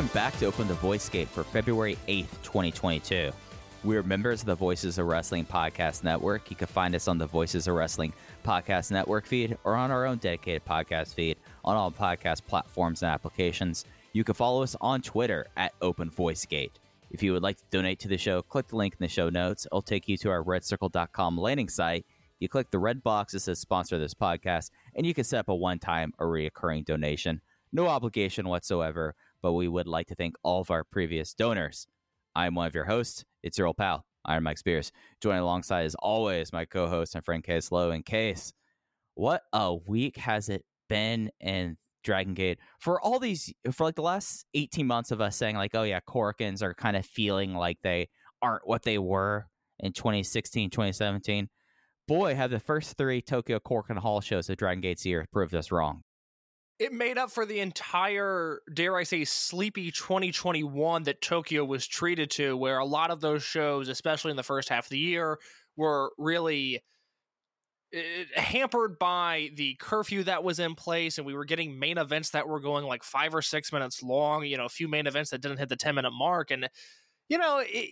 Welcome back to Open the Voice Gate for February 8th, 2022. We're members of the Voices of Wrestling Podcast Network. You can find us on the Voices of Wrestling Podcast Network feed or on our own dedicated podcast feed on all podcast platforms and applications. You can follow us on Twitter at Open Voice Gate. If you would like to donate to the show, click the link in the show notes. It'll take you to our redcircle.com landing site. You click the red box that says sponsor this podcast, and you can set up a one time or reoccurring donation. No obligation whatsoever, but we would like to thank all of our previous donors. I'm one of your hosts. It's your old pal, Iron Mike Spears. Joining alongside, as always, my co host and friend Case Lowe. And Case, what a week has it been in Dragon Gate for all these, for like the last 18 months of us saying, like, oh yeah, Korakuens are kind of feeling like they aren't what they were in 2016, 2017. Boy, have the first three Tokyo Korakuen Hall shows of Dragon Gate's year proved us wrong it made up for the entire, dare I say, sleepy 2021 that Tokyo was treated to, where a lot of those shows, especially in the first half of the year, were really uh, hampered by the curfew that was in place and we were getting main events that were going like five or six minutes long you know a few main events that didn't hit the 10 minute mark and you know it,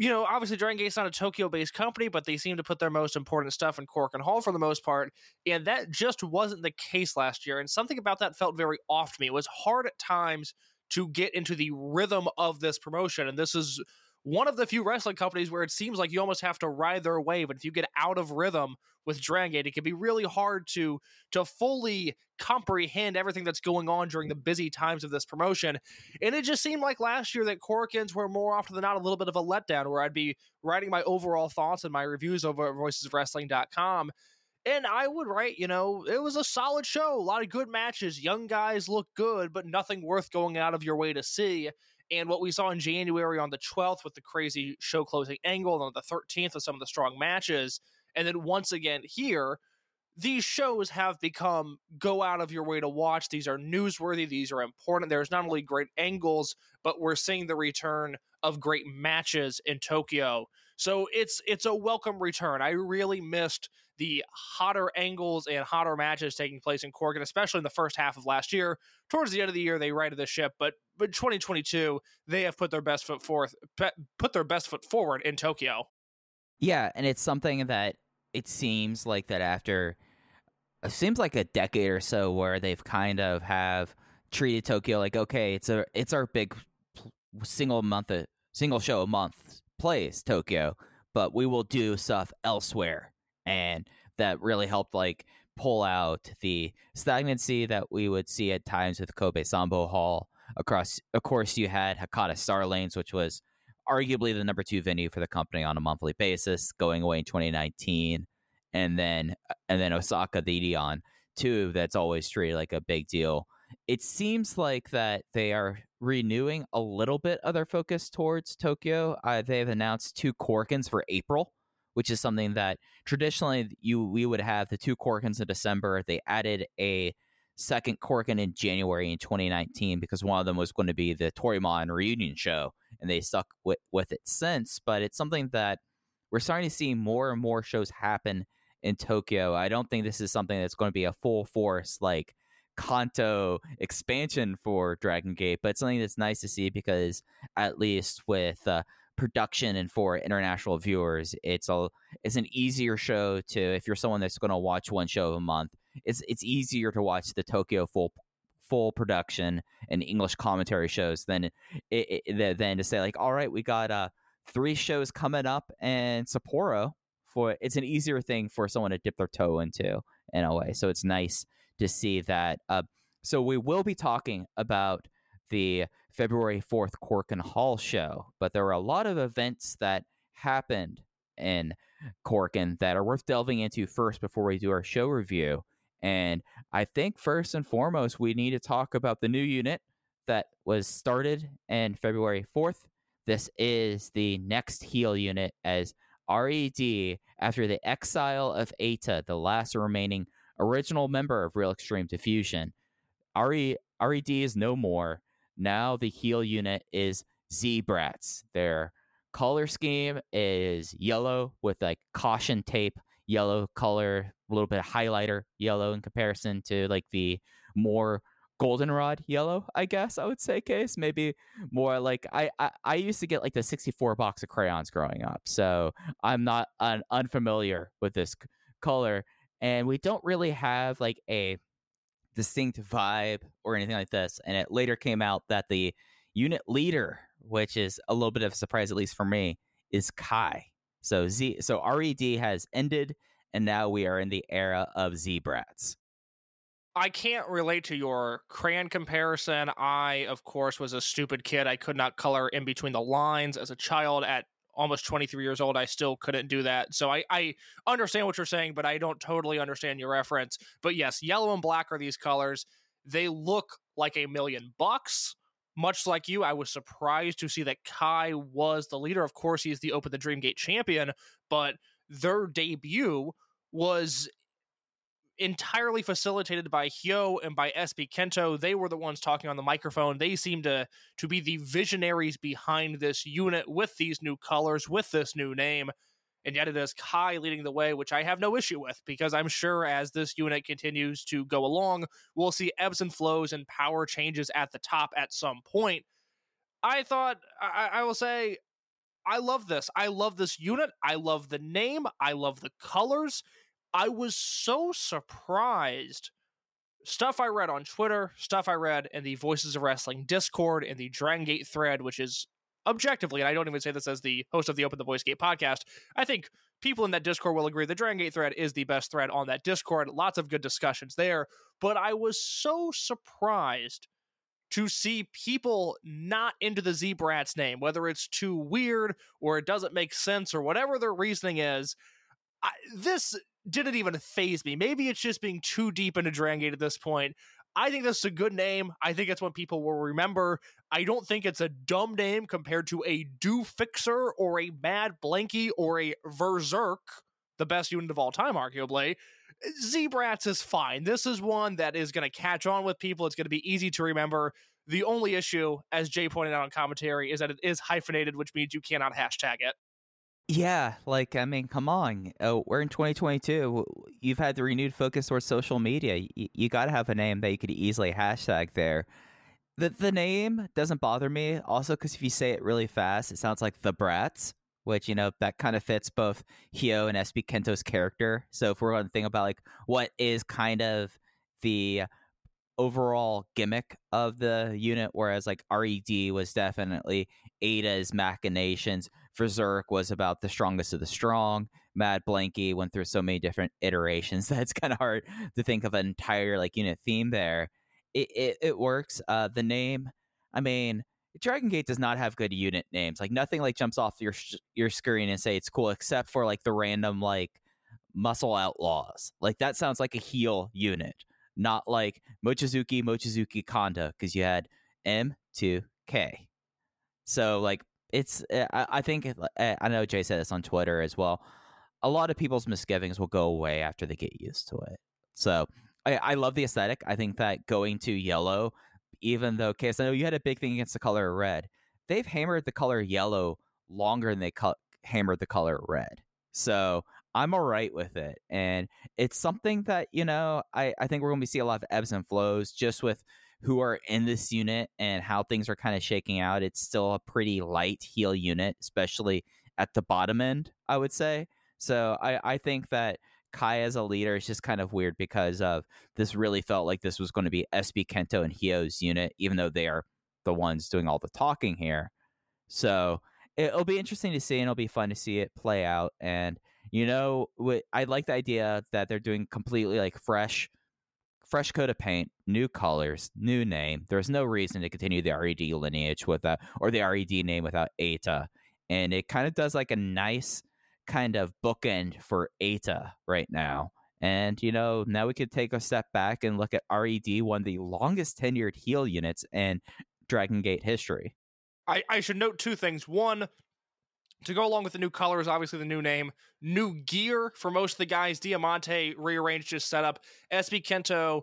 you know obviously dragon gate's not a tokyo based company but they seem to put their most important stuff in Korakuen Hall for the most part and that just wasn't the case last year and something about that felt very off to me. It was hard at times to get into the rhythm of this promotion and this is one of the few wrestling companies where it seems like you almost have to ride their wave. And if you get out of rhythm with Dragon Gate, it can be really hard to to fully comprehend everything that's going on during the busy times of this promotion. And it just seemed like last year that Korakuens were more often than not a little bit of a letdown, where I'd be writing my overall thoughts and my reviews over at voicesofwrestling.com. And I would write, you know, it was a solid show, a lot of good matches. Young guys look good, but nothing worth going out of your way to see. And what we saw in January on the 12th with the crazy show closing angle, and on the 13th with some of the strong matches, and then once again here, these shows have become go out of your way to watch. These are newsworthy, these are important. There's not only great angles, but we're seeing the return of great matches in Tokyo. So it's it's a welcome return. I really missed the hotter angles and hotter matches taking place in Cork, and especially in the first half of last year. Towards the end of the year, they righted the ship, but but 2022 they have put their best foot forth, put their best foot forward in Tokyo. Yeah, and it's something that it seems like that after it seems like a decade or so where they've kind of have treated Tokyo like okay, it's a it's our big single month single show a month plays Tokyo, but we will do stuff elsewhere. And that really helped like pull out the stagnancy that we would see at times with Kobe Sambo Hall. Across of course you had Hakata Star Lanes, which was arguably the number two venue for the company on a monthly basis, going away in 2019. And then and then Osaka the Edion too, that's always treated like a big deal. It seems like that they are renewing a little bit of their focus towards Tokyo. Uh, they've announced two Korakuens for April, which is something that traditionally you we would have the two Korakuens in December. They added a second Korakuen in January in 2019 because one of them was going to be the Toryumon reunion show, and they stuck with, with it since. But it's something that we're starting to see more and more shows happen in Tokyo. I don't think this is something that's going to be a full force like Kanto expansion for Dragon Gate, but it's something that's nice to see because at least with uh, production and for international viewers, it's a it's an easier show to if you're someone that's going to watch one show a month. It's it's easier to watch the Tokyo full full production and English commentary shows than it, it, than to say like, all right, we got uh three shows coming up and Sapporo for it's an easier thing for someone to dip their toe into in a way. So it's nice to see that. Uh, so we will be talking about the February 4th Korakuen Hall show, but there were a lot of events that happened in Korakuen that are worth delving into first before we do our show review. And I think first and foremost, we need to talk about the new unit that was started in February 4th. This is the next heel unit as RED, after the exile of Eita, the last remaining original member of Real Extreme Diffusion. RE, RED is no more. Now the heel unit is Z Brats. Their color scheme is yellow with like caution tape, yellow color, a little bit of highlighter yellow in comparison to like the more goldenrod yellow i guess i would say case maybe more like I, I, I used to get like the 64 box of crayons growing up so i'm not un- unfamiliar with this c- color and we don't really have like a distinct vibe or anything like this and it later came out that the unit leader which is a little bit of a surprise at least for me is kai so z so red has ended and now we are in the era of z brats I can't relate to your crayon comparison. I, of course, was a stupid kid. I could not color in between the lines as a child at almost 23 years old. I still couldn't do that. So I, I understand what you're saying, but I don't totally understand your reference. But yes, yellow and black are these colors. They look like a million bucks. Much like you, I was surprised to see that Kai was the leader. Of course, he's the Open the Dreamgate champion, but their debut was entirely facilitated by Hyo and by SB Kento. They were the ones talking on the microphone. They seem to to be the visionaries behind this unit with these new colors, with this new name. And yet it is Kai leading the way, which I have no issue with because I'm sure as this unit continues to go along, we'll see ebbs and flows and power changes at the top at some point. I thought, I, I will say, I love this. I love this unit. I love the name. I love the colors. I was so surprised. Stuff I read on Twitter, stuff I read in the Voices of Wrestling Discord, and the Dragon Gate thread, which is objectively, and I don't even say this as the host of the Open the Voice Gate podcast, I think people in that Discord will agree the Dragon Gate thread is the best thread on that Discord. Lots of good discussions there. But I was so surprised to see people not into the Z name, whether it's too weird or it doesn't make sense or whatever their reasoning is. I, this didn't even phase me. Maybe it's just being too deep into Dragon Gate at this point. I think this is a good name. I think it's what people will remember. I don't think it's a dumb name compared to a Do Fixer or a Mad Blanky or a Berserk, the best unit of all time, arguably. Z-Brats is fine. This is one that is going to catch on with people. It's going to be easy to remember. The only issue, as Jay pointed out on commentary, is that it is hyphenated, which means you cannot hashtag it. Yeah, like I mean, come on. Oh, we're in 2022. You've had the renewed focus towards social media. You, you got to have a name that you could easily hashtag there. The the name doesn't bother me. Also, because if you say it really fast, it sounds like the Brats, which you know that kind of fits both Hyo and SB Kento's character. So if we're going to think about like what is kind of the overall gimmick of the unit, whereas like RED was definitely Eita's machinations. Berserk was about the strongest of the strong. Mad Blanky went through so many different iterations that it's kind of hard to think of an entire like unit theme there. It it, it works. Uh, the name, I mean, Dragon Gate does not have good unit names. Like nothing like jumps off your your screen and say it's cool, except for like the random like muscle outlaws. Like that sounds like a heel unit, not like Mochizuki Mochizuki Kanda because you had M two K. So like it's eh, I, think eh, I know Jay said this on Twitter as well. a lot of people's misgivings will go away after they get used to it. So I, I love the aesthetic. I think that going to yellow, even though, Case, I know you had a big thing against the color red, they've hammered the color yellow longer than they hammered the color red. So I'm all right with it. And it's something that, you know, I, I think we're going to see a lot of ebbs and flows just with who are in this unit and how things are kind of shaking out. It's still a pretty light heel unit, especially at the bottom end, I would say. So I, I think that Kai as a leader is just kind of weird because of this really felt like this was going to be SB Kento and Hyo's unit, even though they are the ones doing all the talking here. So it'll be interesting to see and it'll be fun to see it play out. And, you know, I like the idea that they're doing completely like fresh fresh coat of paint, new colors, new name. There's no reason to continue the RED lineage with without or the RED name without Eita. And it kind of does like a nice kind of bookend for Eita right now. And you know, now we could take a step back and look at RED, one of the longest tenured heel units in Dragon Gate history. I, I should note two things. One, to go along with the new colors, obviously the new name, new gear for most of the guys. Diamante rearranged his setup. SB Kento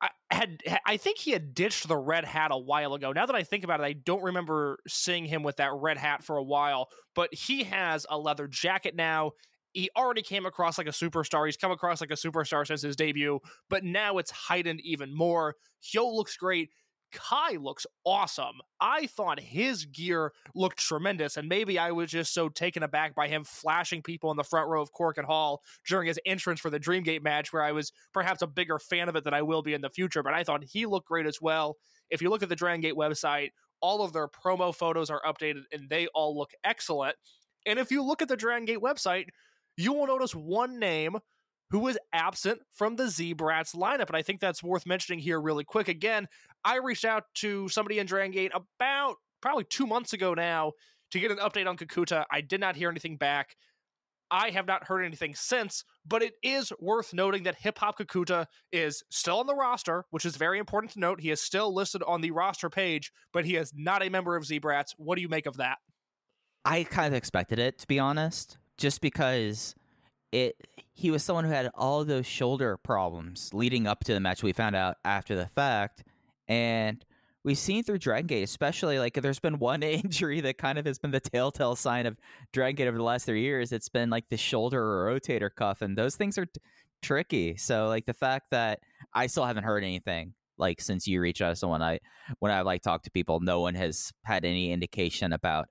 I had I think he had ditched the red hat a while ago. Now that I think about it, I don't remember seeing him with that red hat for a while, but he has a leather jacket now. He already came across like a superstar. He's come across like a superstar since his debut, but now it's heightened even more. Hyo looks great. Kai looks awesome. I thought his gear looked tremendous, and maybe I was just so taken aback by him flashing people in the front row of Korakuen Hall during his entrance for the Dreamgate match, where I was perhaps a bigger fan of it than I will be in the future. But I thought he looked great as well. If you look at the Dragon Gate website, all of their promo photos are updated and they all look excellent. And if you look at the Dragon Gate website, you will notice one name who was absent from the Z-Brats lineup. And I think that's worth mentioning here really quick. Again, I reached out to somebody in Dragon Gate about probably two months ago now to get an update on Kakuta. I did not hear anything back. I have not heard anything since, but it is worth noting that Hip Hop Kakuta is still on the roster, which is very important to note. He is still listed on the roster page, but he is not a member of Z-Brats. What do you make of that? I kind of expected it, to be honest, just because it he was someone who had all those shoulder problems leading up to the match. We found out after the fact, and we've seen through Dragon Gate, especially like there's been one injury that kind of has been the telltale sign of Dragon Gate over the last three years. It's been like the shoulder or rotator cuff, and those things are t- tricky. So like the fact that I still haven't heard anything like since you reached out to someone, I when I like talk to people, no one has had any indication about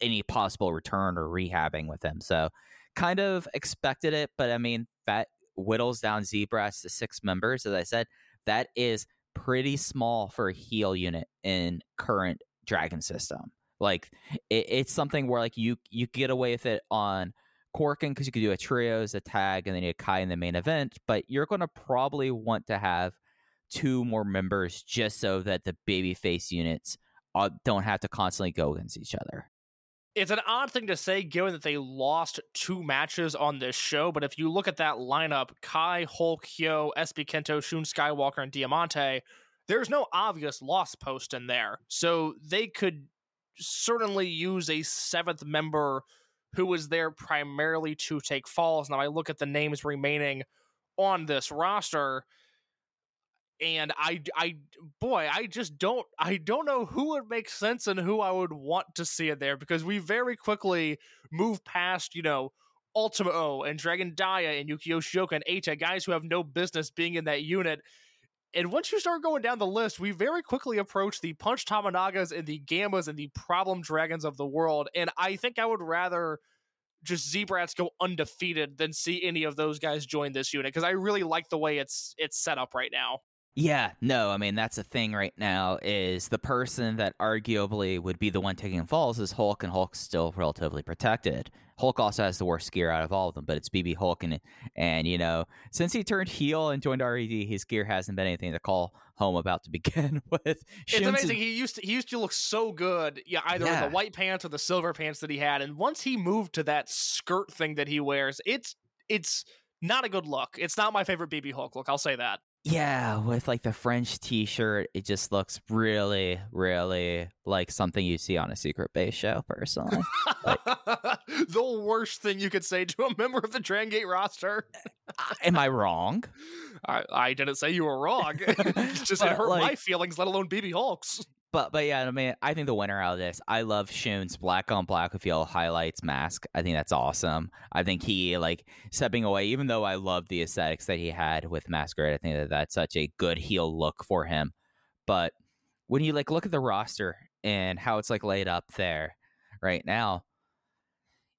any possible return or rehabbing with him. So kind of expected it, but I mean, that whittles down Z-Brats to six members. As I said, that is pretty small for a heel unit in current Dragon system. Like it, it's something where like you you get away with it on Korakuen because you could do a trios, a tag, and then you Kai in the main event. But you're going to probably want to have two more members just so that the babyface units uh, don't have to constantly go against each other it's an odd thing to say given that they lost two matches on this show, but if you look at that lineup, Kai, Hulk, Hyo, SB Kento, Shun Skywalker, and Diamante, there's no obvious loss post in there. So they could certainly use a seventh member who was there primarily to take falls. Now I look at the names remaining on this roster and I, I, boy, I just don't, I don't know who would make sense and who I would want to see it there because we very quickly move past, you know, Ultimo and Dragon Dia and Yuki Yoshioka and Eita, guys who have no business being in that unit. And once you start going down the list, we very quickly approach the Punch Tamanagas and the Gammas and the Problem Dragons of the world. And I think I would rather just Z-Brats go undefeated than see any of those guys join this unit because I really like the way it's it's set up right now. Yeah, no, I mean that's a thing right now is the person that arguably would be the one taking falls is Hulk, and Hulk's still relatively protected. Hulk also has the worst gear out of all of them, but it's BB Hulk, and and you know since he turned heel and joined RED, his gear hasn't been anything to call home about to begin with. It's amazing. He used to, he used to look so good, yeah, either yeah. in the white pants or the silver pants that he had, and once he moved to that skirt thing that he wears, it's it's not a good look. It's not my favorite BB Hulk look. I'll say that. Yeah, with like the French T-shirt, it just looks really, really like something you see on a secret base show. Personally, like, the worst thing you could say to a member of the Drangate roster. Uh, am I wrong? I, I didn't say you were wrong. Just it hurt my feelings, let alone BB Hulk's. But but yeah, I mean, I think the winner out of this, I love Shun's black on black with yellow highlights mask. I think that's awesome. I think he like stepping away, even though I love the aesthetics that he had with Masquerade. I think that that's such a good heel look for him. But when you like look at the roster and how it's like laid up there right now,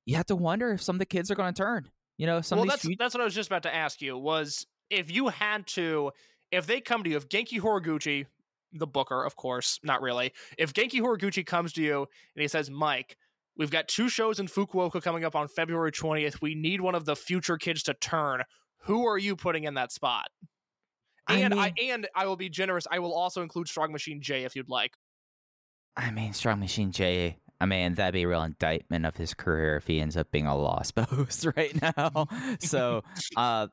you have to wonder if some of the kids are going to turn. You know, some well, that's that's what I was just about to ask you. Was if you had to, if they come to you, if Genki Horiguchi, the Booker, of course, not really. If Genki Horiguchi comes to you and he says, "Mike, we've got two shows in Fukuoka coming up on February twentieth. We need one of the future kids to turn. Who are you putting in that spot?" And I, mean- and I will be generous. I will also include Strong Machine J if you'd like. I mean, Strong Machine J. I mean, that'd be a real indictment of his career if he ends up being a lost post right now. So, uh,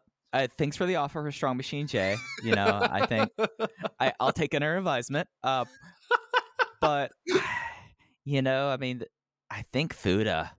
uh, thanks for the offer for Strong Machine J. You know, I think I, I'll take it under advisement. Uh, but you know, I mean, I think Fuda,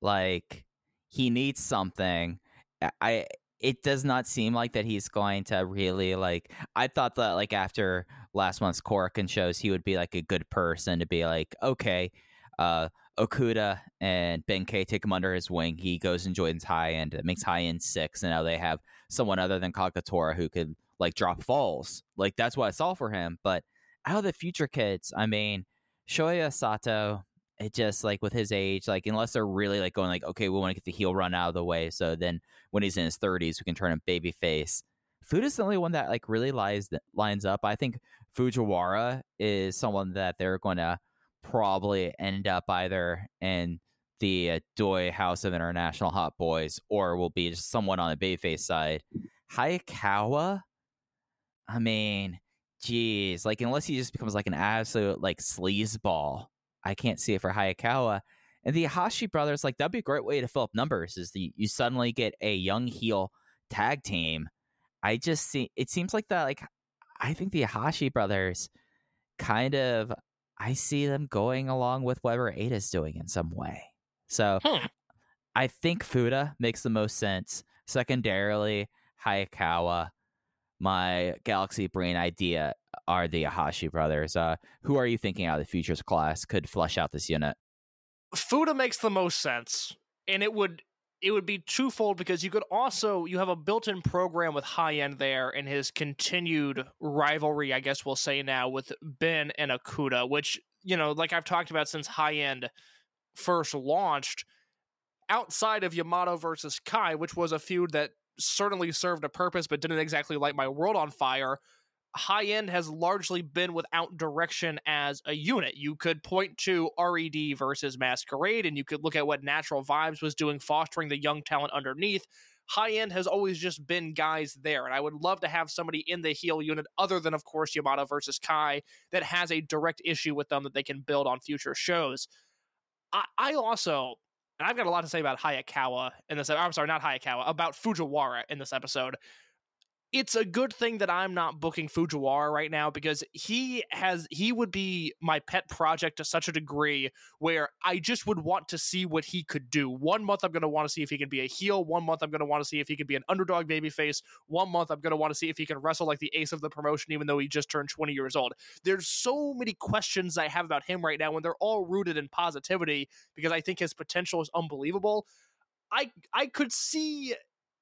like, he needs something. I- I. It does not seem like that he's going to really like. I thought that like after last month's Korakuen shows, he would be like a good person to be like, okay, uh, Okuda and Benkei take him under his wing. He goes and joins high end. It uh, makes high end six, and now they have someone other than Kagetora who could like drop falls. Like that's what I saw for him. But out of the future kids, I mean, Shoya Sato, it just like with his age, like unless they're really like going like, okay, we want to get the heel run out of the way, so then when he's in his thirties, we can turn him baby face. Food is the only one that like really lies lines up. I think Fujiwara is someone that they're going to probably end up either in the uh, Doi House of International Hot Boys or will be just someone on the babyface side. Hayakawa, I mean, geez, like unless he just becomes like an absolute like sleazeball, I can't see it for Hayakawa. And the Hashi brothers, like that'd be a great way to fill up numbers. Is the you suddenly get a young heel tag team? I just see it seems like that. Like I think the Hashi brothers kind of I see them going along with whatever Eita's doing in some way. So Hmm. I think Fuda makes the most sense. Secondarily, Hayakawa. My Galaxy Brain idea are the Ahashi brothers. Uh, who are you thinking out of the futures class could flush out this unit? Fuda makes the most sense, and it would it would be twofold because you could also you have a built-in program with high end there and his continued rivalry, I guess we'll say now with Ben and Akuda, which you know, like I've talked about since high end first launched. Outside of Yamato versus Kai, which was a feud that certainly served a purpose but didn't exactly light my world on fire, high end has largely been without direction as a unit. You could point to RED versus Masquerade, and you could look at what Natural Vibes was doing, fostering the young talent underneath. High end has always just been guys there, and I would love to have somebody in the heel unit, other than, of course, Yamato versus Kai, that has a direct issue with them that they can build on future shows. I, I also, and I've got a lot to say about Hayakawa in this. I'm sorry, not Hayakawa, about Fujiwara in this episode it's a good thing that I'm not booking Fujiwara right now because he has he would be my pet project to such a degree where I just would want to see what he could do. One month I'm going to want to see if he can be a heel. One month I'm going to want to see if he can be an underdog babyface. One month I'm going to want to see if he can wrestle like the ace of the promotion, even though he just turned 20 years old. There's so many questions I have about him right now, and they're all rooted in positivity because I think his potential is unbelievable. I I could see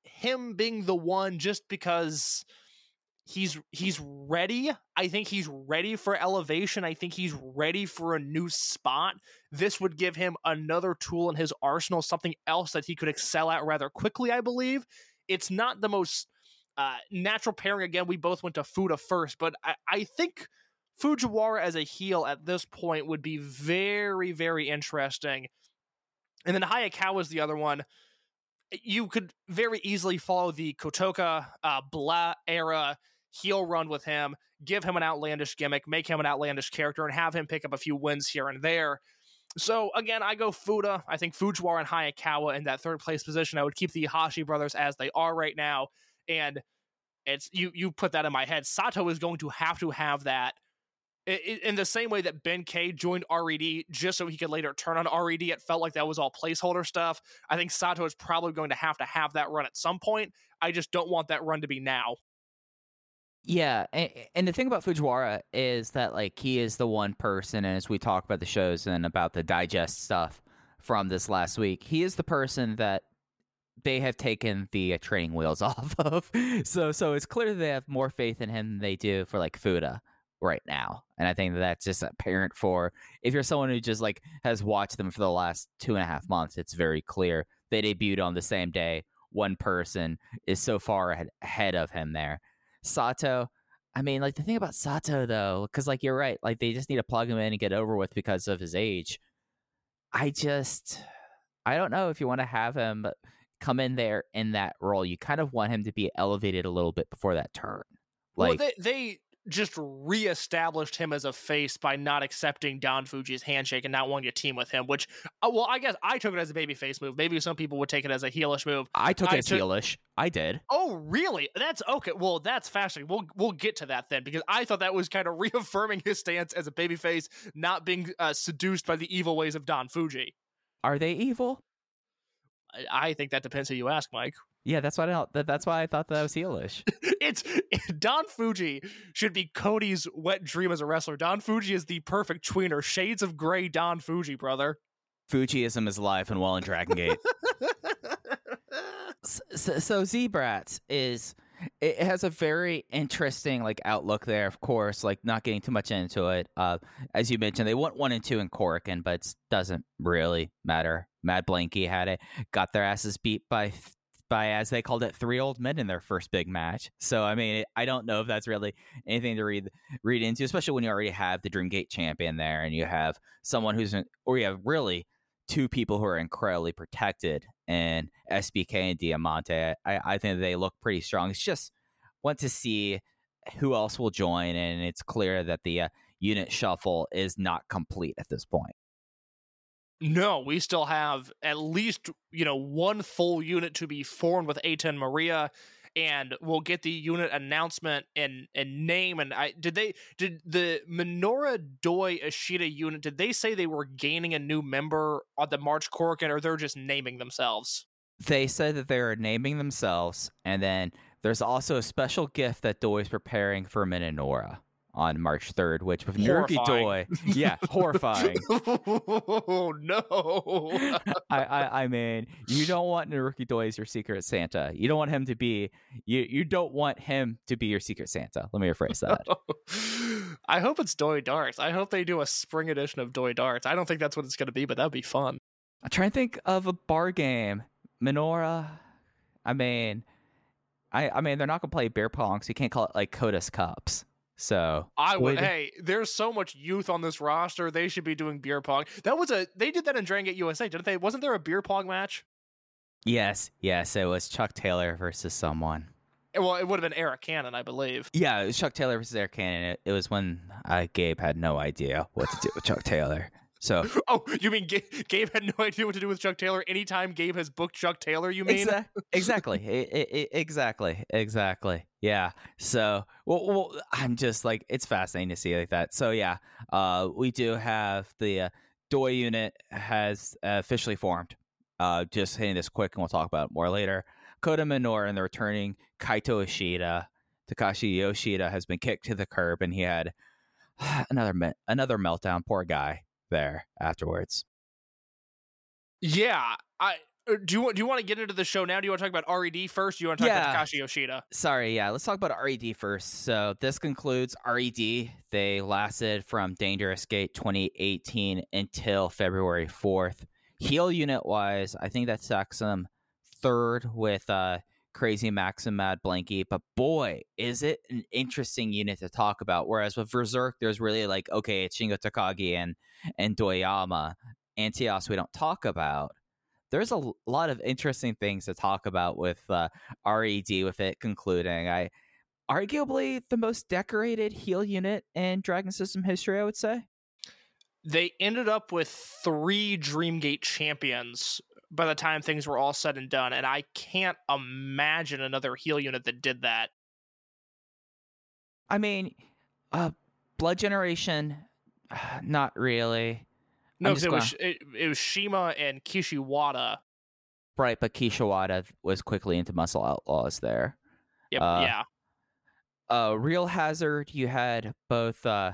him being the one just because he's he's ready. I think he's ready for elevation. I think he's ready for a new spot. This would give him another tool in his arsenal, something else that he could excel at rather quickly, I believe. It's not the most uh, natural pairing. Again, we both went to Fuda first, but I, I think Fujiwara as a heel at this point would be very, very interesting. And then Hayakawa is the other one you could very easily follow the Kotoka uh, Blah era heel run with him, give him an outlandish gimmick, make him an outlandish character, and have him pick up a few wins here and there. So again, I go Fuda. I think Fujiwara and Hayakawa in that third place position. I would keep the Hashi brothers as they are right now, and it's you. You put that in my head. Sato is going to have to have that in the same way that Ben K joined RED just so he could later turn on RED. It felt like that was all placeholder stuff. I think Sato is probably going to have to have that run at some point. I just don't want that run to be now. Yeah, and, and, the thing about Fujiwara is that like he is the one person, and as we talk about the shows and about the digest stuff from this last week, he is the person that they have taken the uh, training wheels off of. so, so it's clear that they have more faith in him than they do for like Fuda right now, and I think that that's just apparent for if you're someone who just like has watched them for the last two and a half months. It's very clear they debuted on the same day. One person is so far ahead, ahead of him there Sato. I mean, like the thing about Sato though, because like you're right, like they just need to plug him in and get over with because of his age. I just, I don't know if you want to have him come in there in that role. You kind of want him to be elevated a little bit before that turn. Like well, they, they just reestablished him as a face by not accepting Don Fuji's handshake and not wanting to team with him. Which, uh, well, I guess I took it as a baby face move. Maybe some people would take it as a heelish move. I took I it as took... heelish. I did. Oh, really? That's okay. Well, that's fascinating. We'll we'll get to that then because I thought that was kind of reaffirming his stance as a baby face, not being uh, seduced by the evil ways of Don Fuji. Are they evil? I, I think that depends who you ask, Mike. Yeah, that's why I that, that's why I thought that was heelish. it's Don Fuji should be Cody's wet dream as a wrestler. Don Fuji is the perfect tweener. Shades of gray Don Fuji, brother. Fujiism is alive and well in Dragon Gate. so, so Z-Brats is it has a very interesting like outlook there of course like not getting too much into it uh as you mentioned they went one and two in Korakuen but it doesn't really matter Mad blanky had it got their asses beat by by, as they called it, three old men in their first big match. So, I mean, I don't know if that's really anything to read read into, especially when you already have the Dreamgate champion there and you have someone who's, or you have really two people who are incredibly protected and SBK and Diamante. I, I think they look pretty strong. It's just want to see who else will join, and it's clear that the uh, unit shuffle is not complete at this point. No, we still have at least, you know, one full unit to be formed with A10 Maria and we'll get the unit announcement and and name and I did they did the Minoura Doi Ishida unit did they say they were gaining a new member on the March Korakuen or they're just naming themselves? They said that they're naming themselves and then there's also a special gift that Doi is preparing for Minoura on March 3rd, which with Naruki Doi, yeah, horrifying. oh no! I, I, I mean, you don't want Naruki Doi as your secret Santa. You don't want him to be you. You don't want him to be your secret Santa. Let me rephrase that. I hope it's Doi Darts. I hope they do a spring edition of Doi Darts. I don't think that's what it's going to be, but that'd be fun. I'm trying to think of a bar game. Minoura. I mean, I I mean they're not gonna play beer pong, so you can't call it like Codas Cups. So I would. Hey, there's so much youth on this roster. They should be doing beer pong. That was a. They did that in Dragon Gate USA, didn't they? Wasn't there a beer pong match? Yes, yes. It was Chuck Taylor versus someone. Well, it would have been Eric Cannon, I believe. Yeah, it was Chuck Taylor versus Eric Cannon. It, it was when uh, Gabe had no idea what to do with Chuck Taylor. So, oh, you mean Gabe, Gabe had no idea what to do with Chuck Taylor? Anytime Gabe has booked Chuck Taylor, you mean? Exa- exactly, it, it, exactly, exactly. Yeah. So, well, well, I'm just like it's fascinating to see like that. So, yeah, uh, we do have the uh, Doi unit has uh, officially formed. Uh, just hitting this quick, and we'll talk about it more later. Kota Minoura and the returning Kaito Ishida. Takashi Yoshida has been kicked to the curb, and he had another me- another meltdown. Poor guy there afterwards. Yeah, I uh, do you want do you want to get into the show now? Do you want to talk about RED first? Do you want to talk yeah. about Takashi Yoshida? Sorry, yeah, let's talk about RED first. So this concludes RED. They lasted from Dangerous Gate 2018 until February 4th. Heel unit wise, I think that stacks them third with uh Crazy Max and Mad Blanky, but boy, is it an interesting unit to talk about. Whereas with Berserk, there's really like, okay, it's Shingo Takagi and and Doyama. Antios we don't talk about. There's a lot of interesting things to talk about with uh, RED with it concluding. I arguably the most decorated heel unit in Dragon System history, I would say. they ended up with three Dreamgate champions by the time things were all said and done, and I can't imagine another heel unit that did that. I mean, uh, Blood Generation, not really. No, I'm 'cause just it was it, it was Shima and Kishiwada. Right, but Kishiwada was quickly into Muscle Outlaws there. Yep, Uh, yeah. uh real hazard you had both uh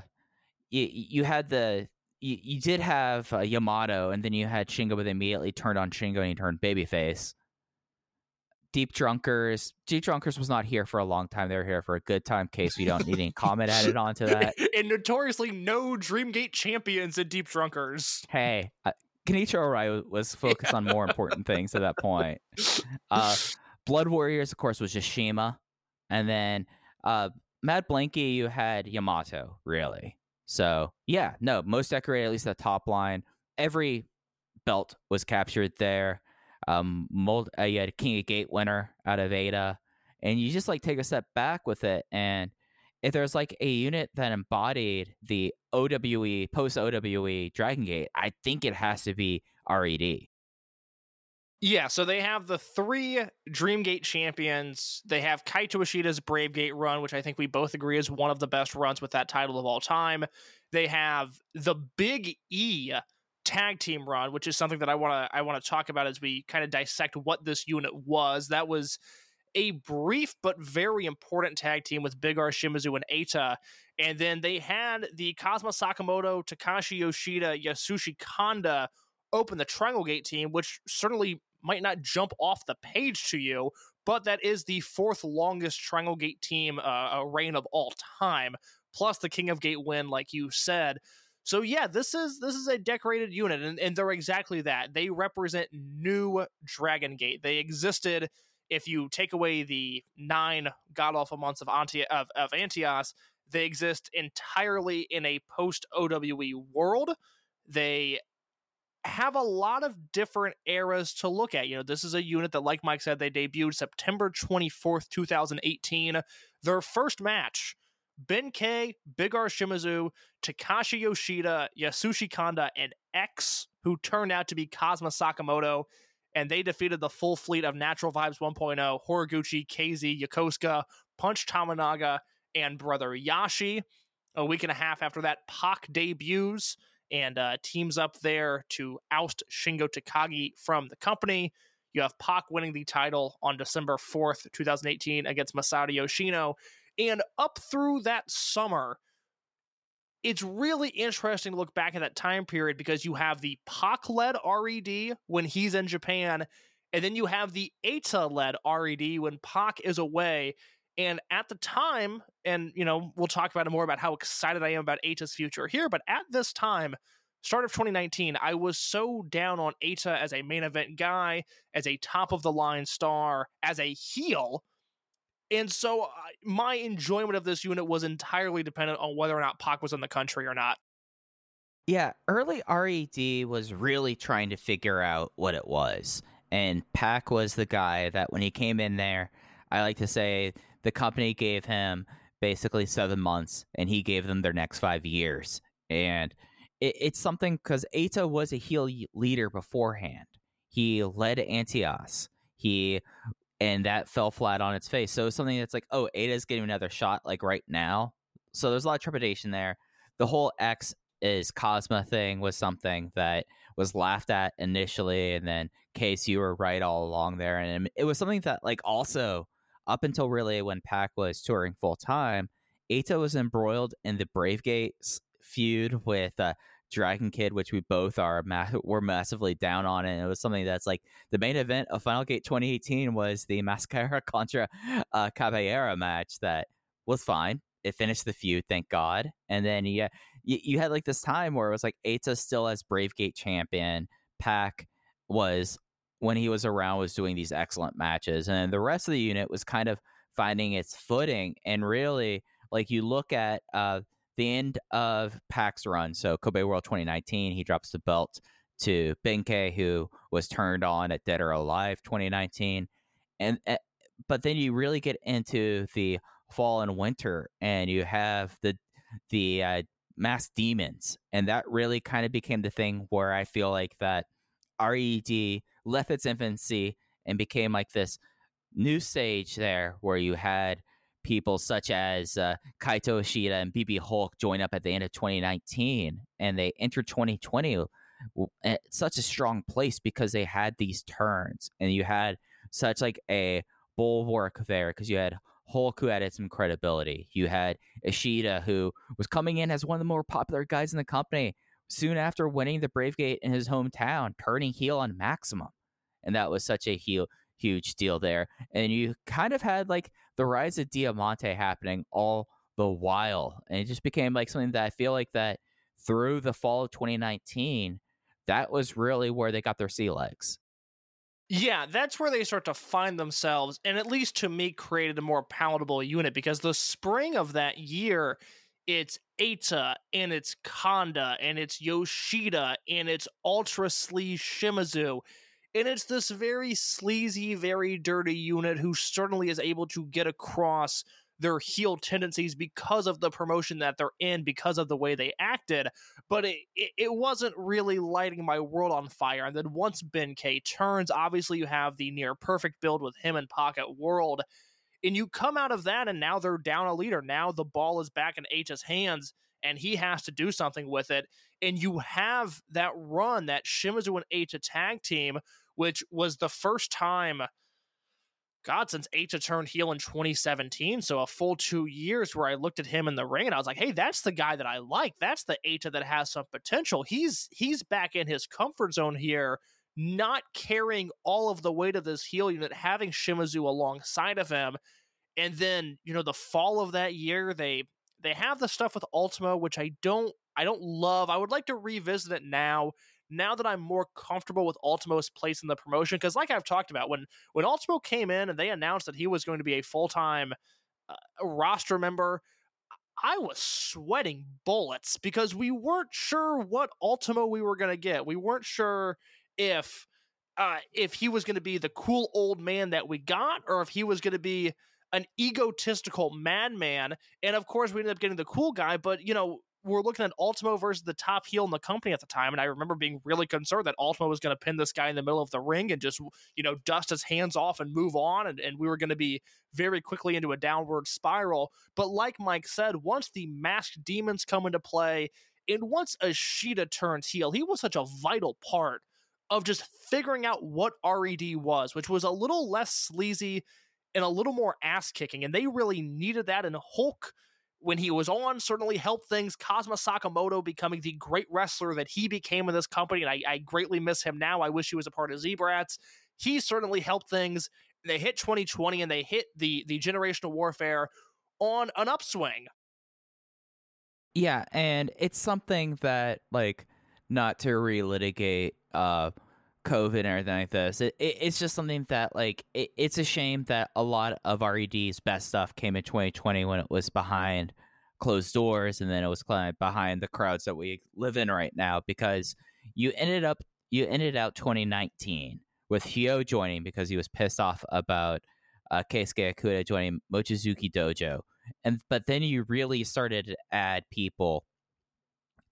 you, you had the you, you did have uh, yamato and then you had shingo but they immediately turned on shingo and he turned babyface. Deep drunkers deep drunkers was not here for a long time. They were here for a good time case we don't need any comment added onto that. And notoriously no Dreamgate champions in Deep Drunkers. hey uh, Kenichiro Arai was focused on more important things at that point. Uh blood warriors of course was just shima and then uh Mad Blanky, you had Yamato, really. So yeah, no, most decorated, at least the top line. Every belt was captured there. Um, mold, uh, you had a King of Gate winner out of Eita, and you just like take a step back with it. And if there's like a unit that embodied the OWE post OWE Dragon Gate, I think it has to be RED. Yeah, so they have the three Dreamgate champions. They have Kaito Ishida's Brave Gate run, which I think we both agree is one of the best runs with that title of all time. They have the Big E tag team run, which is something that I want to I want to talk about as we kind of dissect what this unit was. That was a brief but very important tag team with Big R Shimizu and Eita. And then they had the Kazuma Sakamoto, Takashi Yoshida, Yasushi Kanda open the Triangle Gate team, which certainly might not jump off the page to you, but that is the fourth longest Triangle Gate team uh, reign of all time, plus the King of Gate win, like you said. So yeah, this is this is a decorated unit, and, and they're exactly that. They represent new Dragon Gate. They existed. If you take away the nine god awful months of Anti of, of Antios, they exist entirely in a post OWE world. They have a lot of different eras to look at. You know, this is a unit that, like Mike said, they debuted September 24th, 2018. Their first match, Ben K, R Shimizu, Takashi Yoshida, Yasushi Kanda, and X, who turned out to be Kazuma Sakamoto. And they defeated the full fleet of Natural Vibes 1.0, Horiguchi, KZ, Yokosuka, Punch Tamanaga, and Brother Yashi. A week and a half after that, Pac debuts and uh, teams up there to oust Shingo Takagi from the company. You have Pac winning the title on December 4th, 2018 against Masato Yoshino. And up through that summer, it's really interesting to look back at that time period because you have the Pac led RED when he's in Japan, and then you have the Eita led RED when Pac is away. And at the time, and you know, we'll talk about it more about how excited I am about Eita's future here, but at this time, start of 2019, I was so down on Eita as a main event guy, as a top of the line star, as a heel. And so uh, my enjoyment of this unit was entirely dependent on whether or not Pac was in the country or not. Yeah, early RED was really trying to figure out what it was. And Pac was the guy that when he came in there, I like to say the company gave him basically seven months and he gave them their next five years. And it, it's something because Eita was a heel leader beforehand. He led Antios. He and that fell flat on its face. So it's something that's like, oh, Eita's getting another shot like right now. So there's a lot of trepidation there. The whole X is Kazuma thing was something that was laughed at initially, and then Case, you were right all along there, and it was something that like also up until really when Pac was touring full time, Eita was embroiled in the Brave Gates feud with uh, Dragon Kid, which we both are ma- were massively down on, and it was something that's like the main event of Final Gate 2018 was the Mascara contra uh, Cabellera match that was fine. It finished the feud, thank God. And then yeah, you, you had like this time where it was like Eita still as Brave Gate champion, Pac was when he was around was doing these excellent matches, and the rest of the unit was kind of finding its footing. And really, like you look at uh, the end of Pac's run, so Kobe World 2019, he drops the belt to Benkei, who was turned on at Dead or Alive 2019, and uh, but then you really get into the fall and winter, and you have the the uh, masked demons, and that really kind of became the thing where I feel like that RED left its infancy and became like this new stage there where you had people such as uh, Kaito Ishida and BB Hulk join up at the end of 2019, and they entered 2020 at such a strong place because they had these turns, and you had such like a bulwark there because you had Hulk who added some credibility. You had Ishida who was coming in as one of the more popular guys in the company soon after winning the Brave Gate in his hometown, turning heel on Maximum. And that was such a heel, huge deal there. And you kind of had like the rise of Diamante happening all the while. And it just became like something that I feel like that through the fall of 2019, that was really where they got their sea legs. Yeah, that's where they start to find themselves, and at least to me, created a more palatable unit because the spring of that year, it's Eita and it's Kanda and it's Yoshida and it's Ultra Sleaze Shimizu. And it's this very sleazy, very dirty unit who certainly is able to get across their heel tendencies because of the promotion that they're in, because of the way they acted. But it, it, it wasn't really lighting my world on fire. And then once Ben K turns, obviously you have the near perfect build with him and Pocket World. And you come out of that, and now they're down a leader. Now the ball is back in Eita's hands, and he has to do something with it. And you have that run, that Shimizu and H tag team, which was the first time God, since Eita turned heel in 2017, so a full two years where I looked at him in the ring and I was like, hey, that's the guy that I like. That's the Eita that has some potential. He's he's back in his comfort zone here, not carrying all of the weight of this heel unit, having Shimizu alongside of him. And then, you know, the fall of that year, they they have the stuff with Ultimo, which I don't I don't love. I would like to revisit it now now that I'm more comfortable with Ultimo's place in the promotion, because like I've talked about, when when Ultimo came in and they announced that he was going to be a full time uh, roster member, I was sweating bullets because we weren't sure what Ultimo we were going to get. We weren't sure if uh, if he was going to be the cool old man that we got, or if he was going to be an egotistical madman. And of course, we ended up getting the cool guy. But you know, we're looking at Ultimo versus the top heel in the company at the time, and I remember being really concerned that Ultimo was going to pin this guy in the middle of the ring and just you know dust his hands off and move on, and, and we were going to be very quickly into a downward spiral. But like Mike said, once the masked demons come into play, and once Ishida turns heel, he was such a vital part of just figuring out what RED was, which was a little less sleazy and a little more ass kicking, and they really needed that. And Hulk when he was on certainly helped things. Kazuma Sakamoto becoming the great wrestler that he became in this company, and I, I greatly miss him now. I wish he was a part of Z-Brats. He certainly helped things. They hit 2020 and they hit the the generational warfare on an upswing. Yeah, and it's something that like not to relitigate uh COVID and everything like this. It, it, it's just something that like it, it's a shame that a lot of RED's best stuff came in 2020 when it was behind closed doors, and then it was behind the crowds that we live in right now. Because you ended up you ended out 2019 with Hyo joining because he was pissed off about uh, Keisuke Okuda joining Mochizuki Dojo, and but then you really started to add people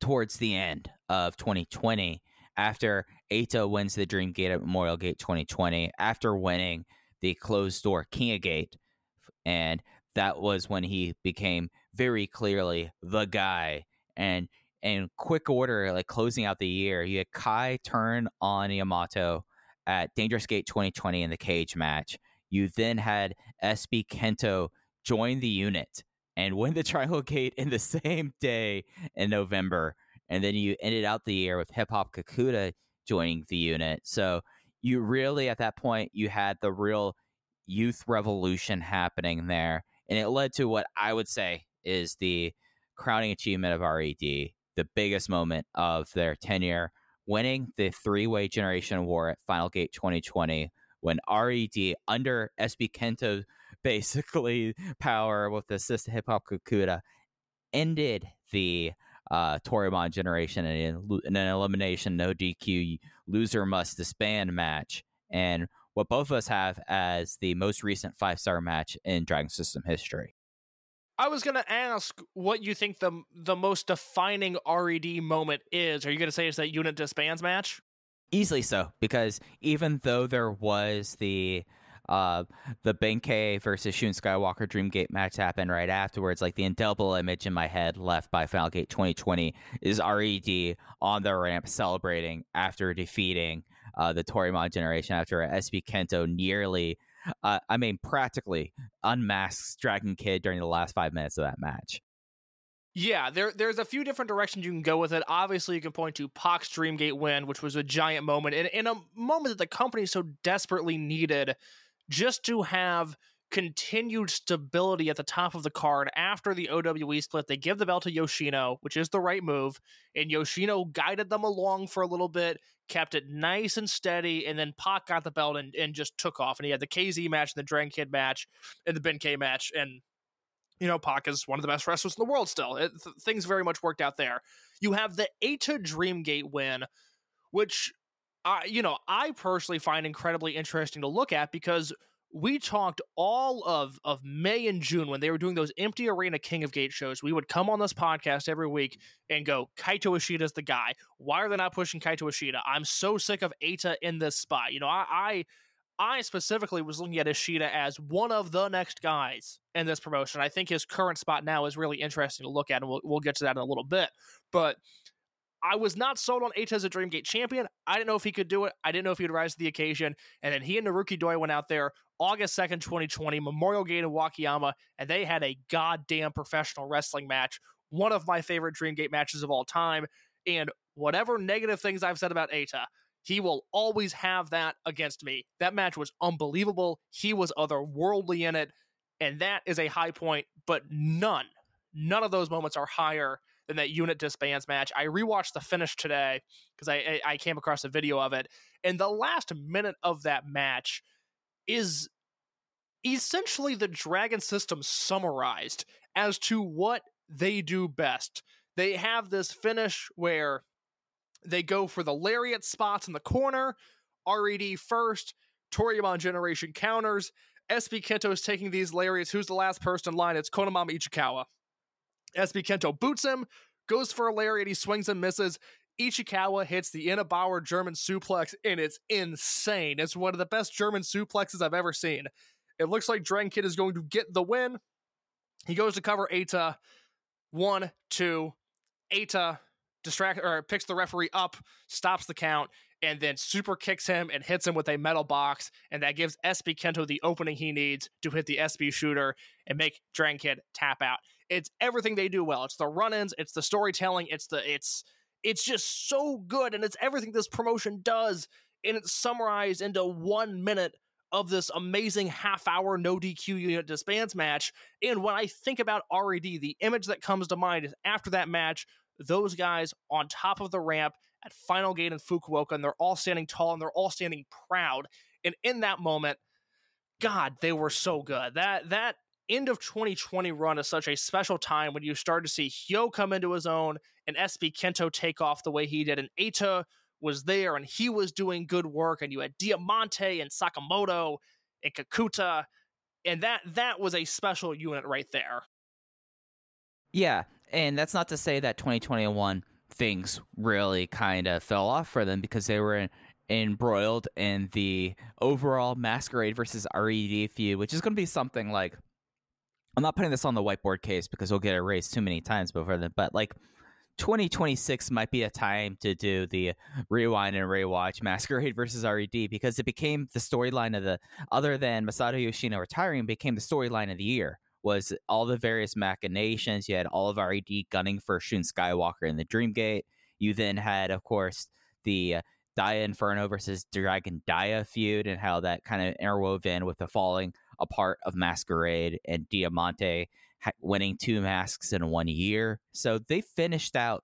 towards the end of 2020 after Eita wins the Dream Gate at Memorial Gate 2020, after winning the closed door King of Gate. And that was when he became very clearly the guy. And in quick order, like closing out the year, you had Kai turn on Yamato at Dangerous Gate 2020 in the cage match. You then had SB Kento join the unit and win the Triangle Gate in the same day in November and then you ended out the year with Hip Hop Kakuta joining the unit. So you really, at that point, you had the real youth revolution happening there, and it led to what I would say is the crowning achievement of RED, the biggest moment of their tenure, winning the three-way generation war at Final Gate 2020 when RED under SB Kento basically power with the assist Hip Hop Kakuta ended the uh, Toryumon generation and in an elimination, no DQ, loser must disband match. And what both of us have as the most recent five star match in Dragon System history. I was gonna ask what you think the the most defining RED moment is. Are you gonna say it's that unit disbands match? Easily so, because even though there was the uh, the Ben-K versus Shun Skywalker Dreamgate match happened right afterwards. Like the indelible image in my head left by Final Gate 2020 is RED on the ramp celebrating after defeating uh, the Toryumon generation after SB Kento nearly, uh, I mean, practically unmasks Dragon Kid during the last five minutes of that match. Yeah, there there's a few different directions you can go with it. Obviously, you can point to Pac's Dreamgate win, which was a giant moment, and in a moment that the company so desperately needed just to have continued stability at the top of the card after the OWE split. They give the belt to Yoshino, which is the right move, and Yoshino guided them along for a little bit, kept it nice and steady, and then Pac got the belt and, and just took off. And he had the KZ match, and the Dragon Kid match, and the Ben K match, and you know, Pac is one of the best wrestlers in the world still. It, th- things very much worked out there. You have the Eita Dreamgate win, which I, you know, I personally find incredibly interesting to look at because we talked all of of May and June when they were doing those empty arena King of Gate shows. We would come on this podcast every week and go, Kaito Ishida's the guy. Why are they not pushing Kaito Ishida? I'm so sick of Eita in this spot. You know, I, I I specifically was looking at Ishida as one of the next guys in this promotion. I think his current spot now is really interesting to look at, and we'll, we'll get to that in a little bit. But I was not sold on Eita as a Dreamgate champion. I didn't know if he could do it. I didn't know if he would rise to the occasion. And then he and Naruki Doi went out there August 2nd, 2020, Memorial Gate in Wakayama, and they had a goddamn professional wrestling match. One of my favorite Dreamgate matches of all time. And whatever negative things I've said about Eita, he will always have that against me. That match was unbelievable. He was otherworldly in it. And that is a high point, but none, none of those moments are higher than that unit disbands match. I rewatched the finish today because I, I came across a video of it, and the last minute of that match is essentially the Dragon system summarized as to what they do best. They have this finish where they go for the lariat spots in the corner, RED first, Toryumon generation counters. SB Kento is taking these lariats. Who's the last person in line? It's Konamama Ichikawa. SB Kento boots him, goes for a lariat, he swings and misses. Ichikawa hits the Inabauer German suplex, and it's insane. It's one of the best German suplexes I've ever seen. It looks like Dragon Kid is going to get the win. He goes to cover Eita. One, two. Eita distract or picks the referee up, stops the count, and then super kicks him and hits him with a metal box, and that gives SB Kento the opening he needs to hit the SB shooter and make Dragon Kid tap out. It's everything they do well. It's the run-ins, it's the storytelling, it's the it's it's just so good, and it's everything this promotion does, and it's summarized into one minute of this amazing half hour no DQ unit disbands match. And when I think about RED, the image that comes to mind is after that match, those guys on top of the ramp at Final Gate in Fukuoka, and they're all standing tall and they're all standing proud. And in that moment, God, they were so good. That that end of 2020 run is such a special time when you start to see Hyo come into his own and SB Kento take off the way he did. And Eita was there and he was doing good work. And you had Diamante and Sakamoto and Kakuta. And that that was a special unit right there. Yeah, and that's not to say that 2021 things really kind of fell off for them because they were in, embroiled in the overall Masquerade versus RED feud, which is going to be something like I'm not putting this on the whiteboard case because we'll get erased too many times before then, but like 2026 might be a time to do the rewind and rewatch Masquerade versus RED because it became the storyline of the other than Masato Yoshino retiring became the storyline of the year was all the various machinations. You had all of RED gunning for Shun Skywalker in the Dreamgate. You then had, of course, the uh, Dia Inferno versus Dragon Dia feud and how that kind of interwove in with the falling apart of Masquerade and Diamante winning two masks in one year. So they finished out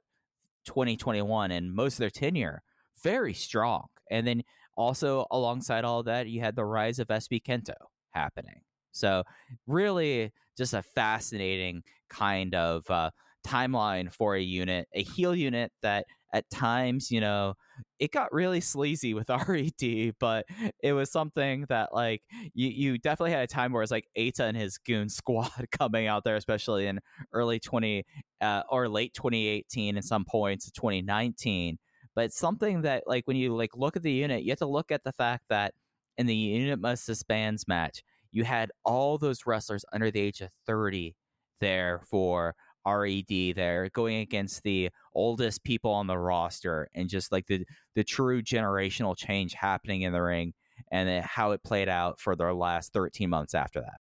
2021 and most of their tenure very strong. And then also alongside all that, you had the rise of SB Kento happening. So really just a fascinating kind of uh, timeline for a unit, a heel unit that at times, you know, it got really sleazy with RED, but it was something that like you you definitely had a time where it's like Eita and his goon squad coming out there, especially in early twenty uh, or late twenty eighteen and some points of twenty nineteen. But something that like when you like look at the unit, you have to look at the fact that in the unit must disbands match, you had all those wrestlers under the age of thirty there for Red there going against the oldest people on the roster and just like the the true generational change happening in the ring and how it played out for their last 13 months after that.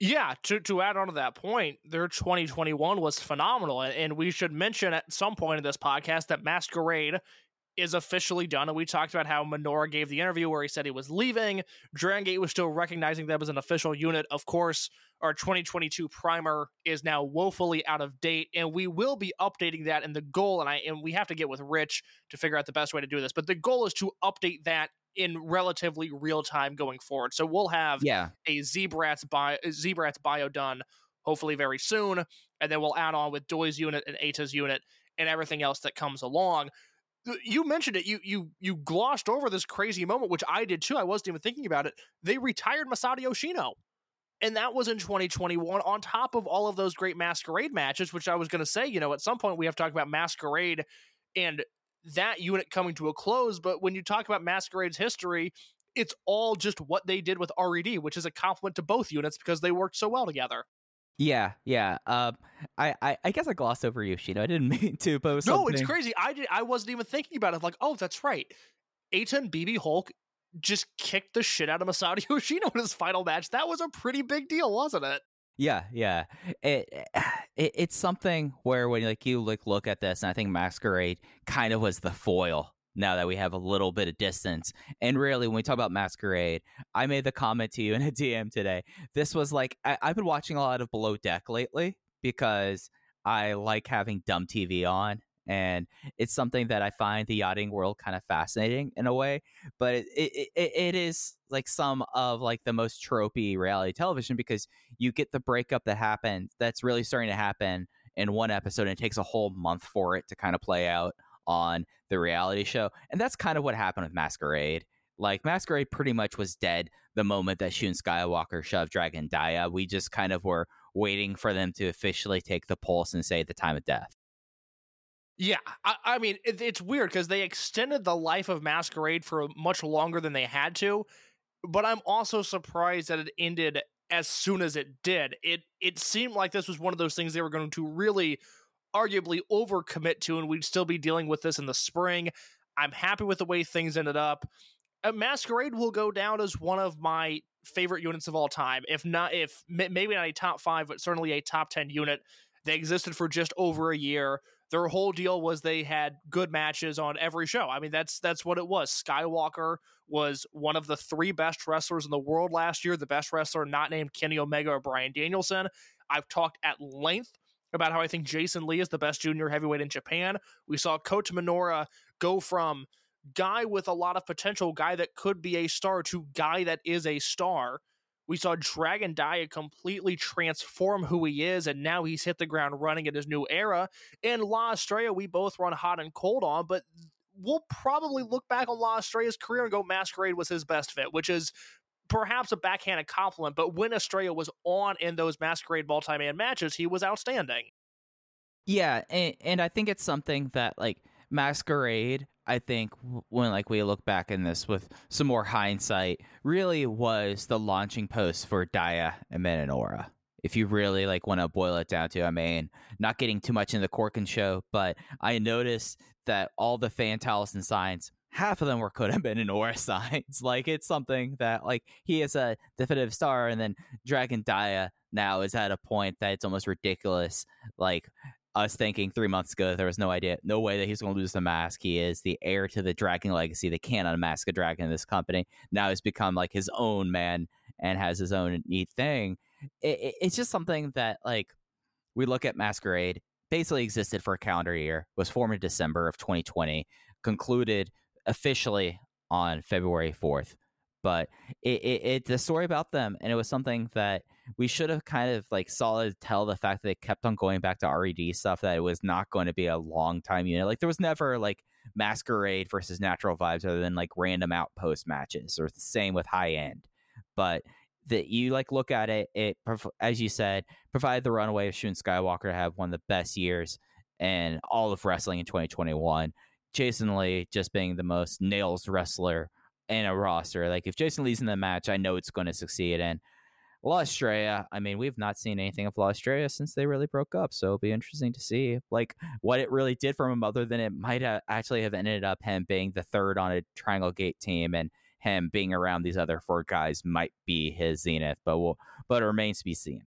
Yeah, to to add on to that point, their 2021 was phenomenal and we should mention at some point in this podcast that Masquerade is officially done. And we talked about how Minoura gave the interview where he said he was leaving. Dragon Gate was still recognizing them as an official unit. Of course, our 2022 primer is now woefully out of date, and we will be updating that. And the goal, and I and we have to get with Rich to figure out the best way to do this, but the goal is to update that in relatively real time going forward. So we'll have yeah. a Z-Brats bio, Z-Brats bio done hopefully very soon, and then we'll add on with Doi's unit and Eita's unit and everything else that comes along you mentioned it. You you you glossed over this crazy moment, which I did too. I wasn't even thinking about it. They retired Masato Yoshino, and that was in 2021. On top of all of those great Masquerade matches, which I was going to say, you know, at some point we have to talk about Masquerade and that unit coming to a close. But when you talk about Masquerade's history, it's all just what they did with RED, which is a compliment to both units because they worked so well together. Yeah, yeah. Um, I, I, I guess I glossed over Yoshino. I didn't mean to, it no, something... it's crazy. I did. I wasn't even thinking about it. Like, oh, that's right. And BB Hulk just kicked the shit out of Masato Yoshino in his final match. That was a pretty big deal, wasn't it? Yeah, yeah. It, it it's something where when like you like look at this, and I think Masquerade kind of was the foil now that we have a little bit of distance. And really, when we talk about Masquerade, I made the comment to you in a DM today. This was like, I, have been watching a lot of Below Deck lately because I like having dumb TV on. And it's something that I find the yachting world kind of fascinating in a way, but it, it, it, is like some of like the most tropey reality television because you get the breakup that happened that's really starting to happen in one episode and it takes a whole month for it to kind of play out on the reality show. And that's kind of what happened with Masquerade. Like Masquerade pretty much was dead the moment that Shun Skywalker shoved Dragon Dia. We just kind of were waiting for them to officially take the pulse and say the time of death. Yeah, I, I mean it, it's weird because they extended the life of Masquerade for much longer than they had to, but I'm also surprised that it ended as soon as it did. It it seemed like this was one of those things they were going to really arguably overcommit to, and we'd still be dealing with this in the spring. I'm happy with the way things ended up. Uh, Masquerade will go down as one of my favorite units of all time. If not, if maybe not a top five, but certainly a top 10 unit. They existed for just over a year. Their whole deal was they had good matches on every show. I mean, that's that's what it was. Skywalker was one of the three best wrestlers in the world last year. The best wrestler not named Kenny Omega or Bryan Danielson. I've talked at length about how I think Jason Lee is the best junior heavyweight in Japan. We saw Kota Minoura go from guy with a lot of potential, guy that could be a star, to guy that is a star. We saw Dragon Dia completely transform who he is, and now he's hit the ground running in his new era. And La Estrella, we both run hot and cold on, but we'll probably look back on La Estrella's career and go Masquerade was his best fit, which is perhaps a backhanded compliment, but when Estrella was on in those Masquerade multi man matches, he was outstanding. Yeah, and, and I think it's something that like Masquerade, I think when like we look back in this with some more hindsight, really was the launching post for Dia and Minoura. If you really like want to boil it down to, I mean, not getting too much in the Korakuen show, but I noticed that all the fan and signs half of them were could have been in Minoura signs. like it's something that like he is a definitive star, and then Dragon Dia now is at a point that it's almost ridiculous. Like us thinking three months ago there was no idea, no way that he's going to lose the mask. He is the heir to the dragon legacy. They can't unmask a dragon in this company. Now he's become like his own man and has his own neat thing. It, it, it's just something that like we look at Masquerade basically existed for a calendar year, was formed in December of 2020, concluded officially on February 4th. But it, it, it's a story about them, and it was something that we should have kind of like solid tell the fact that they kept on going back to RED stuff that it was not going to be a long time unit. Like there was never like masquerade versus natural vibes other than like random outpost matches or the same with high end. But that you like look at it, it as you said, provided the runaway of Shun Skywalker to have one of the best years in all of wrestling in 2021. Jason Lee just being the most nails wrestler in a roster. Like if Jason Lee's in the match, I know it's going to succeed. And La Estrella, I mean, we've not seen anything of La Estrella since they really broke up. So it'll be interesting to see like what it really did for him, other than it might have actually have ended up him being the third on a Triangle Gate team and him being around these other four guys might be his zenith, but will but it remains to be seen.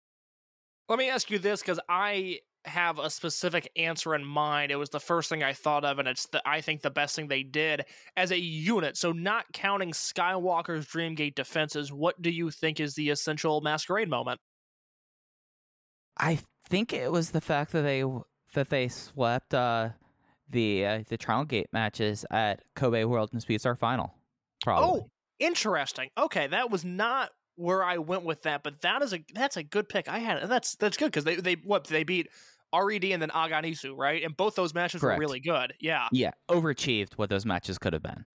Let me ask you this because I have a specific answer in mind. It was the first thing I thought of, and it's the I think the best thing they did as a unit. So, not counting Skywalker's Dreamgate defenses, what do you think is the essential masquerade moment? I think it was the fact that they that they swept uh, the uh, the Triangle Gate matches at Kobe World and Speedstar Final. Probably. Oh, interesting. Okay, that was not where I went with that, but that is a that's a good pick. I had that's that's good because they they what they beat Red and then Aganisu, right? And both those matches Correct. were really good. Yeah. Yeah. Overachieved what those matches could have been.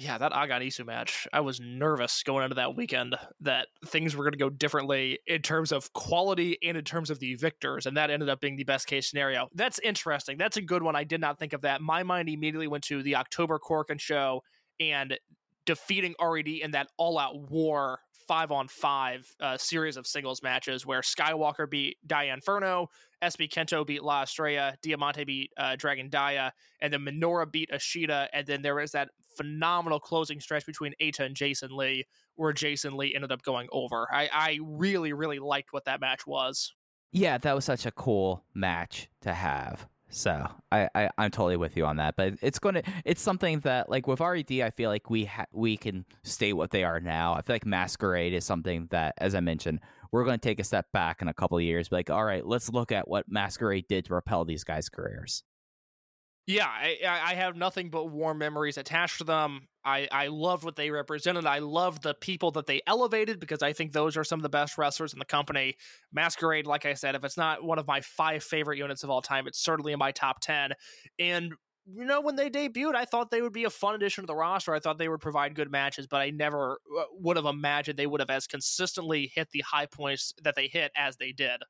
Yeah, that Aganisu match, I was nervous going into that weekend that things were going to go differently in terms of quality and in terms of the victors, and that ended up being the best case scenario. That's interesting. That's a good one. I did not think of that. My mind immediately went to the October Korakuen show and defeating RED in that all out war five on five uh, series of singles matches where Skywalker beat Dia Inferno, SB Kento beat La Estrella, Diamante beat uh, Dragon Dia, and then Minoura beat Ishida. And then there was that phenomenal closing stretch between Eita and Jason Lee where Jason Lee ended up going over. I, I really, really liked what that match was. Yeah, that was such a cool match to have. So I, I I'm totally with you on that. But it's going to it's something that like with RED, I feel like we ha- we can stay what they are now. I feel like Masquerade is something that, as I mentioned, we're going to take a step back in a couple of years. Be like, all right, let's look at what Masquerade did to propel these guys' careers. Yeah, I, I have nothing but warm memories attached to them. I, I loved what they represented. I loved the people that they elevated because I think those are some of the best wrestlers in the company. Masquerade, like I said, if it's not one of my five favorite units of all time, it's certainly in my top 10. And, you know, when they debuted, I thought they would be a fun addition to the roster. I thought they would provide good matches, but I never uh, would have imagined they would have as consistently hit the high points that they hit as they did.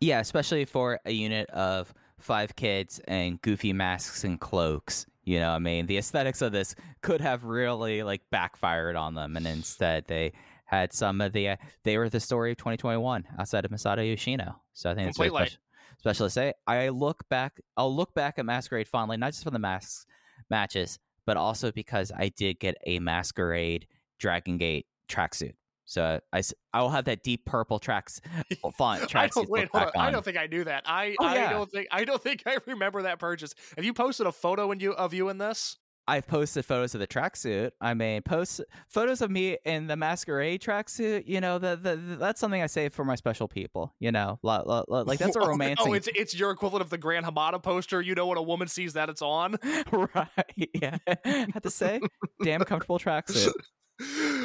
Yeah, especially for a unit of five kids and goofy masks and cloaks. You know, I mean, the aesthetics of this could have really like backfired on them, and instead they had some of the. Uh, they were the story of 2021 outside of Masato Yoshino. So I think it's very special, special to say. I look back. I'll look back at Masquerade fondly, not just for the masks matches, but also because I did get a Masquerade Dragon Gate tracksuit. So I, I will have that deep purple tracks font. Tracks I don't, wait, hold on. I don't think I knew that. I oh, yeah. I don't think I don't think I remember that purchase. Have you posted a photo in you of you in this? I've posted photos of the tracksuit. I mean, post photos of me in the masquerade tracksuit. You know, the, the, the, that's something I save for my special people. You know, like that's a romance. oh, it's it's your equivalent of the Gran Hamada poster. You know, when a woman sees that, it's on. right? Yeah. I have to say, damn comfortable tracksuit.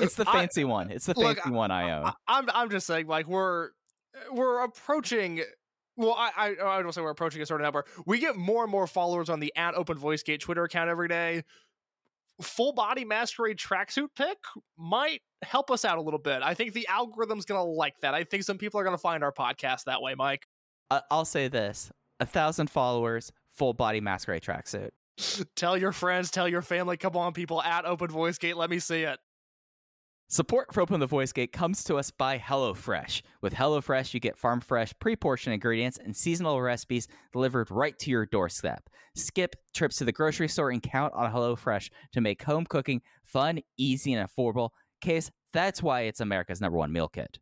It's the fancy I, one. It's the fancy one I own. I, I'm I'm just saying, like we're we're approaching. Well, I, I I don't say we're approaching a certain number. We get more and more followers on the at Open Voice Gate Twitter account every day. Full body masquerade tracksuit pick might help us out a little bit. I think the algorithm's gonna like that. I think some people are gonna find our podcast that way, Mike. I'll say this: a thousand followers, full body masquerade tracksuit. tell your friends, tell your family. Come on, people at Open Voice Gate. Let me see it. Support for Open the Voice Gate comes to us by HelloFresh. With HelloFresh, you get farm fresh, pre portioned ingredients and seasonal recipes delivered right to your doorstep. Skip trips to the grocery store and count on HelloFresh to make home cooking fun, easy, and affordable. Case, that's why it's America's number one meal kit.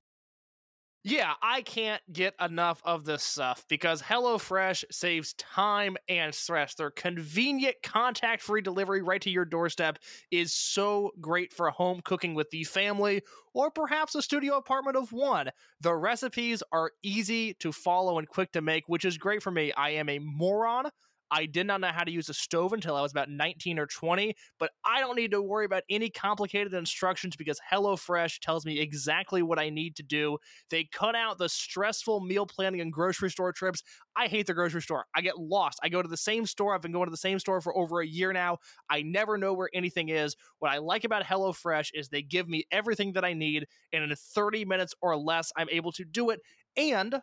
Yeah, I can't get enough of this stuff because HelloFresh saves time and stress. Their convenient, contact free delivery right to your doorstep is so great for home cooking with the family or perhaps a studio apartment of one. The recipes are easy to follow and quick to make, which is great for me. I am a moron I did not know how to use a stove until I was about 19 or 20, but I don't need to worry about any complicated instructions because HelloFresh tells me exactly what I need to do. They cut out the stressful meal planning and grocery store trips. I hate the grocery store. I get lost. I go to the same store. I've been going to the same store for over a year now. I never know where anything is. What I like about HelloFresh is they give me everything that I need, and in 30 minutes or less, I'm able to do it. And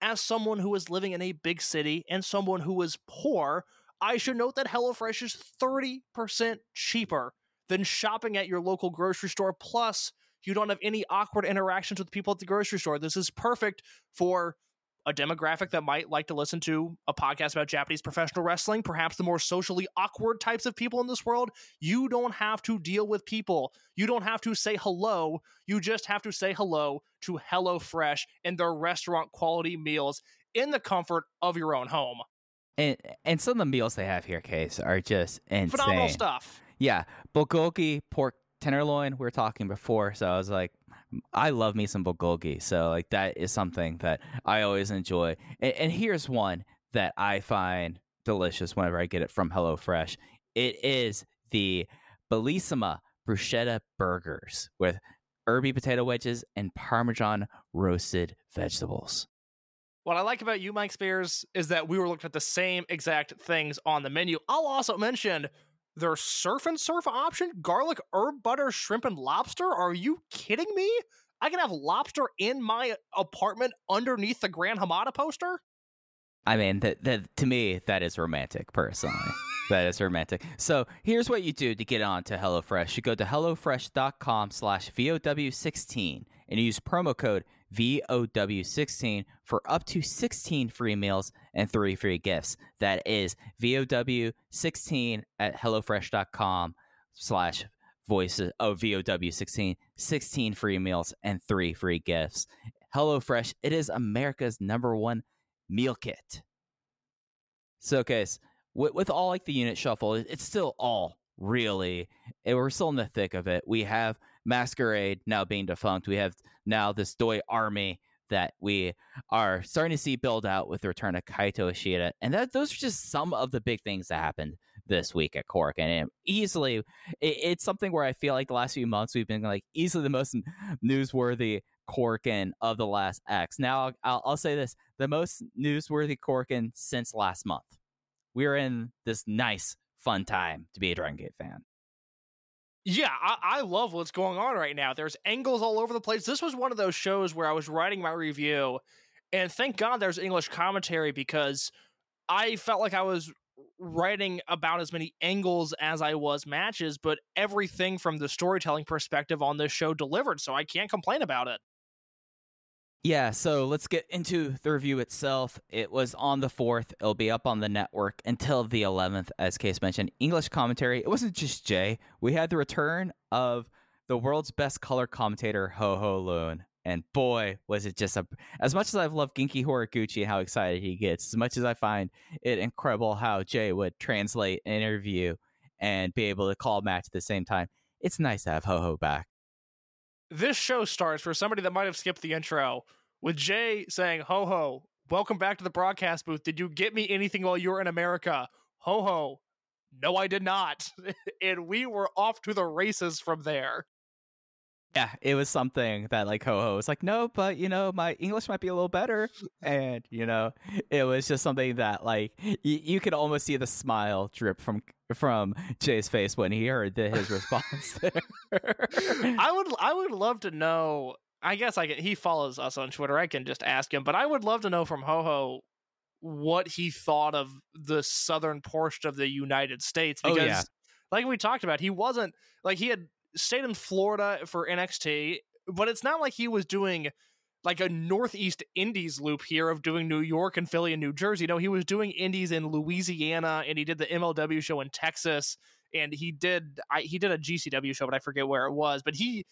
as someone who is living in a big city and someone who is poor, I should note that HelloFresh is 30% cheaper than shopping at your local grocery store. Plus, you don't have any awkward interactions with people at the grocery store. This is perfect for a demographic that might like to listen to a podcast about Japanese professional wrestling, perhaps the more socially awkward types of people in this world. You don't have to deal with people. You don't have to say hello. You just have to say hello to HelloFresh and their restaurant quality meals in the comfort of your own home. And and some of the meals they have here, Case, are just insane. Phenomenal stuff. Yeah, bulgogi pork tenderloin. We were talking before, so I was like, I love me some bulgogi. So like that is something that I always enjoy. And, and here's one that I find delicious whenever I get it from HelloFresh. It is the Bellissima bruschetta burgers with herby potato wedges and parmesan roasted vegetables. What I like about you, Mike Spears, is that we were looking at the same exact things on the menu. I'll also mention their surf and surf option, garlic, herb butter, shrimp, and lobster. Are you kidding me? I can have lobster in my apartment underneath the Gran Hamada poster. I mean, that that to me that is romantic, personally. that is romantic. So here's what you do to get on to HelloFresh. You go to hellofresh.com slash VOW16 and use promo code VOW16 for up to 16 free meals and three free gifts. That is VOW16 at HelloFresh.com slash voices of VOW16, 16 free meals and three free gifts. HelloFresh, it is America's number one meal kit. So, guys, with, with all like the unit shuffle, it's still all really, we're still in the thick of it. We have Masquerade now being defunct. We have now this Doi army that we are starting to see build out with the return of Kaito Ishida. And that those are just some of the big things that happened this week at Cork. And easily, it, it's something where I feel like the last few months we've been like easily the most newsworthy Korakuen of the last X. Now, I'll, I'll say this the most newsworthy Korakuen since last month. We're in this nice, fun time to be a Dragon Gate fan. Yeah, I, I, love what's going on right now. There's angles all over the place. This was one of those shows where I was writing my review, and thank God there's English commentary because I felt like I was writing about as many angles as I was matches, but everything from the storytelling perspective on this show delivered, so I can't complain about it. Yeah, so let's get into the review itself. It was on the 4th. It'll be up on the network until the 11th, as Case mentioned. English commentary. It wasn't just Jay. We had the return of the world's best color commentator, Ho Ho Lun. And boy, was it just a. As much as I've loved Genki Horiguchi and how excited he gets, as much as I find it incredible how Jay would translate an interview and be able to call match at the same time, it's nice to have Ho Ho back this show starts for somebody that might have skipped the intro with Jay saying, Ho ho, welcome back to the broadcast booth. Did you get me anything while you were in America? Ho ho, no, I did not. and we were off to the races from there. Yeah, it was something that like Ho Ho was like, no, but you know, my English might be a little better, and you know, it was just something that like y- you could almost see the smile drip from from Jay's face when he heard the, his response. I would I would love to know. I guess I can. He follows us on Twitter. I can just ask him, but I would love to know from Ho Ho what he thought of the southern portion of the United States oh, because. Oh, yeah. Like we talked about, he wasn't like he had stayed in Florida for NXT, but it's not like he was doing like a Northeast Indies loop here of doing New York and Philly and New Jersey. No, he was doing Indies in Louisiana and he did the MLW show in Texas and he did I, he did a GCW show, but I forget where it was. But he,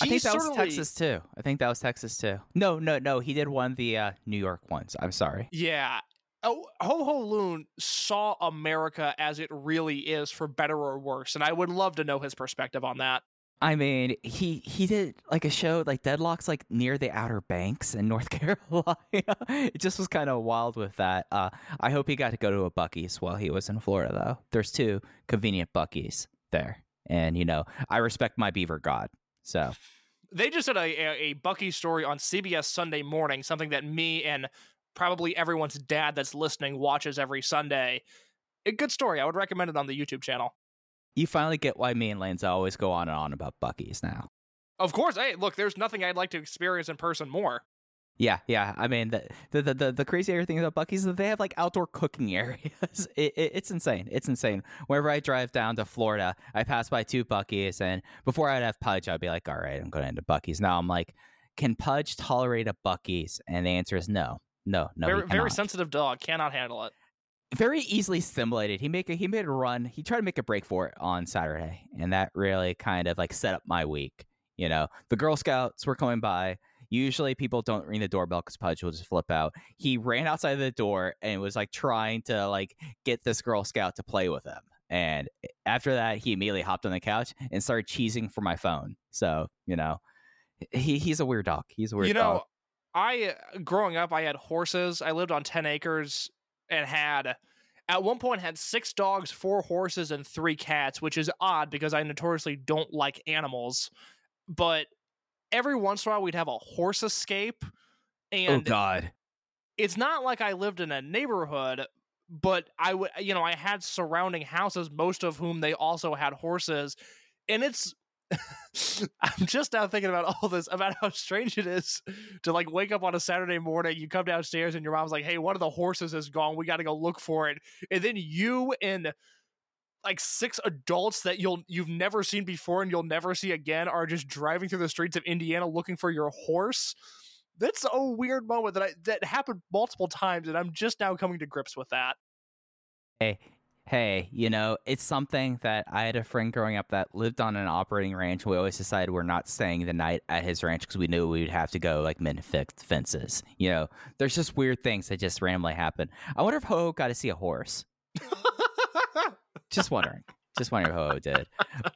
I think that was Texas too. I think that was Texas too. No, no, no. He did one the uh, New York ones. I'm sorry. Yeah. Oh, Ho Ho Lun saw America as it really is, for better or worse, and I would love to know his perspective on that. I mean, he he did like a show like Deadlocks like near the Outer Banks in North Carolina. it just was kind of wild with that. Uh, I hope he got to go to a Buc-ee's while he was in Florida though. There's two convenient Buc-ee's there, and you know I respect my Beaver God. So they just did a, a, a Buc-ee story on CBS Sunday morning, something that me and probably everyone's dad that's listening watches every Sunday. A good story. I would recommend it on the YouTube channel. You finally get why me and Lanza always go on and on about Buc-ee's now. Of course. Hey, look, there's nothing I'd like to experience in person more. Yeah, yeah. I mean, the the the, the crazy thing about Buc-ee's is that they have like outdoor cooking areas. It, it, it's insane. It's insane. Whenever I drive down to Florida, I pass by two Buc-ee's, and before I'd have Pudge, I'd be like, "All right, I'm going into Buc-ee's." Now I'm like, "Can Pudge tolerate a Buc-ee's?" And the answer is no, no, no. Very, very sensitive dog. Cannot handle it very easily stimulated. He make a, he made a run. He tried to make a break for it on Saturday, and that really kind of like set up my week. You know, the Girl Scouts were coming by. Usually, people don't ring the doorbell because Pudge will just flip out. He ran outside the door and was like trying to like get this Girl Scout to play with him. And after that, he immediately hopped on the couch and started cheesing for my phone. So you know, he he's a weird dog. He's a weird. You know, dog. I uh, growing up, I had horses. I lived on ten acres and had at one point had six dogs, four horses, and three cats, which is odd because I notoriously don't like animals. But every once in a while we'd have a horse escape. Oh, And oh God. it's not like I lived in a neighborhood, but I would you know, I had surrounding houses, most of whom they also had horses. And it's I'm just now thinking about all this about how strange it is to like wake up on a Saturday morning, you come downstairs and your mom's like, "Hey, one of the horses is gone. We got to go look for it." And then you and like six adults that you'll you've never seen before and you'll never see again are just driving through the streets of Indiana looking for your horse. That's a weird moment that I that happened multiple times and I'm just now coming to grips with that. Hey, hey, you know, it's something that I had a friend growing up that lived on an operating ranch. We always decided we're not staying the night at his ranch because we knew we would have to go like mend fixed fences. You know, there's just weird things that just randomly happen. I wonder if Ho got to see a horse. just wondering. Just wondering if Ho did.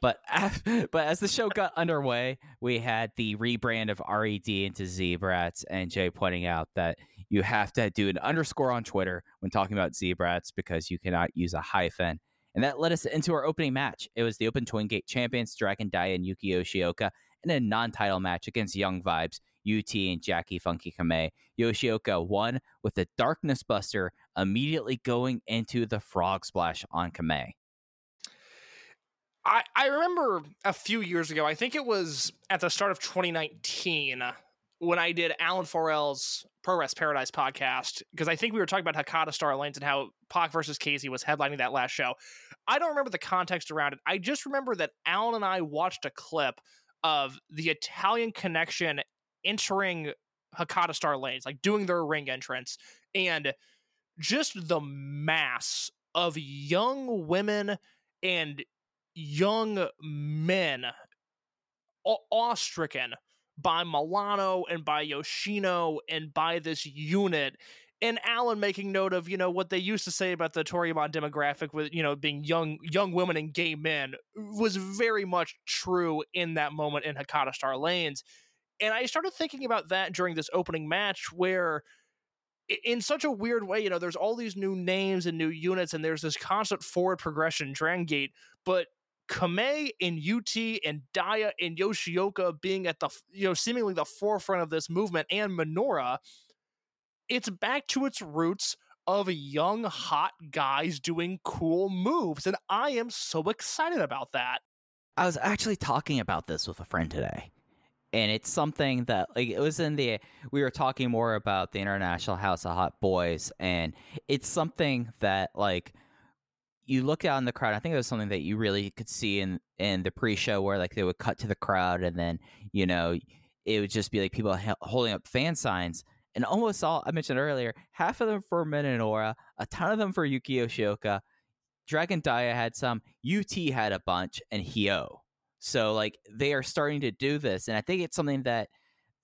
But but as the show got underway, we had the rebrand of RED into Z-Brats, and Jay pointing out that you have to do an underscore on Twitter when talking about Z-Brats because you cannot use a hyphen. And that led us into our opening match. It was the Open Twin Gate champions, Dragon Dia and Yuki Yoshioka, in a non title match against Young Vibes, UT and Jackie Funky Kame. Yoshioka won with the Darkness Buster immediately going into the Frog Splash on Kame. I, I remember a few years ago, I think it was at the start of 2019, when I did Alan Forel's Pro Wrest Paradise podcast, because I think we were talking about Hakata Star Lanes and how Pac versus Casey was headlining that last show. I don't remember the context around it. I just remember that Alan and I watched a clip of the Italian connection entering Hakata Star Lanes, like doing their ring entrance, and just the mass of young women and young men awe-stricken by Milano and by Yoshino and by this unit. And Alan making note of, you know, what they used to say about the Toryumon demographic with, you know, being young young women and gay men was very much true in that moment in Hakata Star Lanes. And I started thinking about that during this opening match where in such a weird way, you know, there's all these new names and new units, and there's this constant forward progression, Dragon Gate, but Kame and UT and Dia and Yoshioka being at the you know seemingly the forefront of this movement and Minoura, it's back to its roots of young hot guys doing cool moves, and I am so excited about that. I was actually talking about this with a friend today. And it's something that like it was in the we were talking more about the International House of Hot Boys and it's something that like you look out in the crowd. I think it was something that you really could see in in the pre-show where like they would cut to the crowd and then you know it would just be like people holding up fan signs and almost all I mentioned earlier, half of them for Minoura, a ton of them for Yuki Yoshioka. Dragon Dia had some, UT had a bunch, and Hyo. So like they are starting to do this, and I think it's something that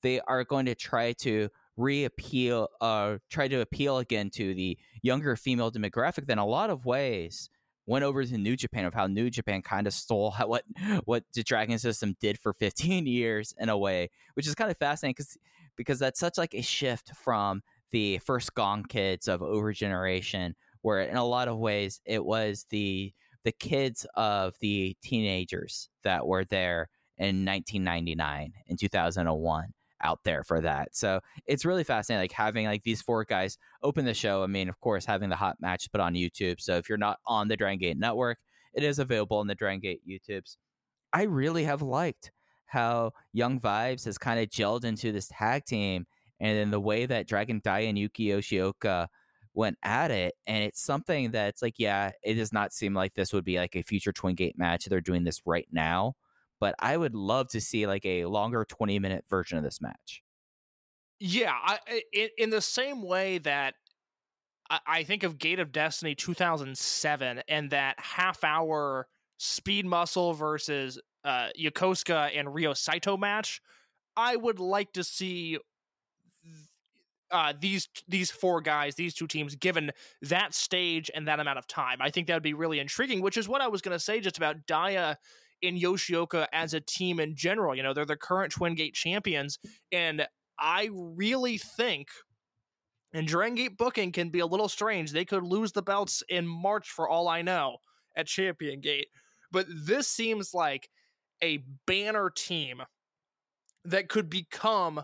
they are going to try to reappeal, uh, try to appeal again to the younger female demographic. That in a lot of ways went over to New Japan of how New Japan kind of stole how, what what the Dragon system did for 15 years in a way, which is kind of fascinating because because that's such like a shift from the first Gong Kids of Over Generation, where in a lot of ways it was the the kids of the teenagers that were there in 1999 and 2001 out there for that. So it's really fascinating, like having like these four guys open the show. I mean, of course, having the hot match put on YouTube. So if you're not on the Dragon Gate network, it is available on the Dragon Gate YouTubes. I really have liked how Young Vibes has kind of gelled into this tag team, and then the way that Dragon Dia and Yuki Yoshioka went at it. And it's something that's like, yeah, it does not seem like this would be like a future Twin Gate match. They're doing this right now but I would love to see like a longer 20 minute version of this match. Yeah, I, in, in the same way that I, I think of Gate of Destiny 2007 and that half hour Speed Muscle versus uh, Yokosuka and Ryo Saito match, I would like to see uh, these these four guys, these two teams, given that stage and that amount of time. I think that would be really intriguing. Which is what I was going to say just about Dia in Yoshioka as a team in general. You know, they're the current Twin Gate champions, and I really think. And Dragon Gate booking can be a little strange. They could lose the belts in March for all I know at Champion Gate. But this seems like a banner team that could become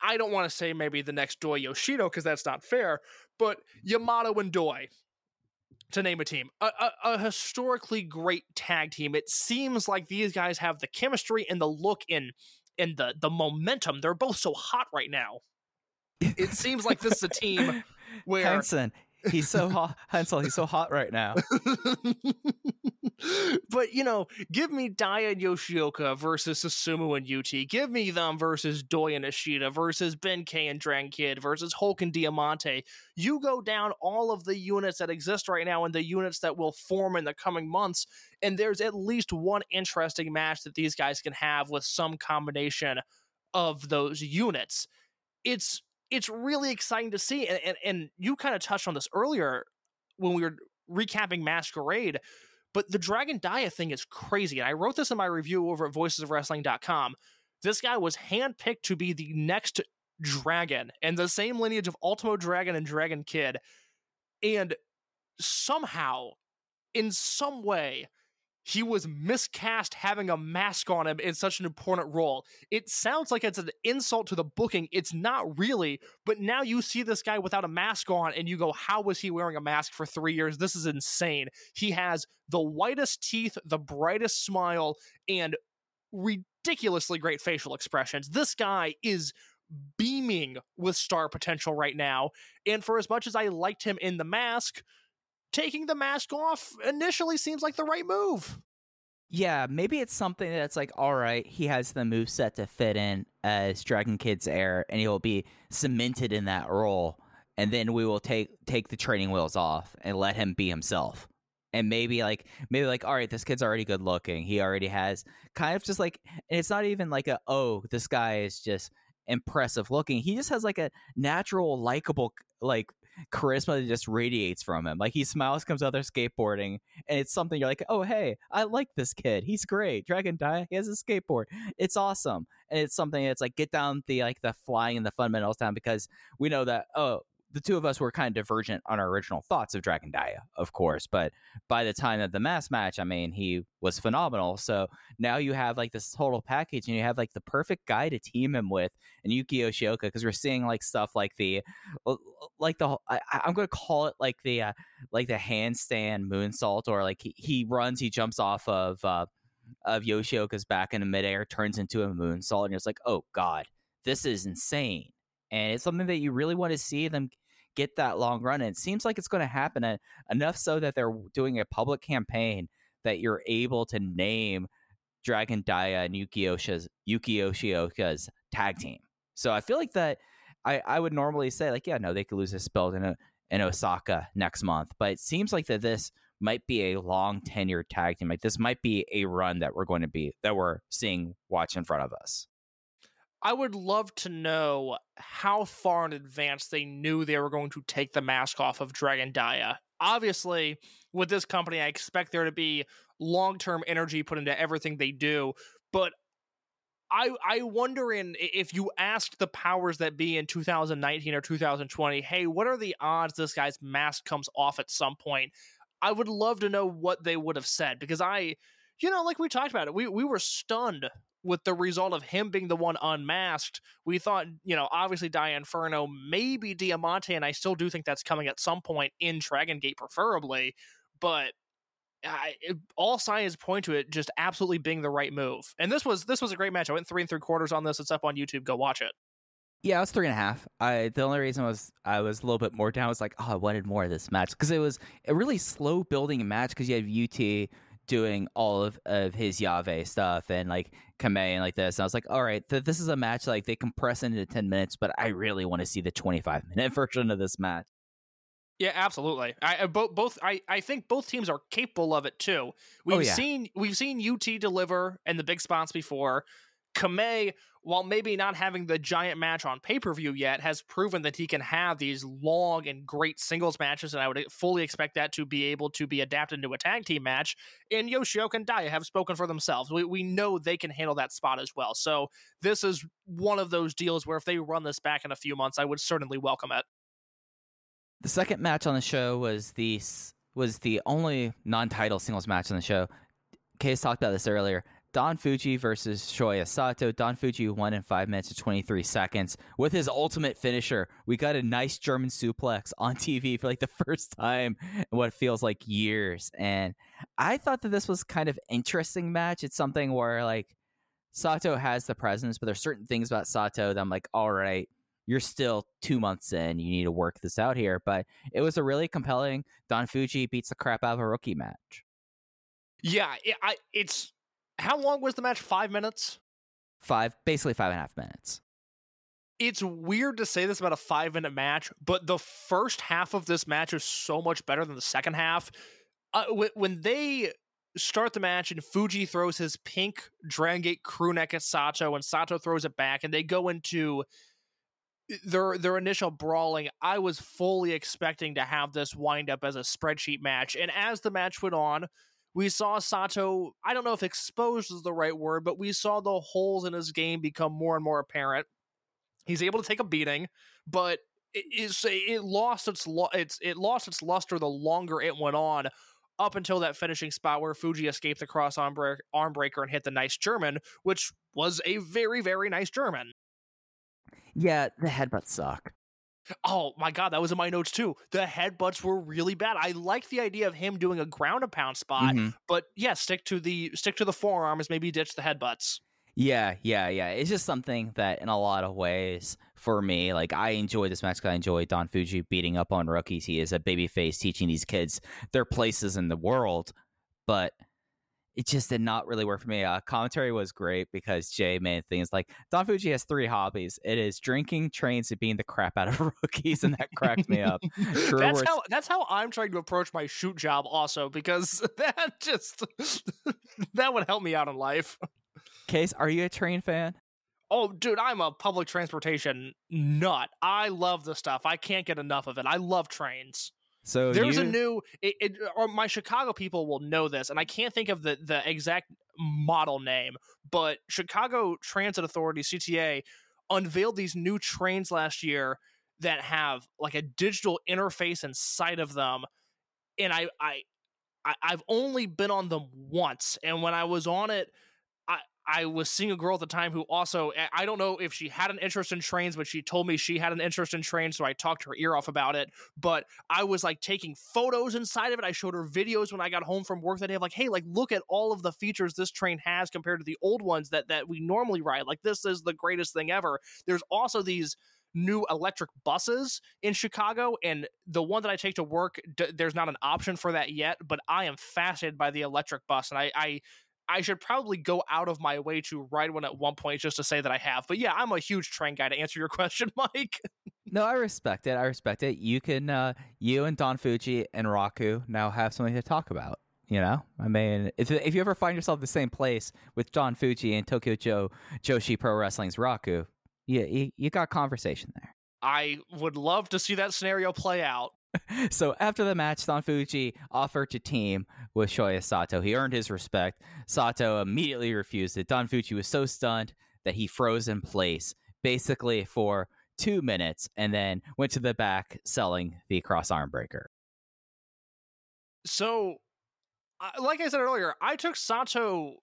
I don't want to say maybe the next Doi Yoshino because that's not fair, but Yamato and Doi to name a team, a, a, a, historically great tag team. It seems like these guys have the chemistry and the look in and the the momentum. They're both so hot right now. It seems like this is a team where he's so hot, Hansel. He's so hot right now. but you know, give me Dia and Yoshioka versus Susumu and UT. Give me them versus Doi and Ishida versus Ben K and Dragon Kid versus Hulk and Diamante. You go down all of the units that exist right now and the units that will form in the coming months, and there's at least one interesting match that these guys can have with some combination of those units. It's it's really exciting to see, and and, and you kind of touched on this earlier when we were recapping Masquerade but the Dragon Dia thing is crazy. And I wrote this in my review over at voicesofwrestling.com. This guy was handpicked to be the next dragon and the same lineage of Ultimo Dragon and Dragon Kid. And somehow, in some way, he was miscast having a mask on him in such an important role. It sounds like it's an insult to the booking. It's not really, but now you see this guy without a mask on and you go, How was he wearing a mask for three years? This is insane. He has the whitest teeth, the brightest smile, and ridiculously great facial expressions. This guy is beaming with star potential right now. And for as much as I liked him in the mask, taking the mask off initially seems like the right move. Yeah, maybe it's something that's like, all right, he has the move set to fit in as Dragon Kid's heir, and he'll be cemented in that role. And then we will take take the training wheels off and let him be himself. And maybe like maybe like, all right, this kid's already good looking. He already has kind of just like and it's not even like a oh, this guy is just impressive looking. He just has like a natural likable like charisma that just radiates from him. Like he smiles, comes out there skateboarding, and it's something you're like, oh hey, I like this kid. He's great. Dragon Dia, he has a skateboard. It's awesome, and it's something that's like get down the like the flying and the fundamentals down because we know that oh the two of us were kind of divergent on our original thoughts of Dragon Dia, of course. But by the time of the mask match, I mean, he was phenomenal. So now you have like this total package and you have like the perfect guy to team him with and Yuki Yoshioka because we're seeing like stuff like the, like the, I, am going to call it like the, uh, like the handstand moonsault or like he, he runs, he jumps off of, uh, of Yoshioka's back in the midair, turns into a moonsault. And it's like, oh God, this is insane and it's something that you really want to see them get that long run. And it seems like it's going to happen enough so that they're doing a public campaign that you're able to name Dragon Dia and Yuki, Osha's, Yuki Yoshioka's tag team. So I feel like that I, I would normally say like, yeah, no, they could lose this belt in, a, in Osaka next month. But it seems like that this might be a long tenured tag team. Like this might be a run that we're going to be that we're seeing watch in front of us. I would love to know how far in advance they knew they were going to take the mask off of Dragon Dia obviously, with this company, I expect there to be long term energy put into everything they do. But I I wonder in if you asked the powers that be in 2019 or 2020, hey, what are the odds this guy's mask comes off at some point? I would love to know what they would have said because I, you know, like we talked about it, we we were stunned with the result of him being the one unmasked. We thought, you know, obviously Dia Inferno, maybe Diamante, and I still do think that's coming at some point in Dragon Gate, preferably. But I, it, all signs point to it just absolutely being the right move. And this was this was a great match. I went three and three quarters on this. It's up on YouTube. Go watch it. Yeah, I was three and a half. I the only reason was I was a little bit more down. I was like, oh, I wanted more of this match because it was a really slow building match because you have UT doing all of, of his Yave stuff and like Kamei and like this. And I was like, all right, th- this is a match like they compress into 10 minutes, but I really want to see the 25 minute version of this match. Yeah, absolutely. I both both I, I think both teams are capable of it too. Oh, we've Oh, yeah. seen we've seen UT deliver and the big spots before. Kamei, while maybe not having the giant match on pay per view yet, has proven that he can have these long and great singles matches, and I would fully expect that to be able to be adapted into a tag team match. And Yoshioka and Dia have spoken for themselves. We, we know they can handle that spot as well. So this is one of those deals where if they run this back in a few months, I would certainly welcome it. The second match on the show was the was the only non-title singles match on the show. Case talked about this earlier. Don Fujii versus Shoya Sato. Don Fujii won in five minutes and 23 seconds with his ultimate finisher. We got a nice German suplex on TV for like the first time in what feels like years. And I thought that this was kind of interesting match. It's something where like Sato has the presence, but there's certain things about Sato that I'm like, all right, you're still two months in. You need to work this out here. But it was a really compelling. Don Fujii beats the crap out of a rookie match. Yeah, it, I, it's how long was the match? Five minutes. Five, basically five and a half minutes. It's weird to say this about a five minute match, but the first half of this match is so much better than the second half. Uh, when, when they start the match and Fujii throws his pink Dragon Gate crew neck at Sato and Sato throws it back and they go into their their initial brawling, I was fully expecting to have this wind up as a spreadsheet match. And as the match went on, we saw Sato, I don't know if exposed is the right word, but we saw the holes in his game become more and more apparent. He's able to take a beating, but it, lost its its it lost its luster the longer it went on. Up until that finishing spot where Fujii escaped the cross arm, break, arm breaker and hit the nice German, which was a very, very nice German. Yeah, the headbutts suck. Oh my god, that was in my notes too. The headbutts were really bad. I like the idea of him doing a ground and pound spot, Mhm. but yeah, stick to the stick to the forearms, maybe ditch the headbutts. Yeah, yeah, yeah. It's just something that, in a lot of ways, for me, like I enjoy this match because I enjoy Don Fujii beating up on rookies. He is a babyface teaching these kids their places in the world, but it just did not really work for me. Uh, commentary was great because Jay made things like Don Fujii has three hobbies. It is drinking, trains, and beating the crap out of rookies, and that cracked me up. True that's how that's how I'm trying to approach my shoot job also because that just that would help me out in life. Case, are you a train fan? Oh, dude, I'm a public transportation nut. I love the stuff. I can't get enough of it. I love trains. So There's you, a new, it, it, or my Chicago people will know this, and I can't think of the the exact model name, but Chicago Transit Authority (CTA) unveiled these new trains last year that have like a digital interface inside of them, and I I, I I've only been on them once, and when I was on it. I, was seeing a girl at the time who also I- I don't know if she had an interest in trains, but she told me she had an interest in trains, so I talked her ear off about it. But I was like taking photos inside of it. I showed her videos when I got home from work that day of like, hey, like look at all of the features this train has compared to the old ones that that we normally ride. Like this is the greatest thing ever. There's also these new electric buses in Chicago, and the one that I take to work, d- there's not an option for that yet. But I am fascinated by the electric bus, and I. I I should probably go out of my way to ride one at one point just to say that I have. But yeah, I'm a huge train guy to answer your question, Mike. No, I respect it. I respect it. You can, uh, you and Don Fujii and Raku now have something to talk about. You know, I mean, if if you ever find yourself in the same place with Don Fujii and Tokyo Joe Joshi Pro Wrestling's Raku, you, you you got conversation there. I would love to see that scenario play out. so after the match, Don Fujii offered to team with Shoya Sato. He earned his respect. Sato immediately refused it. Don Fujii was so stunned that he froze in place, basically for two minutes, and then went to the back selling the cross arm breaker. So, like I said earlier, I took Sato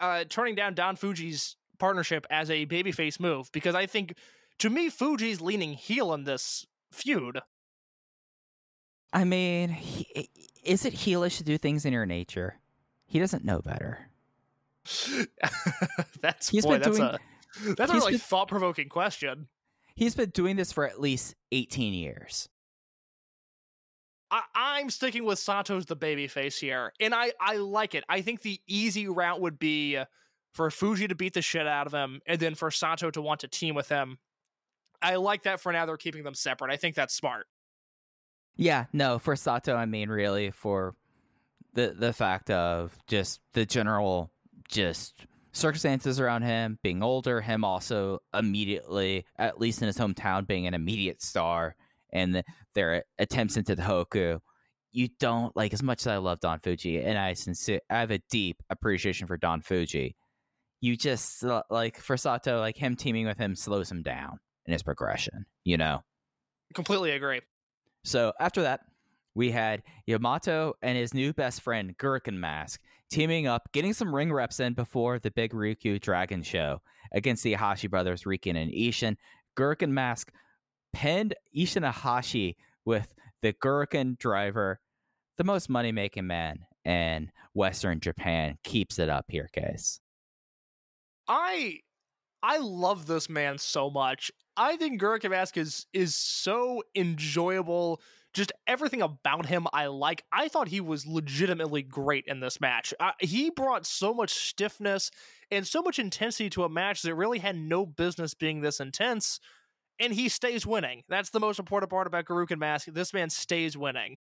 uh, turning down Don Fujii's partnership as a babyface move because I think, to me, Fujii's leaning heel in this feud. I mean, he, is it heelish to do things in your nature? He doesn't know better. that's He's boy, been that's doing- a that's a really been- thought provoking question. He's been doing this for at least 18 years. I, I'm sticking with Sato's the babyface here, and I I like it. I think the easy route would be for Fujii to beat the shit out of him, and then for Sato to want to team with him. I like that for now. They're keeping them separate. I think that's smart. Yeah, no, for Sato, I mean, really, for the the fact of just the general just circumstances around him being older, him also immediately, at least in his hometown, being an immediate star, and the, their attempts into the Hoku. You don't like as much as I love Don Fujii, and I sincere, I have a deep appreciation for Don Fujii. You just uh, like for Sato, like him teaming with him slows him down in his progression. You know. Completely agree. So after that, we had Yamato and his new best friend Gurukun Mask teaming up, getting some ring reps in before the big Ryukyu Dragon show against the Iihashi brothers Riken and Ishin. Gurukun Mask pinned Ishin Iihashi with the Gurukun driver, the most money making man in Western Japan. Keeps it up here, guys. I I love this man so much. I think Gurukun Mask is is so enjoyable. Just everything about him I like. I thought he was legitimately great in this match. Uh, he brought so much stiffness and so much intensity to a match that really had no business being this intense. And he stays winning. That's the most important part about Gurukun Mask. This man stays winning.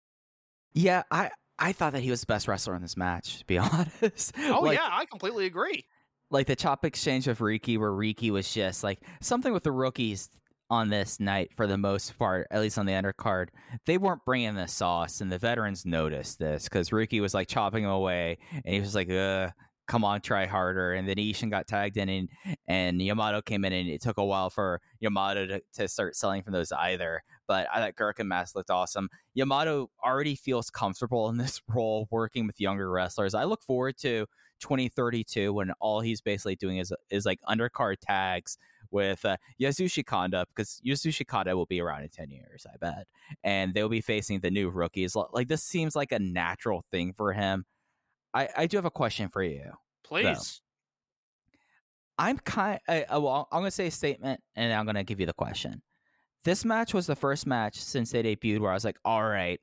Yeah, I I thought that he was the best wrestler in this match. To be honest. Oh Like, yeah, I completely agree. Like the chop exchange with Riki, where Riki was just like something with the rookies on this night for the most part, at least on the undercard. They weren't bringing the sauce, and the veterans noticed this because Riki was like chopping him away, and he was like, "Uh, come on, try harder." And then Ishin got tagged in, and, and Yamato came in, and it took a while for Yamato to, to start selling from those either. But I thought Gurukun Mask looked awesome. Yamato already feels comfortable in this role, working with younger wrestlers. I look forward to 2032 when all he's basically doing is is like undercard tags with uh, Yasushi Kanda because Yasushi Kanda will be around in 10 years, I bet. And they'll be facing the new rookies. Like this seems like a natural thing for him. I, I do have a question for you. Please. I'm kind I, I, well, I'm going to say a statement and I'm going to give you the question. This match was the first match since they debuted where I was like, all right,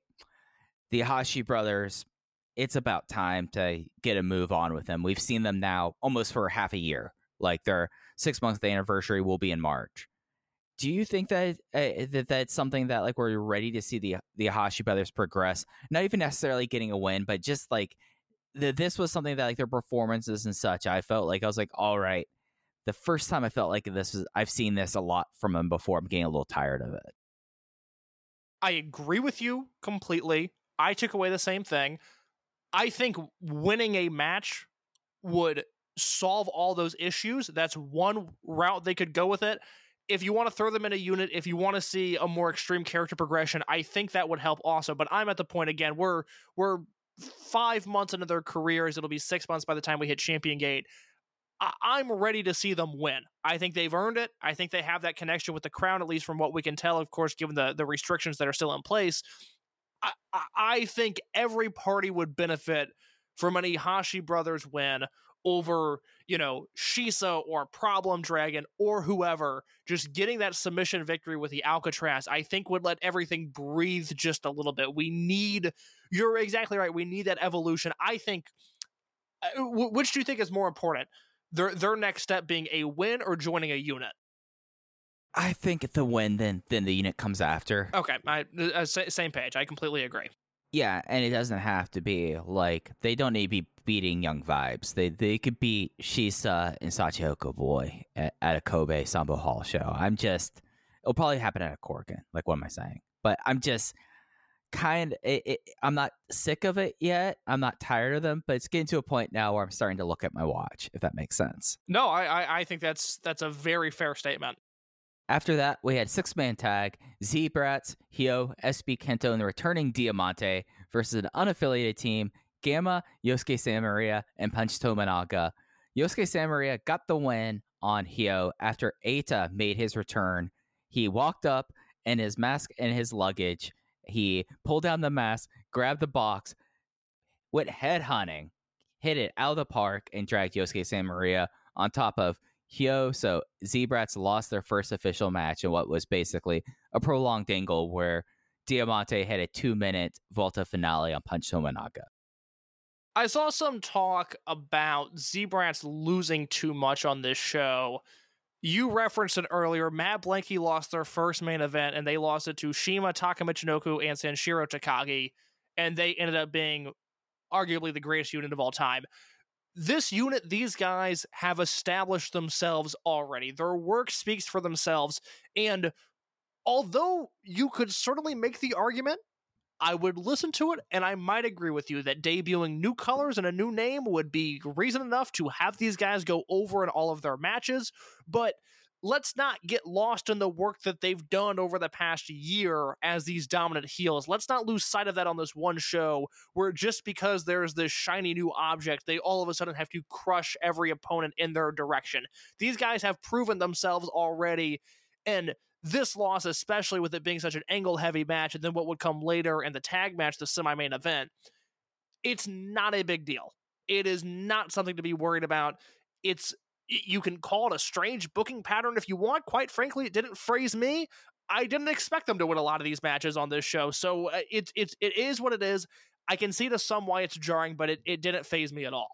the Hashi brothers, it's about time to get a move on with them. We've seen them now almost for half a year. Like their six month anniversary will be in March. Do you think that uh, that that's something that like we're ready to see the the Hashi brothers progress? Not even necessarily getting a win, but just like the, this was something that like their performances and such. I felt like I was like, all right, the first time I felt like this was I've seen this a lot from them before. I'm getting a little tired of it. I agree with you completely. I took away the same thing. I think winning a match would solve all those issues. That's one route they could go with it. If you want to throw them in a unit, if you want to see a more extreme character progression, I think that would help also. But I'm at the point again, we're we're five months into their careers. It'll be six months by the time we hit Champion Gate. I- I'm ready to see them win. I think they've earned it. I think they have that connection with the crown, at least from what we can tell, of course, given the, the restrictions that are still in place. I, I, think every party would benefit from any Hashi brothers win over, you know, Shisa or Problem Dragon or whoever. Just getting that submission victory with the Alcatraz, I think would let everything breathe just a little bit. We need, you're exactly right. We need that evolution. I think, uh, which do you think is more important? Their, their next step being a win or joining a unit? I think the win then then the unit comes after. Okay, I, uh, same page. I completely agree. Yeah, and it doesn't have to be like they don't need to be beating young vibes. They they could beat Shisa and Sachihoko Boy at, at a Kobe Sanbo Hall show. I'm just it'll probably happen at a Corkin. Like what am I saying? But I'm just kind of it, it, i'm not sick of it yet i'm not tired of them but it's getting to a point now where i'm starting to look at my watch if that makes sense No, I, I I think that's that's a very fair statement. After that we had six man tag z brats hio sb kento and the returning diamante versus an unaffiliated team gamma yosuke santa maria and punch tamanaga yosuke santa maria got the win on hio after Eita made his return. He walked up and his mask and his luggage. He pulled down the mask, grabbed the box, went head hunting, hit it out of the park, and dragged Yosuke Santa Maria on top of Hyo. So Z-Brats lost their first official match in what was basically a prolonged angle where Diamante had a two minute Volta finale on Punch Tamanaga. I saw some talk about Z-Brats losing too much on this show. You referenced it earlier. Matt Blanky lost their first main event, and they lost it to Shima Takamichinoku and Sanshiro Takagi, and they ended up being arguably the greatest unit of all time. This unit, these guys have established themselves already. Their work speaks for themselves, and although you could certainly make the argument I would listen to it, and I might agree with you that debuting new colors and a new name would be reason enough to have these guys go over in all of their matches. But let's not get lost in the work that they've done over the past year as these dominant heels. Let's not lose sight of that on this one show where just because there's this shiny new object, they all of a sudden have to crush every opponent in their direction. These guys have proven themselves already, and this loss, especially with it being such an angle heavy match, and then what would come later in the tag match, the semi main event, it's not a big deal. It is not something to be worried about. It's you can call it a strange booking pattern if you want. Quite frankly, it didn't phrase me. I didn't expect them to win a lot of these matches on this show, so uh, it it it is what it is. I can see to some why it's jarring, but it, it didn't phase me at all.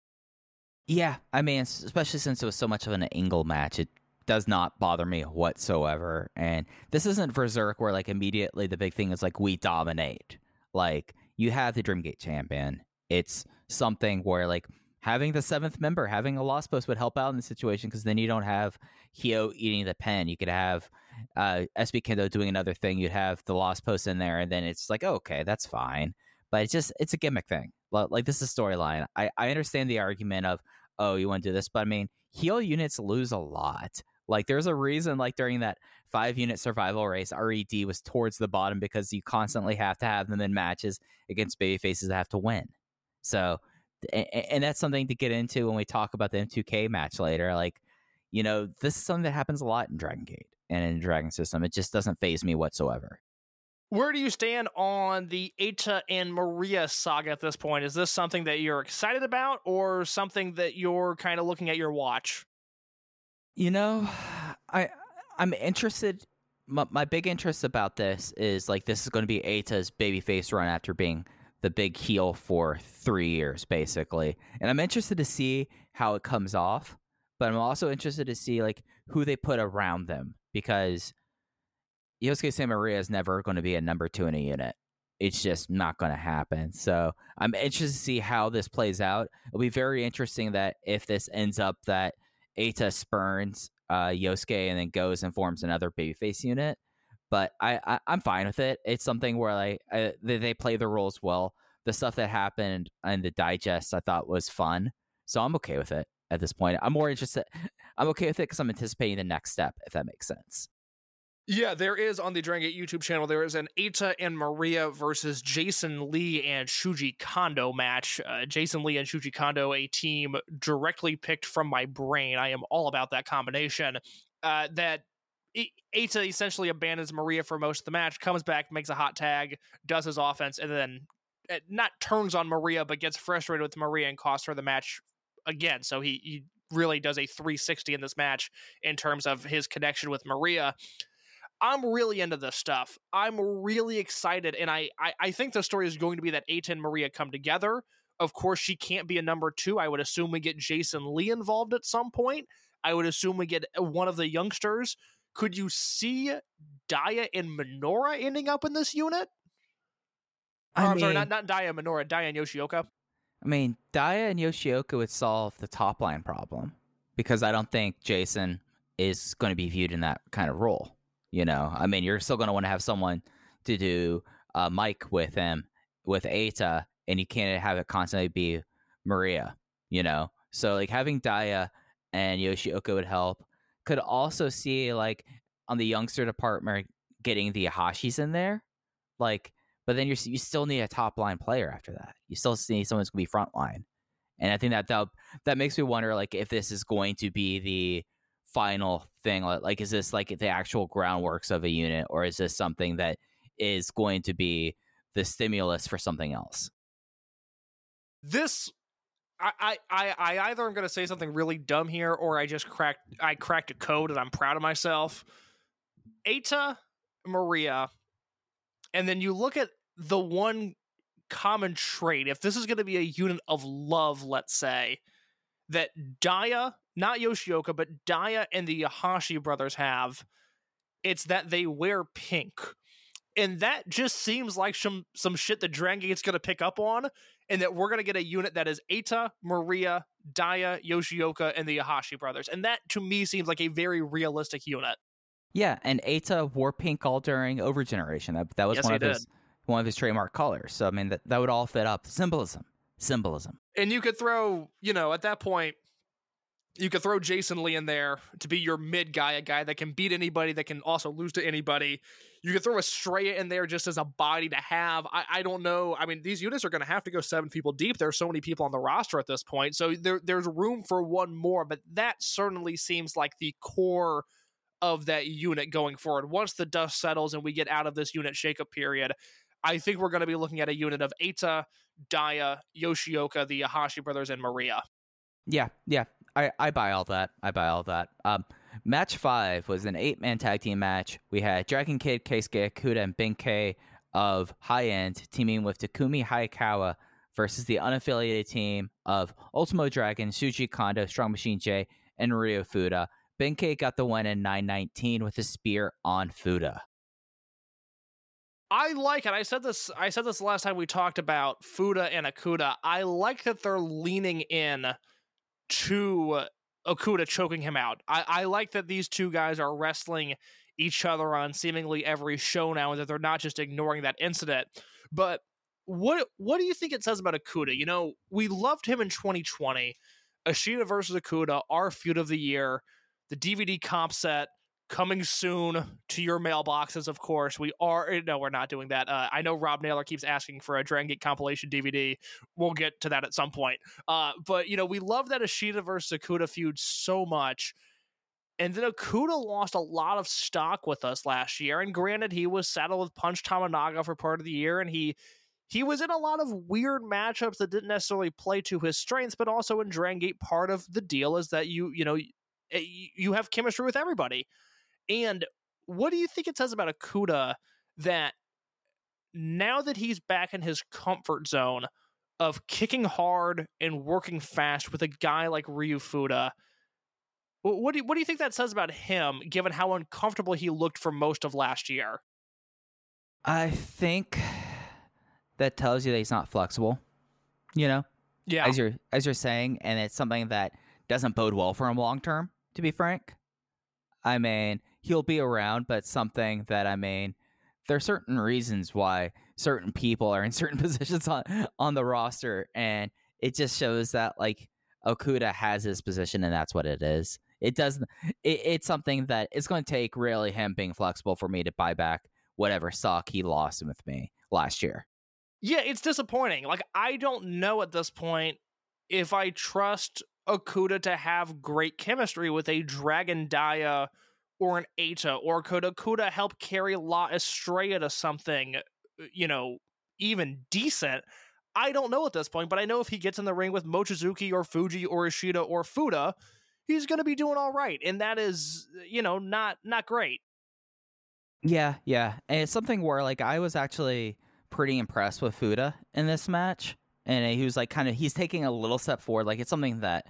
Yeah, I mean, especially since it was so much of an angle match, it does not bother me whatsoever. And this isn't Berserk where like immediately the big thing is like we dominate. Like you have the Dreamgate champion. It's something where like having the seventh member, having a lost post would help out in the situation because then you don't have Hio eating the pen. You could have uh, SB Kento doing another thing. You'd have the lost post in there, and then it's like, oh, okay, that's fine. But it's just it's a gimmick thing. Like this is storyline. I I understand the argument of oh you want to do this, but I mean heel units lose a lot. Like there's a reason like during that five unit survival race, RED was towards the bottom because you constantly have to have them in matches against baby faces that have to win. So and, and that's something to get into when we talk about the M2K match later. Like, you know, this is something that happens a lot in Dragon Gate and in Dragon System. It just doesn't phase me whatsoever. Where do you stand on the Eita and Maria saga at this point? Is this something that you're excited about or something that you're kind of looking at your watch? You know, I I'm interested. My, my big interest about this is like this is going to be Eita's babyface run after being the big heel for three years, basically. And I'm interested to see how it comes off, but I'm also interested to see like who they put around them because Yosuke Santa Maria is never going to be a number two in a unit. It's just not going to happen. So I'm interested to see how this plays out. It'll be very interesting that if this ends up that Eita spurns uh, Yosuke and then goes and forms another babyface unit. But I, I am fine with it. It's something where like I, they, play the roles well. The stuff that happened in the digest I thought was fun, so I'm okay with it at this point. I'm more interested. I'm okay with it because I'm anticipating the next step, if that makes sense. Yeah, there is on the Dragon Gate YouTube channel. There is an Eita and Maria versus Jason Lee and Shuji Kondo match. Uh, Jason Lee and Shuji Kondo, a team directly picked from my brain. I am all about that combination. Uh, that Eita essentially abandons Maria for most of the match, comes back, makes a hot tag, does his offense, and then uh, not turns on Maria, but gets frustrated with Maria and costs her the match again. So he, he really does a 360 in this match in terms of his connection with Maria. I'm really into this stuff. I'm really excited, and I, I, I think the story is going to be that Eita and Maria come together. Of course, she can't be a number two. I would assume we get Jason Lee involved at some point. I would assume we get uh, one of the youngsters. Could you see Dia and Minoura ending up in this unit? I mean, sorry, not not Dia Minoura, Dia and Yoshioka. I mean, Dia and Yoshioka would solve the top line problem because I don't think Jason is going to be viewed in that kind of role. You know, I mean, you're still going to want to have someone to do uh, Mike with him with Eita, and you can't have it constantly be Maria. You know, so like having Dia and Yoshioka would help. Could also see like on the youngster department getting the Iihashis in there, like. But then you you still need a top line player after that. You still need someone who's gonna be front line, and I think that that that makes me wonder like if this is going to be the final thing. Like, is this like the actual groundworks of a unit, or is this something that is going to be the stimulus for something else? This I, I, I either am going to say something really dumb here, or I just cracked I cracked a code and I'm proud of myself. Eita, Maria, and then you look at the one common trait. If this is going to be a unit of love, let's say that Dia, not Yoshioka, but Dia and the Iihashi brothers have, it's that they wear pink. And that just seems like some some shit that Dragon Gate's going to pick up on and that we're going to get a unit that is Eita, Maria, Dia, Yoshioka, and the Iihashi brothers. And that to me seems like a very realistic unit. Yeah, and Eita wore pink all during Overgeneration. That that was Yes, one of did. his one of his trademark colors. So I mean that, that would all fit up. Symbolism. Symbolism. And you could throw, you know, at that point, you could throw Jason Lee in there to be your mid guy, a guy that can beat anybody, that can also lose to anybody. You could throw Estrella in there just as a body to have. I, I don't know. I mean, these units are going to have to go seven people deep. There's so many people on the roster at this point. So there, there's room for one more, but that certainly seems like the core of that unit going forward. Once the dust settles and we get out of this unit shakeup period, I think we're going to be looking at a unit of Eita, Dia, Yoshioka, the Iihashi brothers, and Maria. Yeah, yeah. I, I buy all that. I buy all that. Um, match five was an eight man tag team match. We had Dragon Kid, Keisuke Okuda, and Benkei of High End teaming with Takumi Hayakawa versus the unaffiliated team of Ultimo Dragon, Shuji Kondo, Strong Machine J, and Ryo Fuda. Benkei got the win in 919 with a spear on Fuda. I like it. I said this. I said this last time we talked about Fuda and Okuda. I like that they're leaning in to uh, Okuda choking him out. I, I like that these two guys are wrestling each other on seemingly every show now, and that they're not just ignoring that incident. But what what do you think it says about Okuda? You know, we loved him in 2020. Ishida versus Okuda, our feud of the year, the DVD comp set coming soon to your mailboxes. Of course, we are. eh, No, we're not doing that. Uh, I know Rob Naylor keeps asking for a Dragon Gate compilation DVD. We'll get to that at some point. Uh, but you know, we love that Ishida versus Okuda feud so much. And then Okuda lost a lot of stock with us last year. And granted, he was saddled with Punch Tamanaga for part of the year, and he he was in a lot of weird matchups that didn't necessarily play to his strengths, but also in Dragon Gate, part of the deal is that you you know eh, you have chemistry with everybody. And what do you think it says about Okuda that now that he's back in his comfort zone of kicking hard and working fast with a guy like Ryu Fuda, what do you, what do you think that says about him, given how uncomfortable he looked for most of last year? I think that tells you that he's not flexible. You know, Yeah, as you're as you're saying, and it's something that doesn't bode well for him long term. To be frank, I mean he'll be around, but something that I mean there are certain reasons why certain people are in certain positions on on the roster, and it just shows that like Okuda has his position, and that's what it is. It doesn't. It, it's something that it's going to take really him being flexible for me to buy back whatever stock he lost with me last year. Yeah, it's disappointing. Like I don't know at this point if I trust Okuda to have great chemistry with a Dragon Dia or an Eita, or could Okuda help carry La Estrella to something, uh, you know, even decent? I don't know at this point, but I know if he gets in the ring with Mochizuki or Fujii or Ishida or Fuda, he's going to be doing all right, and that is, you know, not not great. Yeah, yeah. And it's something where like I was actually pretty impressed with Fuda in this match. And he was like kind of he's taking a little step forward. Like it's something that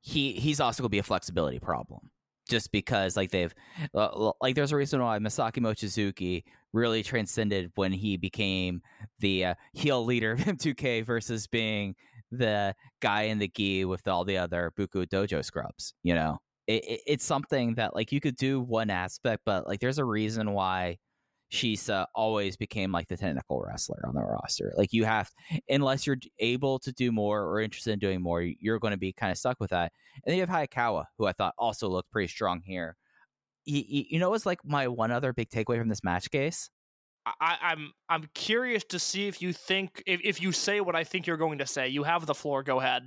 he he's also gonna be a flexibility problem. Just because like they've uh, like there's a reason why Masaki Mochizuki really transcended when he became the uh, heel leader of M2K versus being the guy in the gi with all the other Buku Dojo scrubs, you know? It, it, it's something that like you could do one aspect, but like there's a reason why Shisa always became like the technical wrestler on the roster. Like you have, unless you're able to do more or interested in doing more, you're going to be kind of stuck with that. And then you have Hayakawa, who I thought also looked pretty strong here. You, you know, was like my one other big takeaway from this match case. I, I'm I'm curious to see if you think if, if you say what I think you're going to say. You have the floor. Go ahead.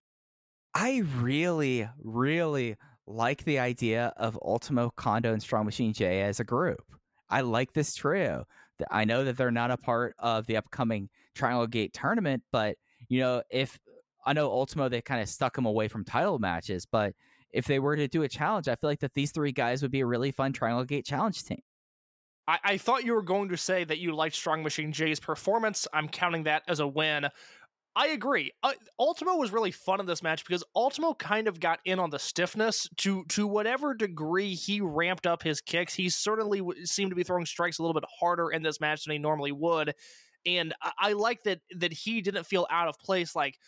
I really, really like the idea of Ultimo Kondo and Strong Machine J as a group. I like this trio. I know that they're not a part of the upcoming Triangle Gate tournament, but you know, if I know Ultimo they kind of stuck them away from title matches, but if they were to do a challenge, I feel like that these three guys would be a really fun Triangle Gate challenge team. I, I thought you were going to say that you liked Strong Machine J's performance. I'm counting that as a win. I agree. Uh, Ultimo was really fun in this match because Ultimo kind of got in on the stiffness to to whatever degree he ramped up his kicks. He certainly w- seemed to be throwing strikes a little bit harder in this match than he normally would, and I, I like that that he didn't feel out of place. Like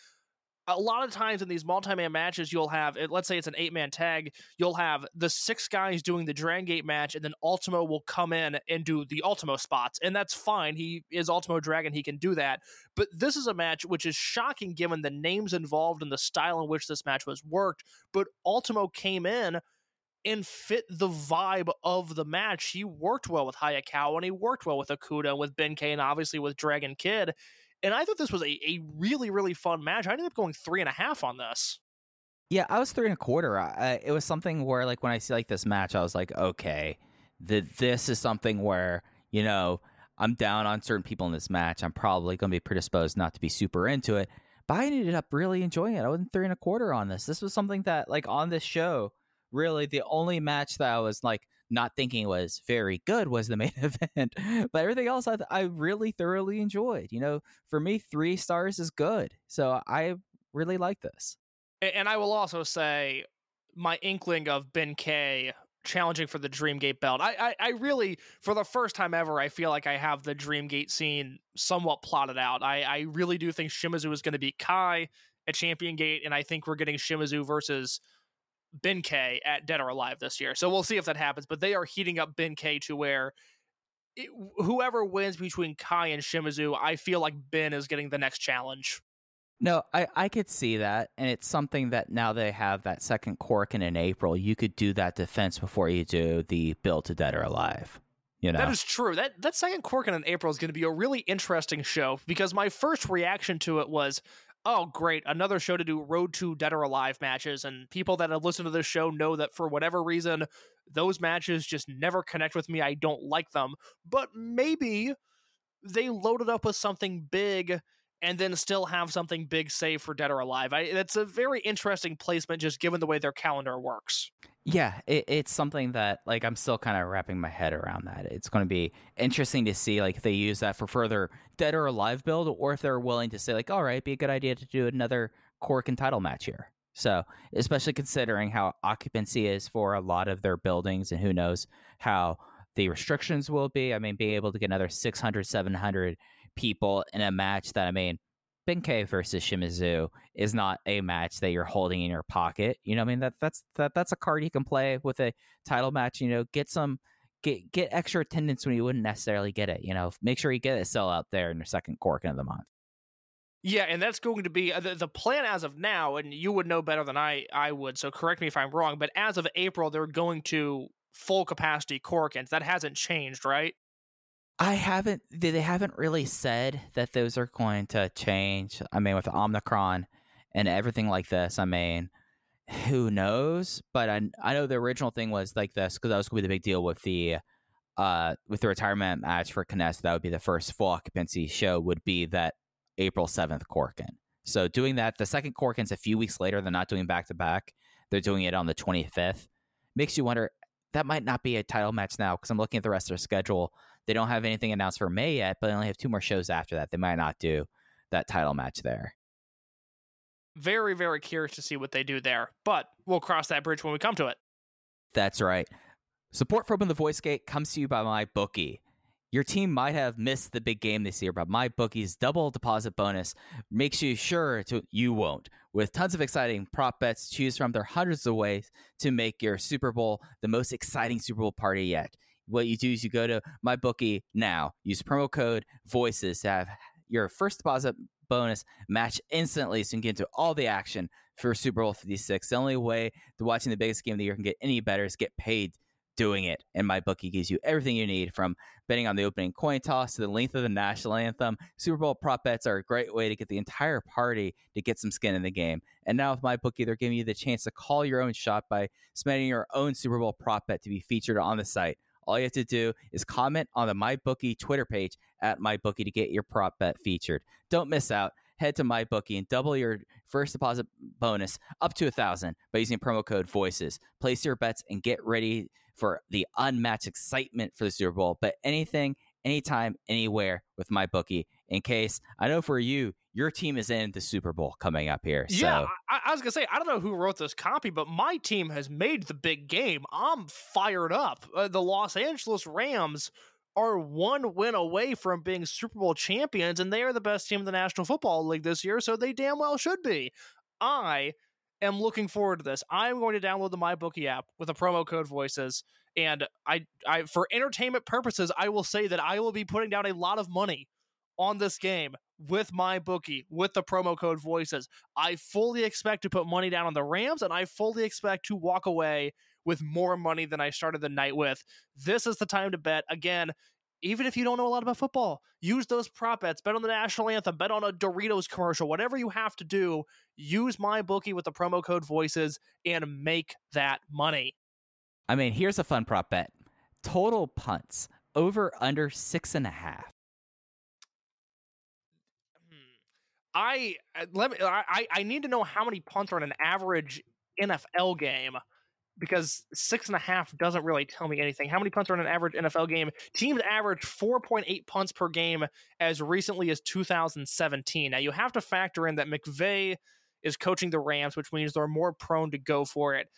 a lot of times in these multi-man matches you'll have let's say it's an eight-man tag you'll have the six guys doing the Dragon Gate match and then ultimo will come in and do the ultimo spots and that's fine he is ultimo dragon he can do that but this is a match which is shocking given the names involved and the style in which this match was worked but ultimo came in and fit the vibe of the match. He worked well with Hayakawa and he worked well with Okuda and with Ben Kane, obviously with Dragon Kid. And I thought this was a, a really, really fun match. I ended up going three and a half on this. Yeah, I was three and a quarter. It was something where, like, when I see like this match, I was like, okay, that this is something where you know I'm down on certain people in this match. I'm probably going to be predisposed not to be super into it. But I ended up really enjoying it. I wasn't three and a quarter on this. This was something that, like, on this show, really the only match that I was like not thinking was very good was the main event, but everything else I, I really thoroughly enjoyed. You know, for me, three stars is good. So I really like this. And I will also say my inkling of Ben K challenging for the Dreamgate belt. I, I, I really, for the first time ever, I feel like I have the Dreamgate scene somewhat plotted out. I, I really do think Shimizu is going to beat Kai at Champion Gate, and I think we're getting Shimizu versus Ben K at Dead or Alive this year. So we'll see if that happens. But they are heating up Ben K to where it, whoever wins between Kai and Shimizu, I feel like Ben is getting the next challenge. No, I, I could see that. And it's something that now they have that second Korakuen in April, you could do that defense before you do the build to Dead or Alive. You know? That is true. That that second Korakuen in April is going to be a really interesting show because my first reaction to it was, oh, great, another show to do Road to Dead or Alive matches. And people that have listened to this show know that for whatever reason, those matches just never connect with me. I don't like them. But maybe they loaded up with something big and then still have something big save for Dead or Alive. I, that's a very interesting placement, just given the way their calendar works. Yeah, it, it's something that like I'm still kind of wrapping my head around that. It's going to be interesting to see like if they use that for further Dead or Alive build, or if they're willing to say like, all right, be a good idea to do another Cork and title match here. So, especially considering how occupancy is for a lot of their buildings, and who knows how the restrictions will be. I mean, being able to get another 600, 700 people in a match that I mean, Ben K versus Shimizu is not a match that you're holding in your pocket. You know, I mean that that's that that's a card you can play with a title match. You know, get some get get extra attendance when you wouldn't necessarily get it. You know, make sure you get a sell out there in your second Korakuen of the month. Yeah, and that's going to be uh, the, the plan as of now, and you would know better than I I would. So correct me if I'm wrong, but as of April, they're going to full capacity Korakuens. That hasn't changed, right? I haven't. They haven't really said that those are going to change. I mean, with Omicron and everything like this, I mean, who knows? But I I know the original thing was like this because that was going to be the big deal with the uh with the retirement match for K-ness. That would be the first full occupancy show. Would be that April seventh Korakuen. So doing that, the second Korakuen's a few weeks later. They're not doing back to back. They're doing it on the twenty fifth. Makes you wonder. That might not be a title match now because I'm looking at the rest of their schedule they don't have anything announced for May yet, but they only have two more shows after that. They might not do that title match there. Very, very curious to see what they do there, but we'll cross that bridge when we come to it. That's right. Support for Open the Voice Gate comes to you by MyBookie. Your team might have missed the big game this year, but MyBookie's double deposit bonus makes you sure to you won't. With tons of exciting prop bets to choose from, there are hundreds of ways to make your Super Bowl the most exciting Super Bowl party yet. What you do is you go to MyBookie now, use promo code VOICES to have your first deposit bonus match instantly so you can get into all the action for Super Bowl 56. The only way to watching the biggest game of the year can get any better is get paid doing it. And MyBookie gives you everything you need from betting on the opening coin toss to the length of the national anthem. Super Bowl prop bets are a great way to get the entire party to get some skin in the game. And now with MyBookie, they're giving you the chance to call your own shot by submitting your own Super Bowl prop bet to be featured on the site. All you have to do is comment on the MyBookie Twitter page at MyBookie to get your prop bet featured. Don't miss out. Head to MyBookie and double your first deposit bonus up to a thousand by using promo code VOICES. Place your bets and get ready for the unmatched excitement for the Super Bowl. But anything, anytime, anywhere with MyBookie. In case I know for you, your team is in the Super Bowl coming up here. Yeah, So I, I was gonna say I don't know who wrote this copy, but my team has made the big game. I'm fired up. Uh, the Los Angeles Rams are one win away from being Super Bowl champions, and they are the best team in the National Football League this year, so they damn well should be. I am looking forward to this. I'm going to download the MyBookie app with a promo code Voices, and I, I for entertainment purposes, I will say that I will be putting down a lot of money on this game with MyBookie with the promo code voices i fully expect to put money down on the rams and i fully expect to walk away with more money than i started the night with. This is the time to bet. Again even if you don't know a lot about football use those prop bets. Bet on the national anthem. Bet on a doritos commercial. Whatever you have to do use MyBookie with the promo code voices and make that money. I mean, here's a fun prop bet: total punts over under six and a half. I uh, let me. I I- need to know how many punts are in an average NFL game because six and a half doesn't really tell me anything. How many punts are in an average NFL game? Teams average four point eight punts per game as recently as 2017. Now you have to factor in that McVay is coaching the Rams, which means they're more prone to go for it.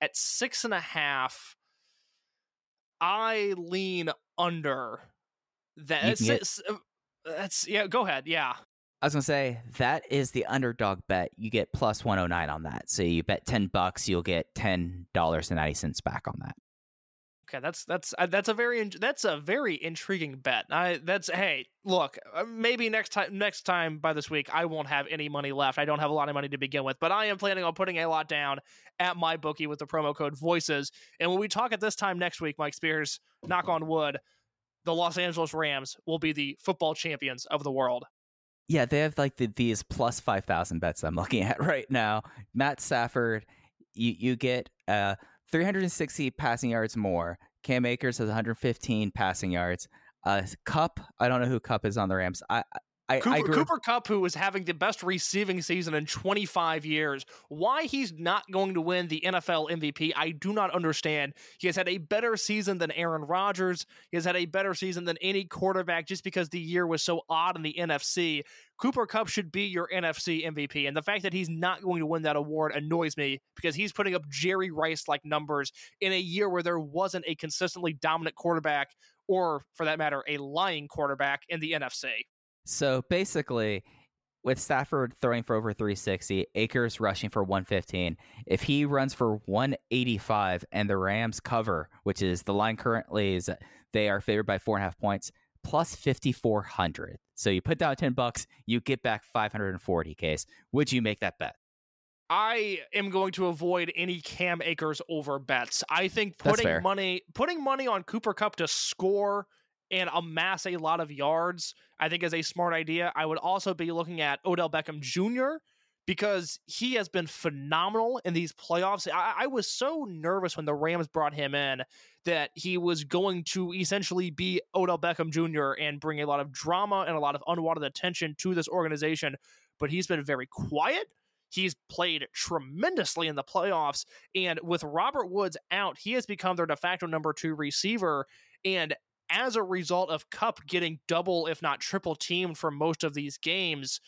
At six and a half, I lean under. That that's, can get- it's- uh, that's yeah. Go ahead. Yeah. I was gonna say that is the underdog bet. You get plus one hundred nine on that. So you bet ten bucks, you'll get ten dollars and ninety cents back on that. Okay, that's that's uh, that's a very that's a very intriguing bet. I that's hey, look, uh, maybe next time next time by this week I won't have any money left. I don't have a lot of money to begin with, but I am planning on putting a lot down at MyBookie with the promo code voices. And when we talk at this time next week, Mike Spears, knock on wood, the Los Angeles Rams will be the football champions of the world. Yeah, they have like the, these plus five thousand bets I'm looking at right now. Matt Stafford, you you get uh 360 passing yards more. Cam Akers has 115 passing yards. Uh, Kupp, I don't know who Kupp is on the Rams. I I, Cooper, I grew, Cooper Kupp, who is having the best receiving season in 25 years, why he's not going to win the NFL MVP, I do not understand. He has had a better season than Aaron Rodgers. He has had a better season than any quarterback just because the year was so odd in the NFC. Cooper Kupp should be your NFC MVP. And the fact that he's not going to win that award annoys me because he's putting up Jerry Rice like numbers in a year where there wasn't a consistently dominant quarterback, or for that matter, a lying quarterback in the NFC. So basically, with Stafford throwing for over 360, Akers rushing for 115, if he runs for 185 and the Rams cover, which is the line currently is they are favored by four and a half points, plus 5,400. So you put down 10 bucks, you get back 540 case. Would you make that bet? I am going to avoid any Cam Akers over bets. I think putting money putting money on Cooper Kupp to score and amass a lot of yards, I think is a smart idea. I would also be looking at Odell Beckham Jr. because he has been phenomenal in these playoffs. I, I was so nervous when the Rams brought him in that he was going to essentially be Odell Beckham Jr. and bring a lot of drama and a lot of unwanted attention to this organization. But he's been very quiet. He's played tremendously in the playoffs. And with Robert Woods out, he has become their de facto number two receiver. And as a result of Kupp getting double, if not triple teamed for most of these games,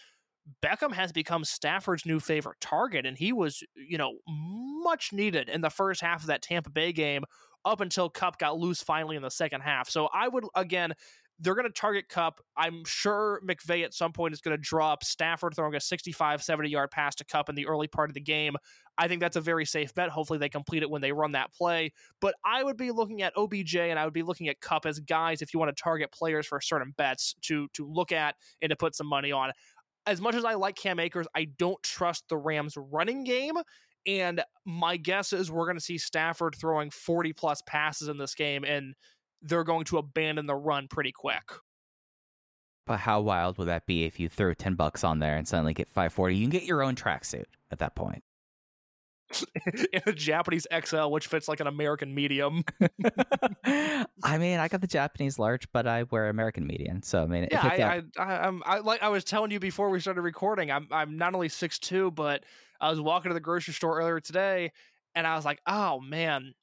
Beckham has become Stafford's new favorite target. And he was, you know, much needed in the first half of that Tampa Bay game up until Kupp got loose finally in the second half. So I would, again, they're going to target Kupp. I'm sure McVay at some point is going to draw up Stafford throwing a 65, 70 yard pass to Kupp in the early part of the game. I think that's a very safe bet. Hopefully, they complete it when they run that play. But I would be looking at OBJ and I would be looking at Kupp as guys if you want to target players for certain bets to to look at and to put some money on. As much as I like Cam Akers, I don't trust the Rams running game. And my guess is we're going to see Stafford throwing 40 plus passes in this game, and they're going to abandon the run pretty quick. But how wild would that be if you throw 10 bucks on there and suddenly get 540? You can get your own tracksuit at that point. in a Japanese XL, which fits like an American medium. I mean, I got the Japanese large, but I wear American medium. So I mean, yeah, I, I, I, I'm, I, like I was telling you before we started recording, I'm, I'm not only six two, but I was walking to the grocery store earlier today, and I was like, oh man,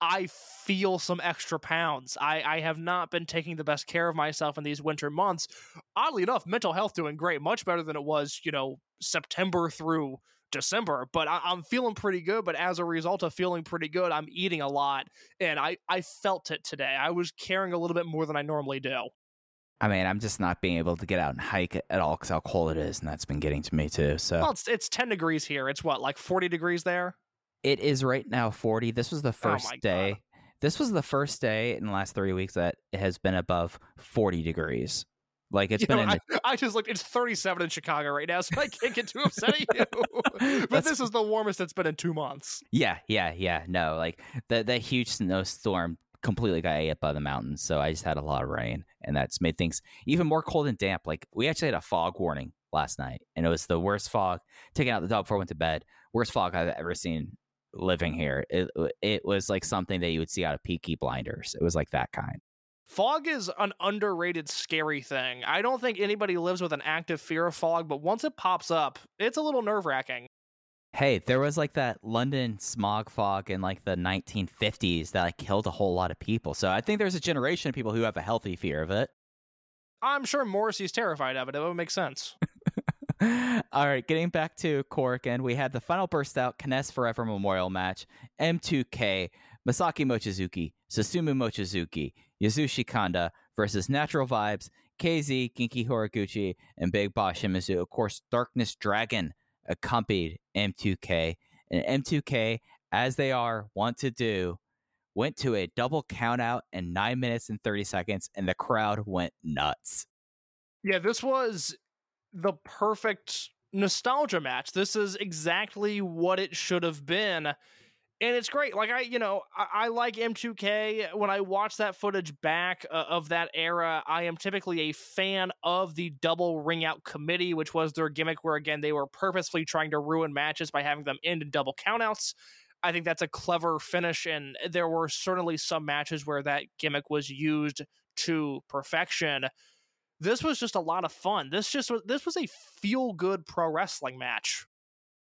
I feel some extra pounds. I, I have not been taking the best care of myself in these winter months. Oddly enough, mental health doing great, much better than it was, you know, September through December. But I, am feeling pretty good. But as a result of feeling pretty good, I'm eating a lot, and I I felt it today. I was caring a little bit more than I normally do. I mean, I'm just not being able to get out and hike at all because how cold it is, and that's been getting to me too. So, well, it's it's 10 degrees here. It's what like 40 degrees there. It is right now 40. This was the oh first oh day. God. This was the first day in the last three weeks that it has been above 40 degrees. Like it's you been. Know, the... I, I, just looked. It's 37 in Chicago right now, so I can't get too upset at you. but this is the warmest it's been in two months. Yeah, yeah, yeah. No, like the the huge snowstorm completely got ate up by the mountains. So I just had a lot of rain, and that's made things even more cold and damp. Like we actually had a fog warning last night, and it was the worst fog. Taking out the dog before I went to bed, worst fog I've ever seen living here. It uh, it was like something that you would see out of Peaky Blinders. It was like that kind. Fog is an underrated scary thing. I don't think anybody lives with an active fear of fog, but once it pops up, it's a little nerve wracking. Hey, there was like that London smog fog in like the 1950s that like killed a whole lot of people. So I think there's a generation of people who have a healthy fear of it. I'm sure Morrissey's terrified of it. It would make sense. All right, getting back to Cork, and we had the final burst out K-ness Forever Memorial match. M2K, Masaaki Mochizuki, Susumu Mochizuki, Yasushi Kanda versus Natural Vibes, KZ, Genki Horiguchi, and Big Boss Shimizu. Of course, Darkness Dragon accompanied M2K. And M2K, as they are want to do, went to a double count out in 9 minutes and 30 seconds, and the crowd went nuts. Yeah, this was the perfect nostalgia match. This is exactly what it should have been and it's great. Like I, you know, I, I, like M2K. When I watch that footage back uh, of that era, I am typically a fan of the double ring out committee, which was their gimmick, where again they were purposefully trying to ruin matches by having them end in double countouts. I think that's a clever finish, and there were certainly some matches where that gimmick was used to perfection. This was just a lot of fun. This just this was a feel good pro wrestling match.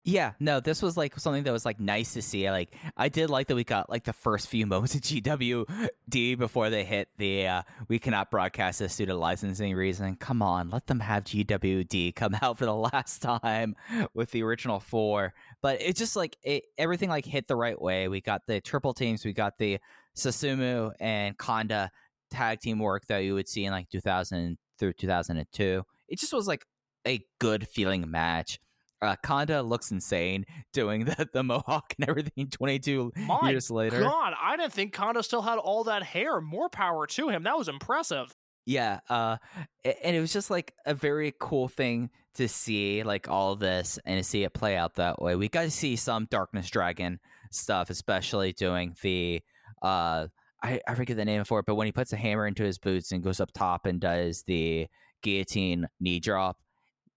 Yeah, no, this was like something that was like nice to see. Like I did like that we got like the first few moments of GWD before they hit the uh, we cannot broadcast this due to licensing reason. Come on, let them have GWD come out for the last time with the original four. But it's just like it, everything like hit the right way. We got the triple teams, we got the Susumu and Kanda tag team work that you would see in like 2000 through 2002. It just was like a good feeling match uh, Kanda looks insane doing the, the mohawk and everything 22 My years later. God, I didn't think Kanda still had all that hair. More power to him. That was impressive. Yeah, uh, and it was just like a very cool thing to see, like all this, and to see it play out that way. We got to see some Darkness Dragon stuff, especially doing the uh, I, I forget the name for it, but when he puts a hammer into his boots and goes up top and does the guillotine knee drop,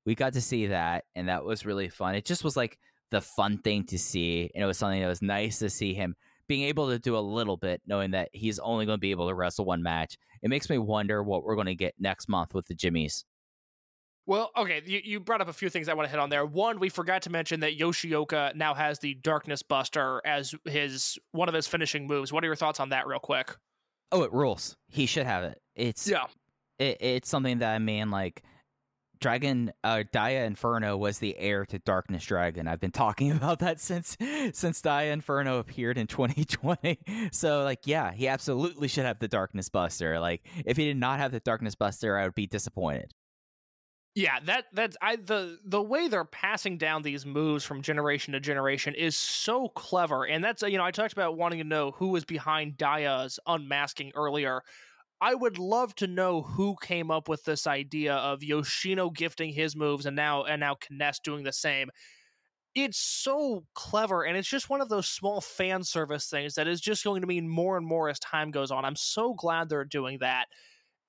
we got to see that, and that was really fun. It just was like the fun thing to see, and it was something that was nice to see him being able to do a little bit, knowing that he's only going to be able to wrestle one match. It makes me wonder what we're going to get next month with the Jimmies. Well, okay, you, you brought up a few things I want to hit on there. One, we forgot to mention that Yoshioka now has the Darkness Buster as his one of his finishing moves. What are your thoughts on that, real quick? Oh, it rules. He should have it. It's yeah. It, it's something that I mean, like Dragon uh Dia Inferno was the heir to Darkness Dragon. I've been talking about that since since Dia Inferno appeared in 2020. So like yeah, he absolutely should have the Darkness Buster. Like if he did not have the Darkness Buster, I would be disappointed. Yeah, that that's I the the way they're passing down these moves from generation to generation is so clever, and that's you know I talked about wanting to know who was behind Dia's unmasking earlier. I would love to know who came up with this idea of Yoshino gifting his moves and now and now K-ness doing the same. It's so clever, and it's just one of those small fan service things that is just going to mean more and more as time goes on. I'm so glad they're doing that.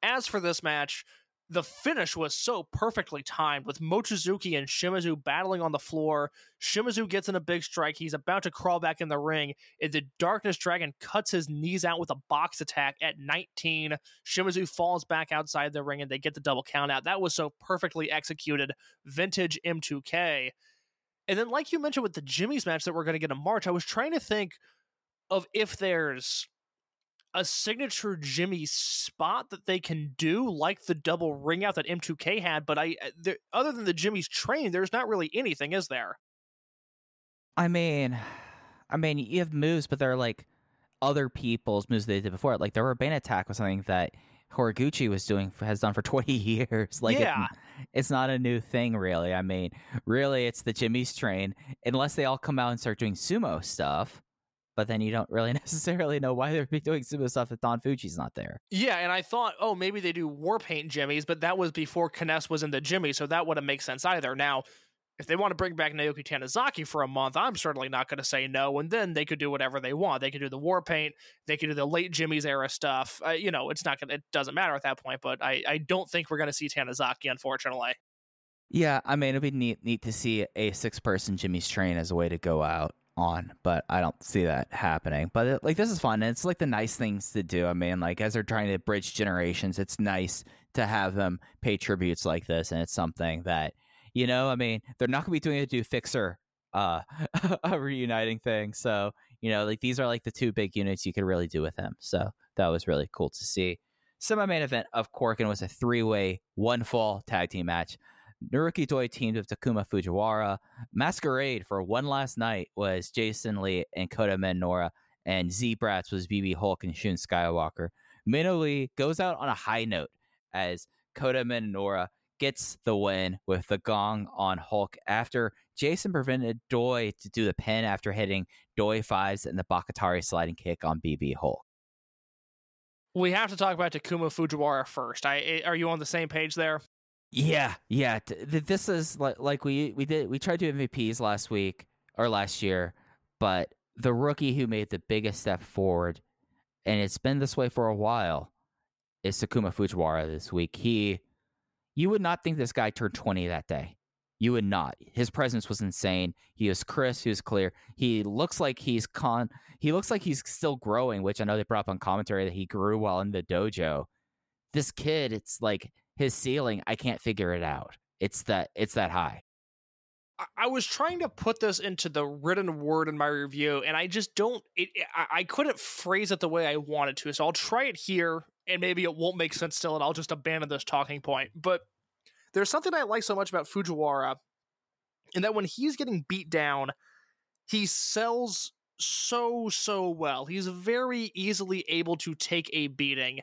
As for this match, the finish was so perfectly timed with Mochizuki and Shimizu battling on the floor. Shimizu gets in a big strike. He's about to crawl back in the ring. And the Darkness Dragon cuts his knees out with a box attack at 19. Shimizu falls back outside the ring and they get the double count out. That was so perfectly executed. Vintage M2K. And then, like you mentioned with the Jimmy's match that we're going to get in March, I was trying to think of if there's a signature Jimmy spot that they can do, like the double ring out that M2K had. But I, uh, there, other than the Jimmy's train, there's not really anything, is there? I mean, I mean, you have moves, but they're like other people's moves they did before. Like the Urbane attack was something that Horiguchi was doing has done for 20 years. Like yeah. it, it's not a new thing really. I mean, really it's the Jimmy's train unless they all come out and start doing sumo stuff but then you don't really necessarily know why they're doing sumo stuff if Don Fujii's not there. Yeah, and I thought, oh, maybe they do war paint jimmies, but that was before K-ness was in the jimmy, so that wouldn't make sense either. Now, if they want to bring back Naoki Tanizaki for a month, I'm certainly not going to say no. And then they could do whatever they want. They could do the war paint. They could do the late Jimmy's era stuff. Uh, you know, it's not going. to It doesn't matter at that point. But I, I don't think we're going to see Tanizaki, unfortunately. Yeah, I mean, it'd be neat, neat to see a six-person Jimmy's train as a way to go out on, but I don't see that happening. But it, like this is fun. And it's like the nice things to do. I mean, like as they're trying to bridge generations, it's nice to have them pay tributes like this, and it's something that you know. I mean, they're not going to be doing it to do Fixer uh a reuniting thing. So you know, like these are like the two big units you could really do with him. So that was really cool to see. Semi main event of Korakuen was a three way one fall tag team match. Naruki Doi teamed with Takuma Fujiwara. Masquerade for one last night was Jason Lee and Kota Minoura, and Z Brats was BB Hulk and Shun Skywalker. Mino Lee goes out on a high note as Kota Minoura gets the win with the gong on Hulk after Jason prevented Doi to do the pin after hitting Doi fives and the Bakatare sliding kick on BB Hulk. We have to talk about Takuma Fujiwara first. I eh, are you on the same page there? Yeah, yeah. This is like like we we did we tried to MVPs last week or last year, but the rookie who made the biggest step forward, and it's been this way for a while, is Takuma Fujiwara this week. He, you would not think this guy turned twenty that day. You would not. His presence was insane. He was crisp. He was clear. He looks like he's con. He looks like he's still growing, which I know they brought up on commentary that he grew while in the dojo. This kid, it's like his ceiling, I can't figure it out. It's that it's that high. I was trying to put this into the written word in my review, and I just don't. It, I couldn't phrase it the way I wanted to, so I'll try it here, and maybe it won't make sense still, and I'll just abandon this talking point. But there's something I like so much about Fujiwara, in that when he's getting beat down, he sells so so well. He's very easily able to take a beating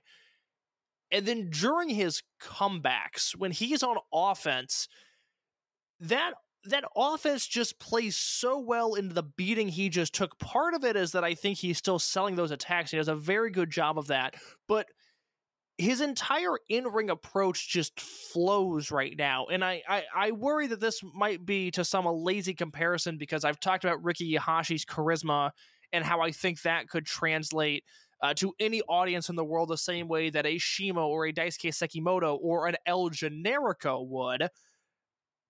and then during his comebacks, when he's on offense, that that offense just plays so well into the beating he just took. Part of it is that I think he's still selling those attacks. He does a very good job of that. But his entire in-ring approach just flows right now. And I, I, I worry that this might be to some a lazy comparison because I've talked about Riki Iihashi's charisma and how I think that could translate uh, to any audience in the world the same way that a Shimo or a Daisuke Sekimoto or an El Generico would.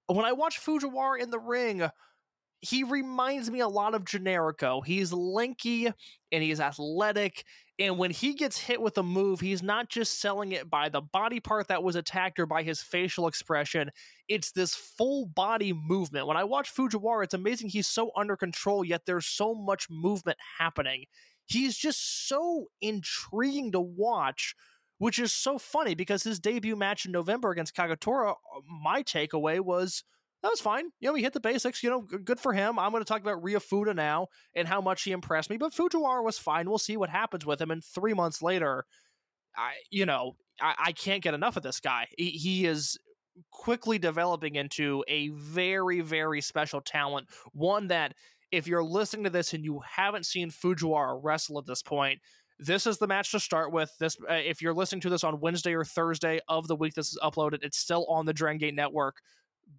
When I watch Fujiwara in the ring, he reminds me a lot of Generico. He's lanky and he's athletic. And when he gets hit with a move, he's not just selling it by the body part that was attacked or by his facial expression. It's this full body movement. When I watch Fujiwara, it's amazing he's so under control, yet there's so much movement happening he's just so intriguing to watch which is so funny because his debut match in November against Kagetora, uh, my takeaway was that was fine. You know, he hit the basics. You know, good for him. I'm going to talk about Ryo Fuda now and how much he impressed me. But Fujiwara was fine. We'll see what happens with him. And three months later, I, you know, I, I can't get enough of this guy. He, he is quickly developing into a very, very special talent. One that, if you're listening to this and you haven't seen Fujiwara wrestle at this point, this is the match to start with. This, uh, if you're listening to this on Wednesday or Thursday of the week this is uploaded, it's still on the Dragon Gate Network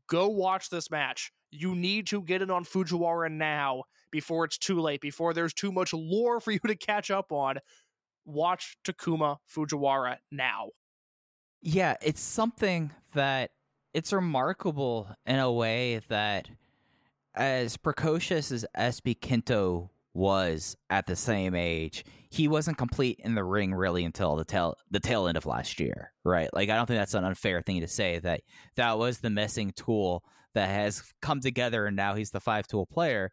go watch this match. You need to get it on Fujiwara now before it's too late, before there's too much lore for you to catch up on. Watch Takuma Fujiwara now. Yeah, it's something that it's remarkable in a way that as precocious as SB Kento was at the same age, he wasn't complete in the ring really until the tail the tail end of last year, right? Like I don't think that's an unfair thing to say that that was the missing tool that has come together and now he's the five tool player.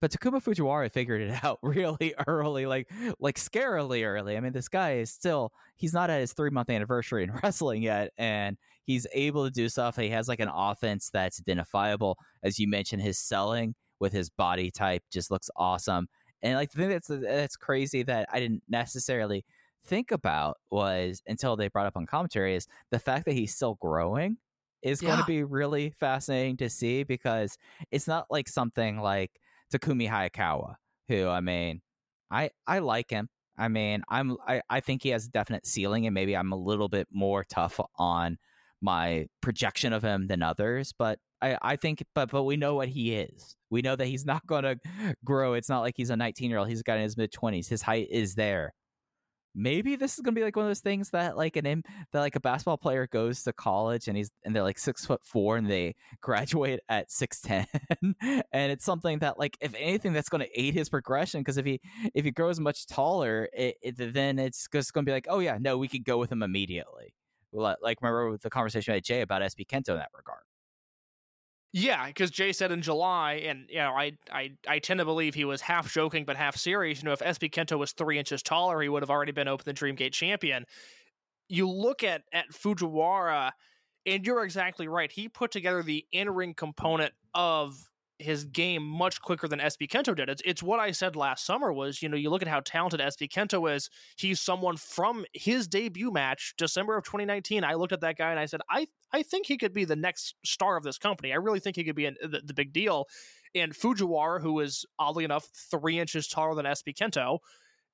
But Takuma Fujiwara figured it out really early, like like scarily early. I mean, this guy is still he's not at his three month anniversary in wrestling yet, and he's able to do stuff. He has like an offense that's identifiable. As you mentioned, his selling with his body type just looks awesome. And like the thing that's that's crazy that I didn't necessarily think about was until they brought up on commentary is the fact that he's still growing is yeah. going to be really fascinating to see because it's not like something like Takumi Hayakawa, who I mean, I I like him. I mean, I'm I, I think he has a definite ceiling, and maybe I'm a little bit more tough on my projection of him than others, but I, I think, but but we know what he is. We know that he's not to grow. It's not like he's a 19 year old. He's got in his mid 20s. His height is there. Maybe this is gonna be like one of those things that like an that like a basketball player goes to college and he's and they're like six foot four and they graduate at six ten and it's something that like if anything that's to aid his progression because if he if he grows much taller it, it, then it's just to be like oh yeah no we could go with him immediately like remember the conversation with Jay about SB Kento in that regard yeah, because Jay said in July, and you know, I, I I tend to believe he was half joking but half serious. You know, if SB Kento was three inches taller, he would have already been Open the Dreamgate champion. You look at at Fujiwara, and you're exactly right. He put together the in ring component of his game much quicker than SB Kento did. It's, it's what I said last summer was, you know, you look at how talented SB Kento is. He's someone from his debut match, December of 2019. I looked at that guy and I said, I, I think he could be the next star of this company. I really think he could be an, the, the big deal. And Fujiwara, who is oddly enough three inches taller than SB Kento,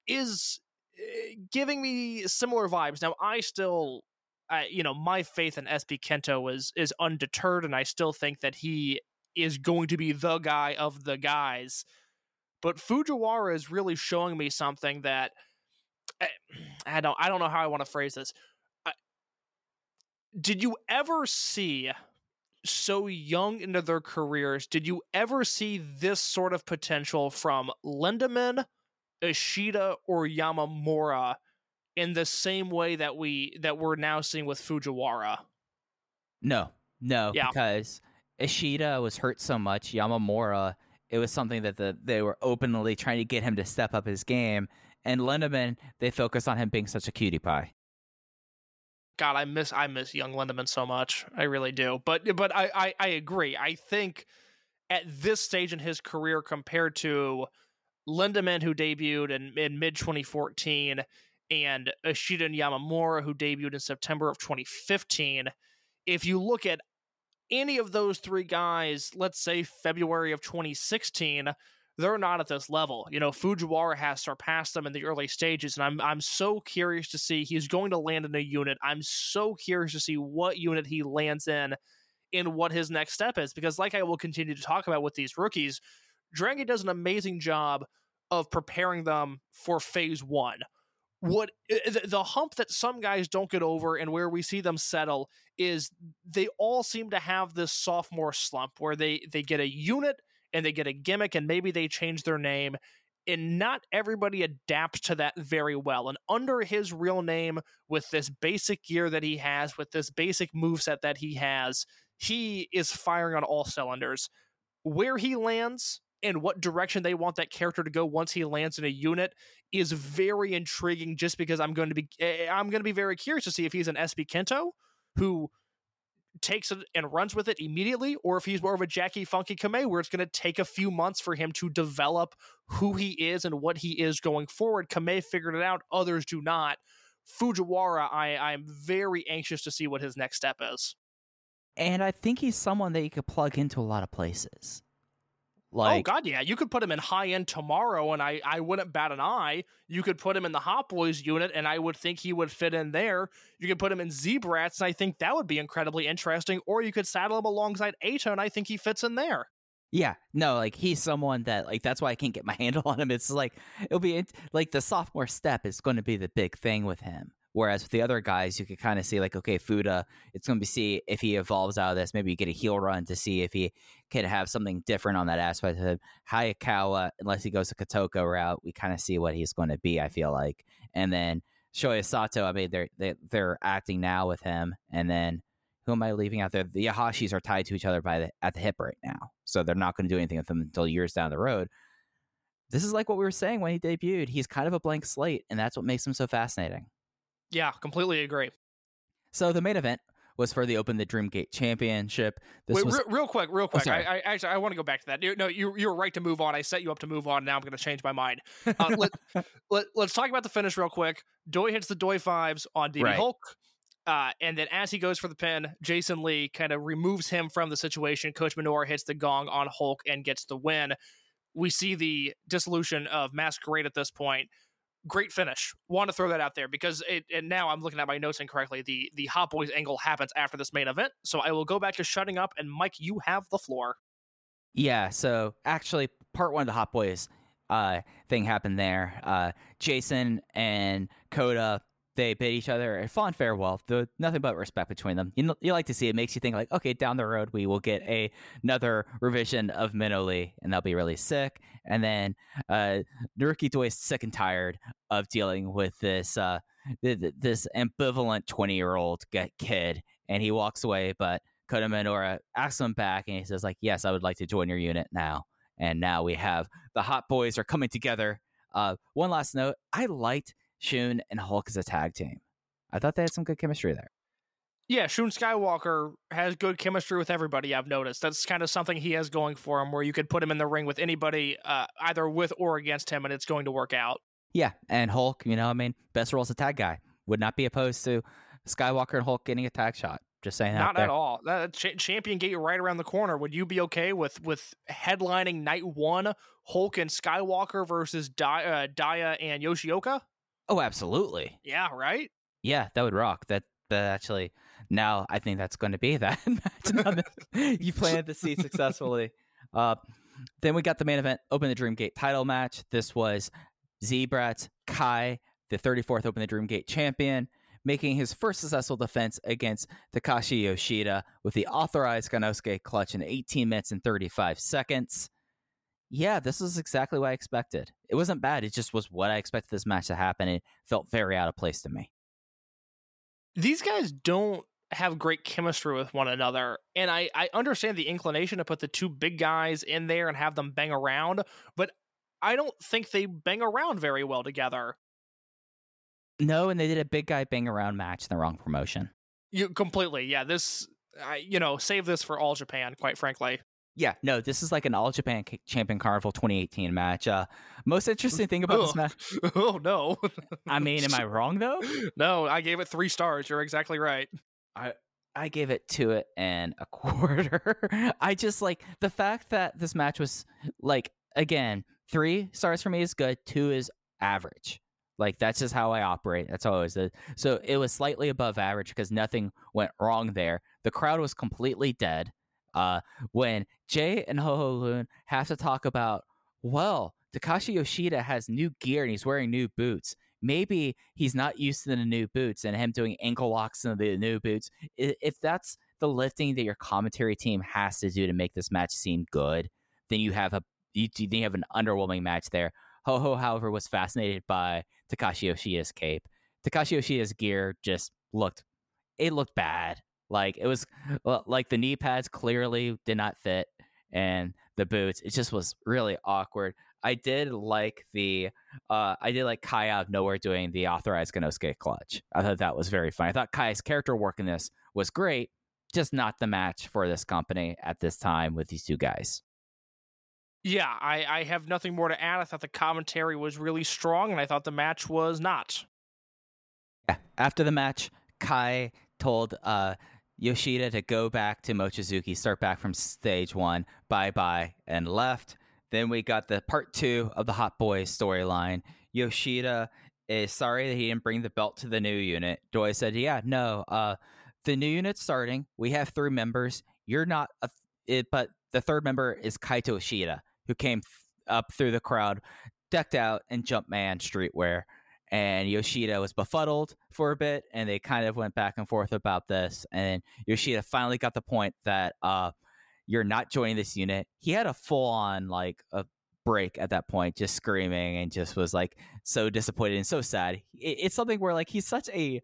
is eh, giving me similar vibes. Now, I still I, you know, my faith in SB Kento is is undeterred, and I still think that he is going to be the guy of the guys. But Fujiwara is really showing me something that eh, I don't I don't know how I want to phrase this. Did you ever see so young into their careers? Did you ever see this sort of potential from Lindaman, Ishida, or Yamamura in the same way that we that we're now seeing with Fujiwara? No, no, yeah. because Ishida was hurt so much, Yamamura, it was something that the, they were openly trying to get him to step up his game. And Lindaman, they focused on him being such a cutie pie. God, I miss I miss young Lindaman so much. I really do. But but I, I, I agree. I think at this stage in his career compared to Lindaman, who debuted in, in mid 2014 and Ishida and Yamamura who debuted in September of 2015, if you look at any of those three guys, let's say February of 2016, they're not at this level. You know, Fujiwara has surpassed them in the early stages, and I'm I'm so curious to see he's going to land in a unit. I'm so curious to see what unit he lands in and what his next step is. Because like I will continue to talk about with these rookies, Dragon does an amazing job of preparing them for phase one what eh, the hump that some guys don't get over and where we see them settle is they all seem to have this sophomore slump where they they get a unit and they get a gimmick and maybe they change their name and not everybody adapts to that very well and under his real name with this basic gear that he has with this basic move set that he has he is firing on all cylinders. Where he lands and what direction they want that character to go once he lands in a unit is very intriguing just because I'm going to be eh, I'm going to be very curious to see if he's an SB Kento who takes it and runs with it immediately or if he's more of a Jackie Funky Kamei where it's going to take a few months for him to develop who he is and what he is going forward. Kamei figured it out, others do not. Fujiwara, I I'm very anxious to see what his next step is. And I think he's someone that you could plug into a lot of places. Oh God, yeah, you could put him in high end tomorrow, and I I wouldn't bat an eye. You could put him in the Hot Boys unit, and I would think he would fit in there. You could put him in Z-Brats, and I think that would be incredibly interesting. Or you could saddle him alongside Ato, and I think he fits in there. yeah, no, like he's someone that like that's why I can't get my handle on him. It's like it'll be like the sophomore step is going to be the big thing with him. Whereas with the other guys, you could kind of see like, okay, Fuda, it's going to be see if he evolves out of this. Maybe you get a heel run to see if he can have something different on that aspect of him. Hayakawa, unless he goes the Kotoko route, we kind of see what he's going to be. I feel like, and then Shoya Sato. I mean, they're they, they're acting now with him, and then who am I leaving out there? The Iihashis are tied to each other by the at the hip right now, so they're not going to do anything with them until years down the road. This is like what we were saying when he debuted. He's kind of a blank slate, and that's what makes him so fascinating. Yeah, completely agree. So the main event was for the Open the Dreamgate Championship. This Wait, was real, real quick, real quick. I. I actually I want to go back to that. No, you you were right to move on. I set you up to move on. Now I'm going to change my mind. Uh, let, let, let's talk about the finish real quick. Doi hits the Doi fives on BB Right. Hulk. Uh, and then as he goes for the pin, Jason Lee kind of removes him from the situation. Kota Minoura hits the gong on Hulk and gets the win. We see the dissolution of Masquerade at this point. Great finish. Want to throw that out there because it, and now I'm looking at my notes incorrectly. The the Hot Boys angle happens after this main event, so I will go back to shutting up. And Mike, you have the floor. Yeah, so actually, part one of the Hot Boys uh, thing happened there. Uh, Jason and Kota they bid each other a fond farewell. The, nothing but respect between them. You, you like to see it. Makes you think like, okay, down the road we will get a another revision of Minoli, and that'll be really sick. And then uh, Naruki Doi is sick and tired of dealing with this uh, th- th- this ambivalent twenty year old kid, and he walks away. But Kota Minoura asks him back, and he says like, "Yes, I would like to join your unit now." And now we have the Hot Boys are coming together. Uh, one last note: I liked Shun and Hulk as a tag team. I thought they had some good chemistry there. Yeah, Shun Skywalker has good chemistry with everybody. I've noticed that's kind of something he has going for him, where you could put him in the ring with anybody, uh, either with or against him, and it's going to work out. Yeah, and Hulk, you know, I mean, best role as a tag guy. Would not be opposed to Skywalker and Hulk getting a tag shot. Just saying that. Not at all. That cha- Champion Gate right around the corner. Would you be okay with with headlining night one Hulk and Skywalker versus uh, Dia and Yoshioka? Oh, absolutely. Yeah, right. Yeah, that would rock. That that actually now I think that's going to be that match. You planted the seed successfully. Uh, then we got the main event, Open the Dream Gate title match. This was Zebrat Kai, the 34th Open the Dream Gate champion, making his first successful defense against Takashi Yoshida with the authorized Gannosuke clutch in 18 minutes and 35 seconds. Yeah, this is exactly what I expected. It wasn't bad. It just was what I expected this match to happen. It felt very out of place to me. These guys don't have great chemistry with one another, and I I understand the inclination to put the two big guys in there and have them bang around, but I don't think they bang around very well together. No, and they did a big guy bang around match in the wrong promotion. You completely, yeah. This, I, you know, save this for All Japan. Quite frankly, Yeah, no, this is like an All Japan Champion Carnival 2018 match. Uh, most interesting thing about this match, oh no, I mean, am I wrong though? no, I gave it three stars. You're exactly right. I I gave it two it and a quarter. I just like the fact that this match was like again three stars for me is good, two is average. Like that's just how I operate. That's always it. So it was slightly above average because nothing went wrong there. The crowd was completely dead. Uh, when Jay and Ho Ho Lun have to talk about, well, Takashi Yoshida has new gear and he's wearing new boots. Maybe he's not used to the new boots and him doing ankle locks in the new boots. If that's the lifting that your commentary team has to do to make this match seem good, then you have a you, then you have an underwhelming match there. Ho Ho, however, was fascinated by Takashi Yoshida's cape. Takashi Yoshida's gear just looked it looked bad. Like it was well, like the knee pads clearly did not fit, and the boots. It just was really awkward. I did like the uh I did like Kai out of nowhere doing the authorized Gannosuke clutch. I thought that was very fun. I thought Kai's character work in this was great, just not the match for this company at this time with these two guys. Yeah, I, I have nothing more to add. I thought the commentary was really strong, and I thought the match was not. Yeah. After the match, Kai told uh, Yoshida to go back to Mochizuki, start back from stage one, bye bye, and left. Then we got the part two of the Hot Boys storyline. Yoshida is sorry that he didn't bring the belt to the new unit. Doi said, "Yeah, no, uh, the new unit's starting. We have three members. You're not, a, it, but the third member is Kaito Ishida, who came th- up through the crowd, decked out in Jumpman streetwear." And Yoshida was befuddled for a bit, and they kind of went back and forth about this. And Yoshida finally got the point that uh, you're not joining this unit. He had a full on like a break at that point, just screaming and just was like so disappointed and so sad. It, it's something where like he's such a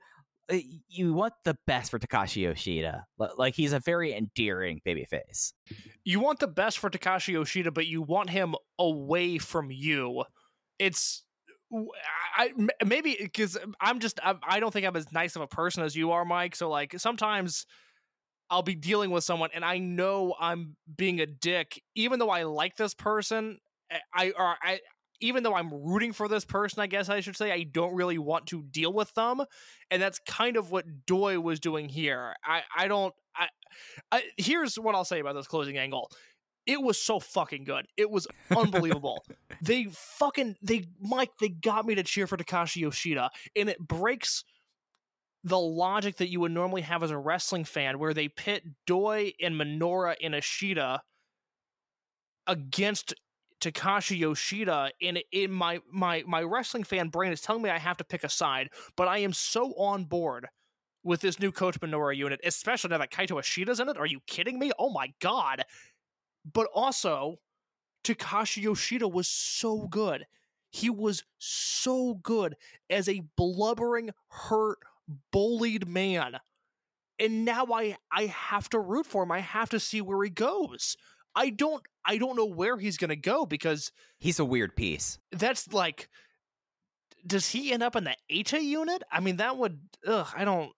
uh, you want the best for Takashi Yoshida. Like he's a very endearing babyface. You want the best for Takashi Yoshida, but you want him away from you. It's I maybe because I'm just I, I don't think I'm as nice of a person as you are, Mike. So like sometimes I'll be dealing with someone and I know I'm being a dick, even though I like this person. eh, I or I even though I'm rooting for this person, I guess I should say, I don't really want to deal with them, and that's kind of what Doi was doing here. I I don't. I, I here's what I'll say about this closing angle. It was so fucking good. It was unbelievable. they fucking they Mike they got me to cheer for Takashi Yoshida, and it breaks the logic that you would normally have as a wrestling fan, where they pit Doi and Minoura and Ishida against Takashi Yoshida, and in my my my wrestling fan brain is telling me I have to pick a side, but I am so on board with this new Kota Minoura unit, especially now that Kaito Ishida's in it. Are you kidding me? Oh my god! But also, Takashi Yoshida was so good. He was so good as a blubbering, hurt, bullied man. And now I I have to root for him. I have to see where he goes. I don't I don't know where he's going to go because He's a weird piece. that's like does he end up in the Eita unit? I mean that would ugh, I don't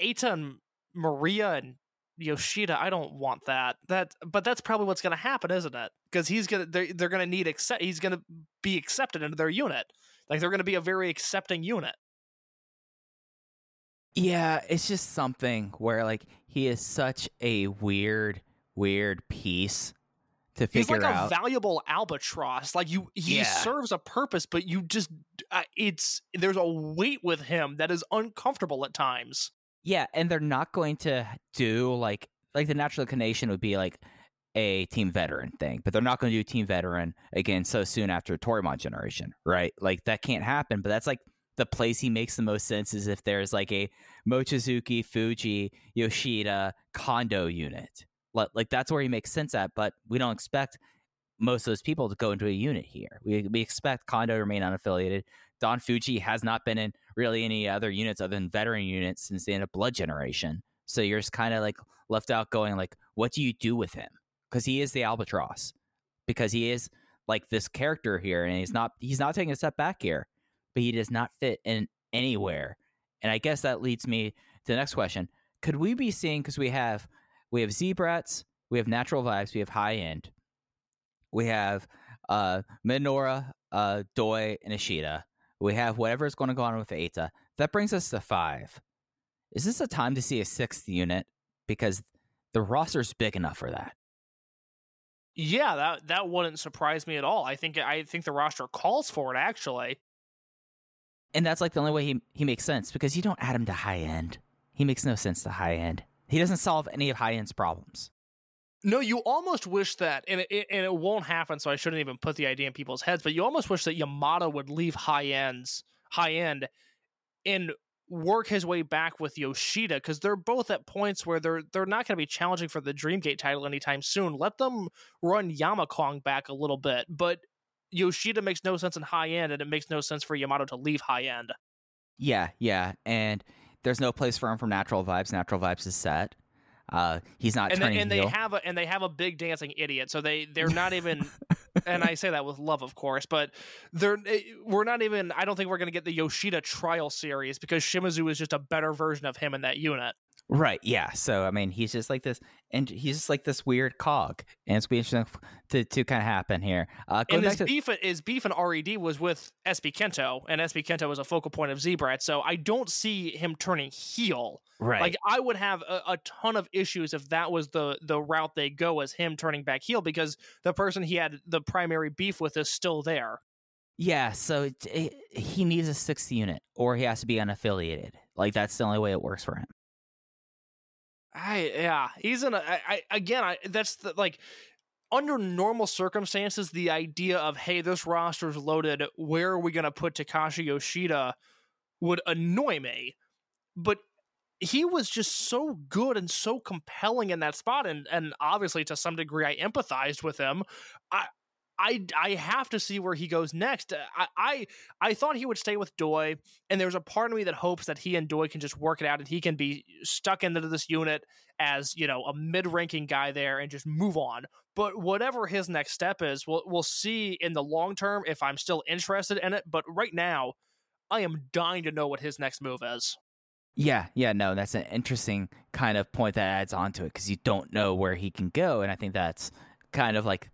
Eita and Maria and Yoshida, I don't want that. That but that's probably what's going to happen, isn't it? Because he's going to they're, they're going to need accept he's going to be accepted into their unit. Like they're going to be a very accepting unit. Yeah, it's just something where like he is such a weird, weird piece to figure out. He's like out. a valuable albatross. Like you, he Yeah. serves a purpose, but you just uh, it's there's a weight with him that is uncomfortable at times. Yeah, and they're not going to do like like the natural inclination would be like a team veteran thing, but they're not going to do team veteran again so soon after Toryumon generation, right? Like that can't happen. But that's like the place he makes the most sense is if there's like a Mochizuki, Fujii, Yoshida, Kondo unit. Like, like that's where he makes sense at. But we don't expect most of those people to go into a unit here. We we expect Kondo to remain unaffiliated. Don Fujii has not been in really any other units other than veteran units since the end of Blood Generation. So you're just kind of like left out going like, what do you do with him? Because he is the albatross. Because he is like this character here, and he's not he's not taking a step back here, but he does not fit in anywhere. And I guess that leads me to the next question: Could we be seeing because we have we have Z-Brats, we have Natural Vibes, we have High End, we have uh Minoura, uh Doi, and Ishida. We have whatever is going to go on with Eita. That brings us to five. Is this a time to see a sixth unit? Because the roster's big enough for that. Yeah, that that wouldn't surprise me at all. I think I think the roster calls for it actually. And that's like the only way he, he makes sense because you don't add him to high end. He makes no sense to high end. He doesn't solve any of high end's problems. No, you almost wish that, and it, and it won't happen. So I shouldn't even put the idea in people's heads. But you almost wish that Yamato would leave high ends, high end, and work his way back with Yoshida because they're both at points where they're they're not going to be challenging for the Dreamgate title anytime soon. Let them run Yamakong back a little bit, but Yoshida makes no sense in high end, and it makes no sense for Yamato to leave high end. Yeah, yeah. And there's no place for him from Natural Vibes. Natural Vibes is set. Uh, he's not and turning they, and heel. they have a and they have a big dancing idiot, so they they're not even. and I say that with love, of course, but they're eh, we're not even. I don't think we're going to get the Yoshida trial series because Shimizu is just a better version of him in that unit. Right. Yeah. So I mean, he's just like this, and he's just like this weird cog, and it's be interesting to to kind of happen here. Uh, going And his to beef, his beef and RED was with SB Kento, and SB Kento was a focal point of Zebrat. So I don't see him turning heel. right. Like I would have a, a ton of issues if that was the the route they go as him turning back heel because the person he had the primary beef with is still there. yeah. So it, it, he needs a sixth unit, or he has to be unaffiliated. Like that's the only way it works for him. I yeah, he's in a. I, I again, I that's the like under normal circumstances, the idea of hey, this roster's loaded. Where are we going to put Takashi Yoshida? Would annoy me, but he was just so good and so compelling in that spot, and and obviously to some degree, I empathized with him. I. I, I have to see where he goes next. Uh, I, I I thought he would stay with Doi, and there's a part of me that hopes that he and Doi can just work it out, and he can be stuck into this unit as you know a mid-ranking guy there and just move on. But whatever his next step is, we'll we'll see in the long term if I'm still interested in it. But right now, I am dying to know what his next move is. Yeah, yeah, no, that's an interesting kind of point that adds on to it because you don't know where he can go, and I think that's kind of like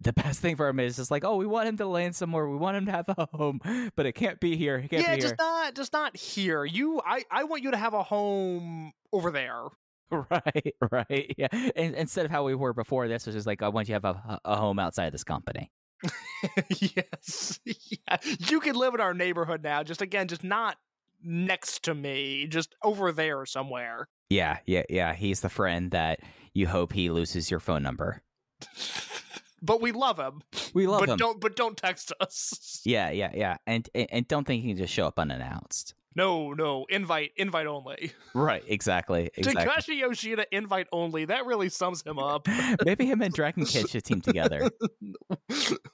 the best thing for him is just like, oh, we want him to land somewhere, we want him to have a home, but it can't be here. Can't yeah, be just not just not here. You, I I want you to have a home over there. Right, right, yeah. And instead of how we were before, this was just like, I want you to have a, a home outside of this company. yes, yeah. you can live in our neighborhood now. Just again, just not next to me, just over there somewhere. Yeah, yeah, yeah. He's the friend that you hope he loses your phone number. but we love him. We love but him. don't but don't text us. Yeah, yeah, yeah. And, and and don't think he can just show up unannounced. No, no, invite, invite only. Right, exactly, exactly. Takashi Yoshida, invite only. That really sums him up. Maybe him and Dragon Kid should team together.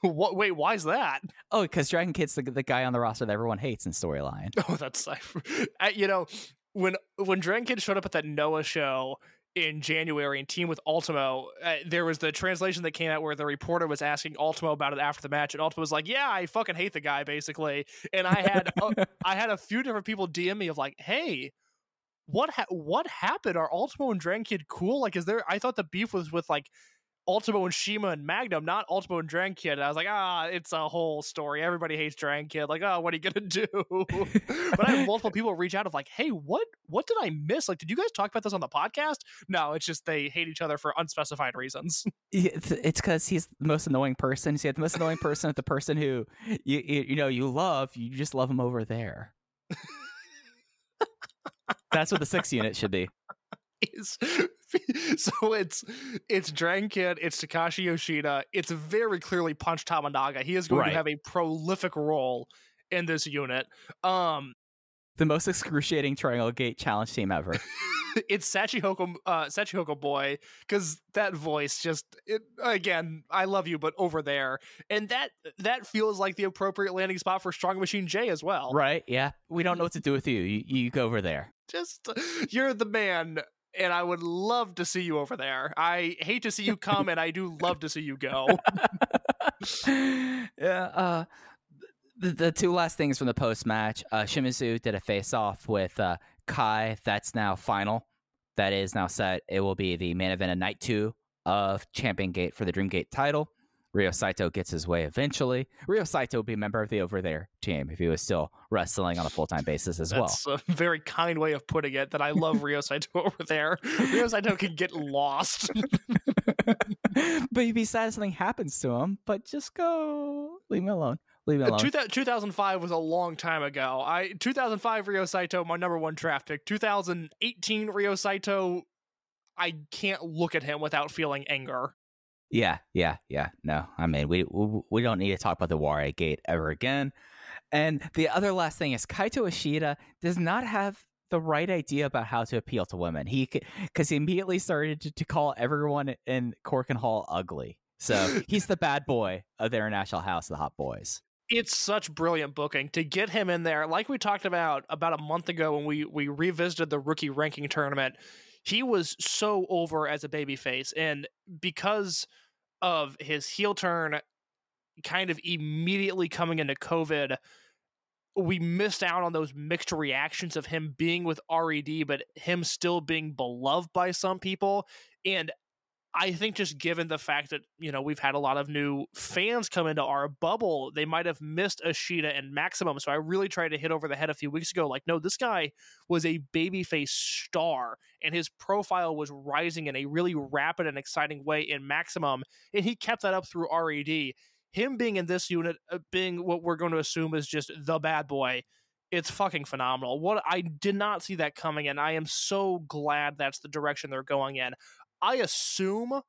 what? Wait, why is that? Oh, because Dragon Kid's the, the guy on the roster that everyone hates in storyline. Oh, that's I, you know when when Dragon Kid showed up at that Noah show in January and team with Ultimo, uh, there was the translation that came out where the reporter was asking Ultimo about it after the match, and Ultimo was like, "Yeah, I fucking hate the guy, basically." And I had uh, I had a few different people DM me of like, "Hey." What ha- what happened? Are Ultimo and Dragon Kid cool? Like, is there? I thought the beef was with like Ultimo and CIMA and Magnum, not Ultimo and Dragon Kid. And I was like, ah, it's a whole story. Everybody hates Dragon Kid. Like, oh, what are you gonna do? but I have multiple people reach out of like, hey, what what did I miss? Like, did you guys talk about this on the podcast? No, it's just they hate each other for unspecified reasons. It's because he's the most annoying person. He's the most annoying person, at the person who you, you you know you love. You just love him over there. That's what the six unit should be. Is- so it's it's Dragon Kid, it's Takashi Yoshida, it's very clearly Punch Tamanaga. He is going Right. to have a prolific role in this unit. Um, The most excruciating Triangle Gate challenge team ever. it's Shachihoko, uh, Shachihoko boy, because that voice just it, again, I love you, but over there, and that that feels like the appropriate landing spot for Strong Machine J as well. right? Yeah. We don't know what to do with you. You, you go over there. Just you're the man. And I would love to see you over there. I hate to see you come, and I do love to see you go. yeah. Uh, the, the two last things from the post match uh, Shimizu did a face off with uh, Kai. That's now final. That is now set. It will be the main event of night two of Champion Gate for the Dream Gate title. Ryo Saito gets his way eventually. Ryo Saito will be a member of the Over There team if he was still wrestling on a full time basis as well. That's a very kind way of putting it. That I love Ryo Saito over there. Ryo Saito can get lost. but you'd be sad if something happens to him. But just go, leave me alone. Leave me uh, alone. 2000 2005 was a long time ago. I 2005 Ryo Saito, my number one draft pick. 2018 Ryo Saito, I can't look at him without feeling anger. Yeah, yeah, yeah. No, I mean, we we, don't need to talk about the Warrior Gate ever again. And the other last thing is Kaito Ishida does not have the right idea about how to appeal to women. He because he immediately started to, to call everyone in Korakuen Hall ugly. So he's the bad boy of the International House of the Hot Boys. It's such brilliant booking to get him in there. Like we talked about about a month ago when we we revisited the rookie ranking tournament. He was so over as a babyface, and because of his heel turn, kind of immediately coming into COVID, we missed out on those mixed reactions of him being with RED, but him still being beloved by some people. And I think just given the fact that, you know, we've had a lot of new fans come into our bubble, they might have missed Ishida and Maximum. So I really tried to hit over the head a few weeks ago. Like, no, this guy was a babyface star and his profile was rising in a really rapid and exciting way in Maximum. And he kept that up through RED. Him being in this unit, uh, being what we're going to assume is just the bad boy, it's fucking phenomenal. What I did not see that coming, and I am so glad that's the direction they're going in. I assume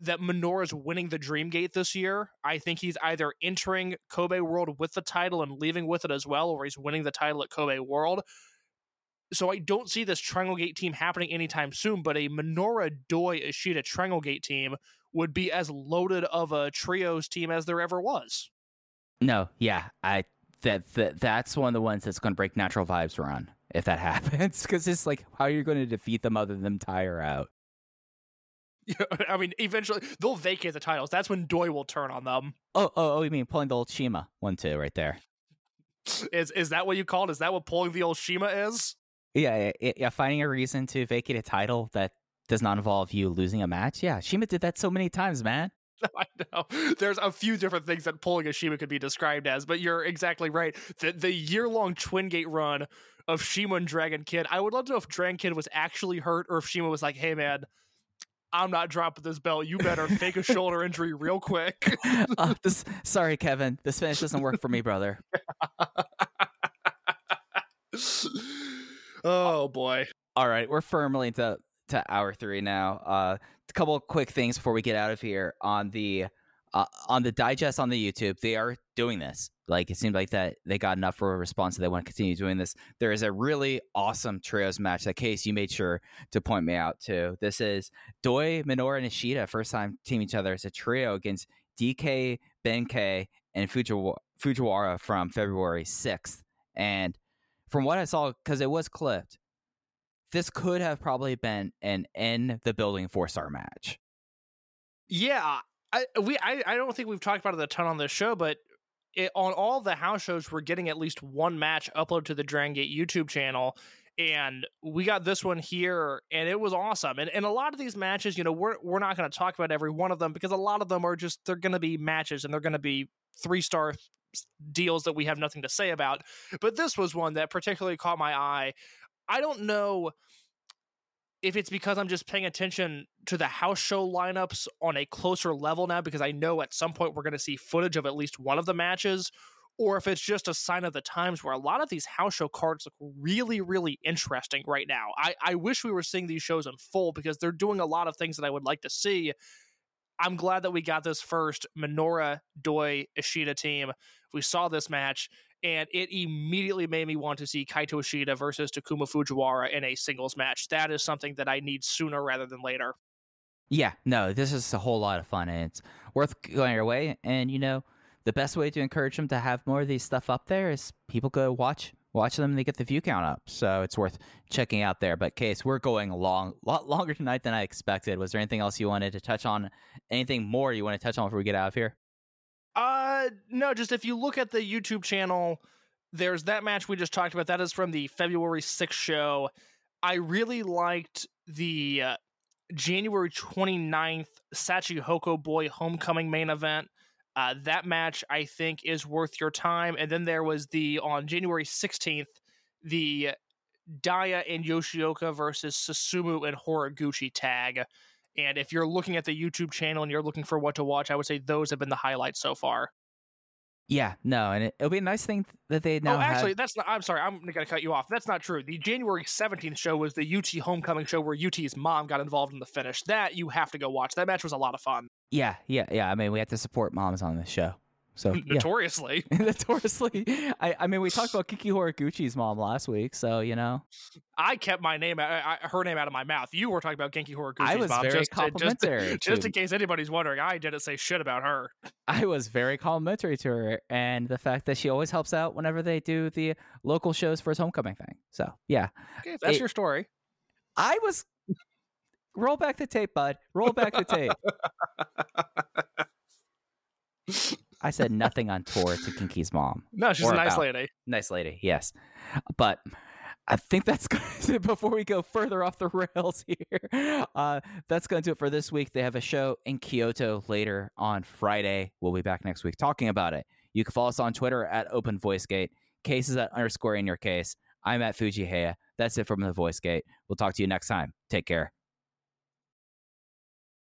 that Minoru's winning the Dreamgate this year. I think he's either entering Kobe World with the title and leaving with it as well, or he's winning the title at Kobe World. So I don't see this Triangle Gate team happening anytime soon, but a Minoru Doi Ishida Triangle Gate team would be as loaded of a trios team as there ever was. No, yeah, I that, that that's one of the ones that's going to break natural vibes run if that happens because it's like how are you going to defeat them other than tire out I mean, eventually they'll vacate the titles. That's when Doi will turn on them. Oh, oh, oh! You mean pulling the old CIMA one too, right there? Is is that what you call it? Is that what pulling the old CIMA is? Yeah, yeah, yeah. Finding a reason to vacate a title that does not involve you losing a match. Yeah, CIMA did that so many times, man. I know. There's a few different things that pulling a CIMA could be described as, but you're exactly right. The the year long Twin Gate run of CIMA and Dragon Kid. I would love to know if Dragon Kid was actually hurt or if Shima was like, "Hey, man." I'm not dropping this belt. You better fake a shoulder injury real quick. uh, this, sorry, Kevin. This finish doesn't work for me, brother. oh boy. All right, we're firmly into to hour three now. Uh, a couple quick things before we get out of here on the uh, on the digest on the YouTube. They are doing this. Like it seemed like that they got enough for a response, that they want to continue doing this. There is a really awesome trios match that case you made sure to point me out to. This is Doi, Minoru, and Ishida first time team each other as a trio against DK, Benkei, and Fujiwara from February sixth. And from what I saw, because it was clipped, this could have probably been an in the building four star match. Yeah, I we I, I don't think we've talked about it a ton on this show, but it, on all the house shows, we're getting at least one match upload to the Dragon Gate YouTube channel. And we got this one here, and it was awesome. And and a lot of these matches, you know, we're we're not going to talk about every one of them because a lot of them are just they're going to be matches and they're going to be three star deals that we have nothing to say about. But this was one that particularly caught my eye. I don't know if it's because I'm just paying attention to the house show lineups on a closer level now, because I know at some point we're going to see footage of at least one of the matches, or if it's just a sign of the times where a lot of these house show cards look really, really interesting right now. I, I wish we were seeing these shows in full because they're doing a lot of things that I would like to see. I'm glad that we got this first Minoru Doi Ishida team. We saw this match and it immediately made me want to see Kaito Ishida versus Takuma Fujiwara in a singles match. That is something that I need sooner rather than later. Yeah, no, this is a whole lot of fun, and it's worth going your way. And you know, the best way to encourage them to have more of these stuff up there is people go watch watch them and they get the view count up. So it's worth checking out there. But case, we're going a long lot longer tonight than I expected. Was there anything else you wanted to touch on? Anything more you want to touch on before we get out of here? Uh, no, just if you look at the YouTube channel, there's that match we just talked about. That is from the February 6th show. I really liked the uh, January 29th Shachihoko Boy Homecoming main event. Uh, that match, I think, is worth your time. And then there was the, on January 16th, the Dia and Yoshioka versus Susumu and Horiguchi tag. And if you're looking at the YouTube channel and you're looking for what to watch, I would say those have been the highlights so far. Yeah, no, and it, will be a nice thing that they oh, now. Oh, actually, have... that's not. I'm sorry, I'm gonna cut you off. That's not true. The January 17th show was the UT Homecoming show where UT's mom got involved in the finish. That you have to go watch. That match was a lot of fun. Yeah, yeah, yeah. I mean, we have to support moms on this show. So notoriously, yeah. notoriously. I, I mean, we talked about Genki Horiguchi's mom last week, so you know. I kept my name, uh, I, I, her name out of my mouth. You were talking about Genki Horiguchi's I was mom. very just, complimentary. Just, just in case anybody's wondering, I didn't say shit about her. I was very complimentary to her, and the fact that she always helps out whenever they do the local shows for his homecoming thing. So yeah, okay, that's it, your story. I was roll back the tape, bud. Roll back the tape. I said nothing on tour to Kinky's mom. No, she's a nice about. lady. Nice lady, yes. But I think that's going to before we go further off the rails here. Uh, that's going to do it for this week. They have a show in Kyoto later on Friday. We'll be back next week talking about it. You can follow us on Twitter at Open Voice Gate. Cases at underscore in your case. I'm at Fujiheya. That's it from the Voice Gate. We'll talk to you next time. Take care.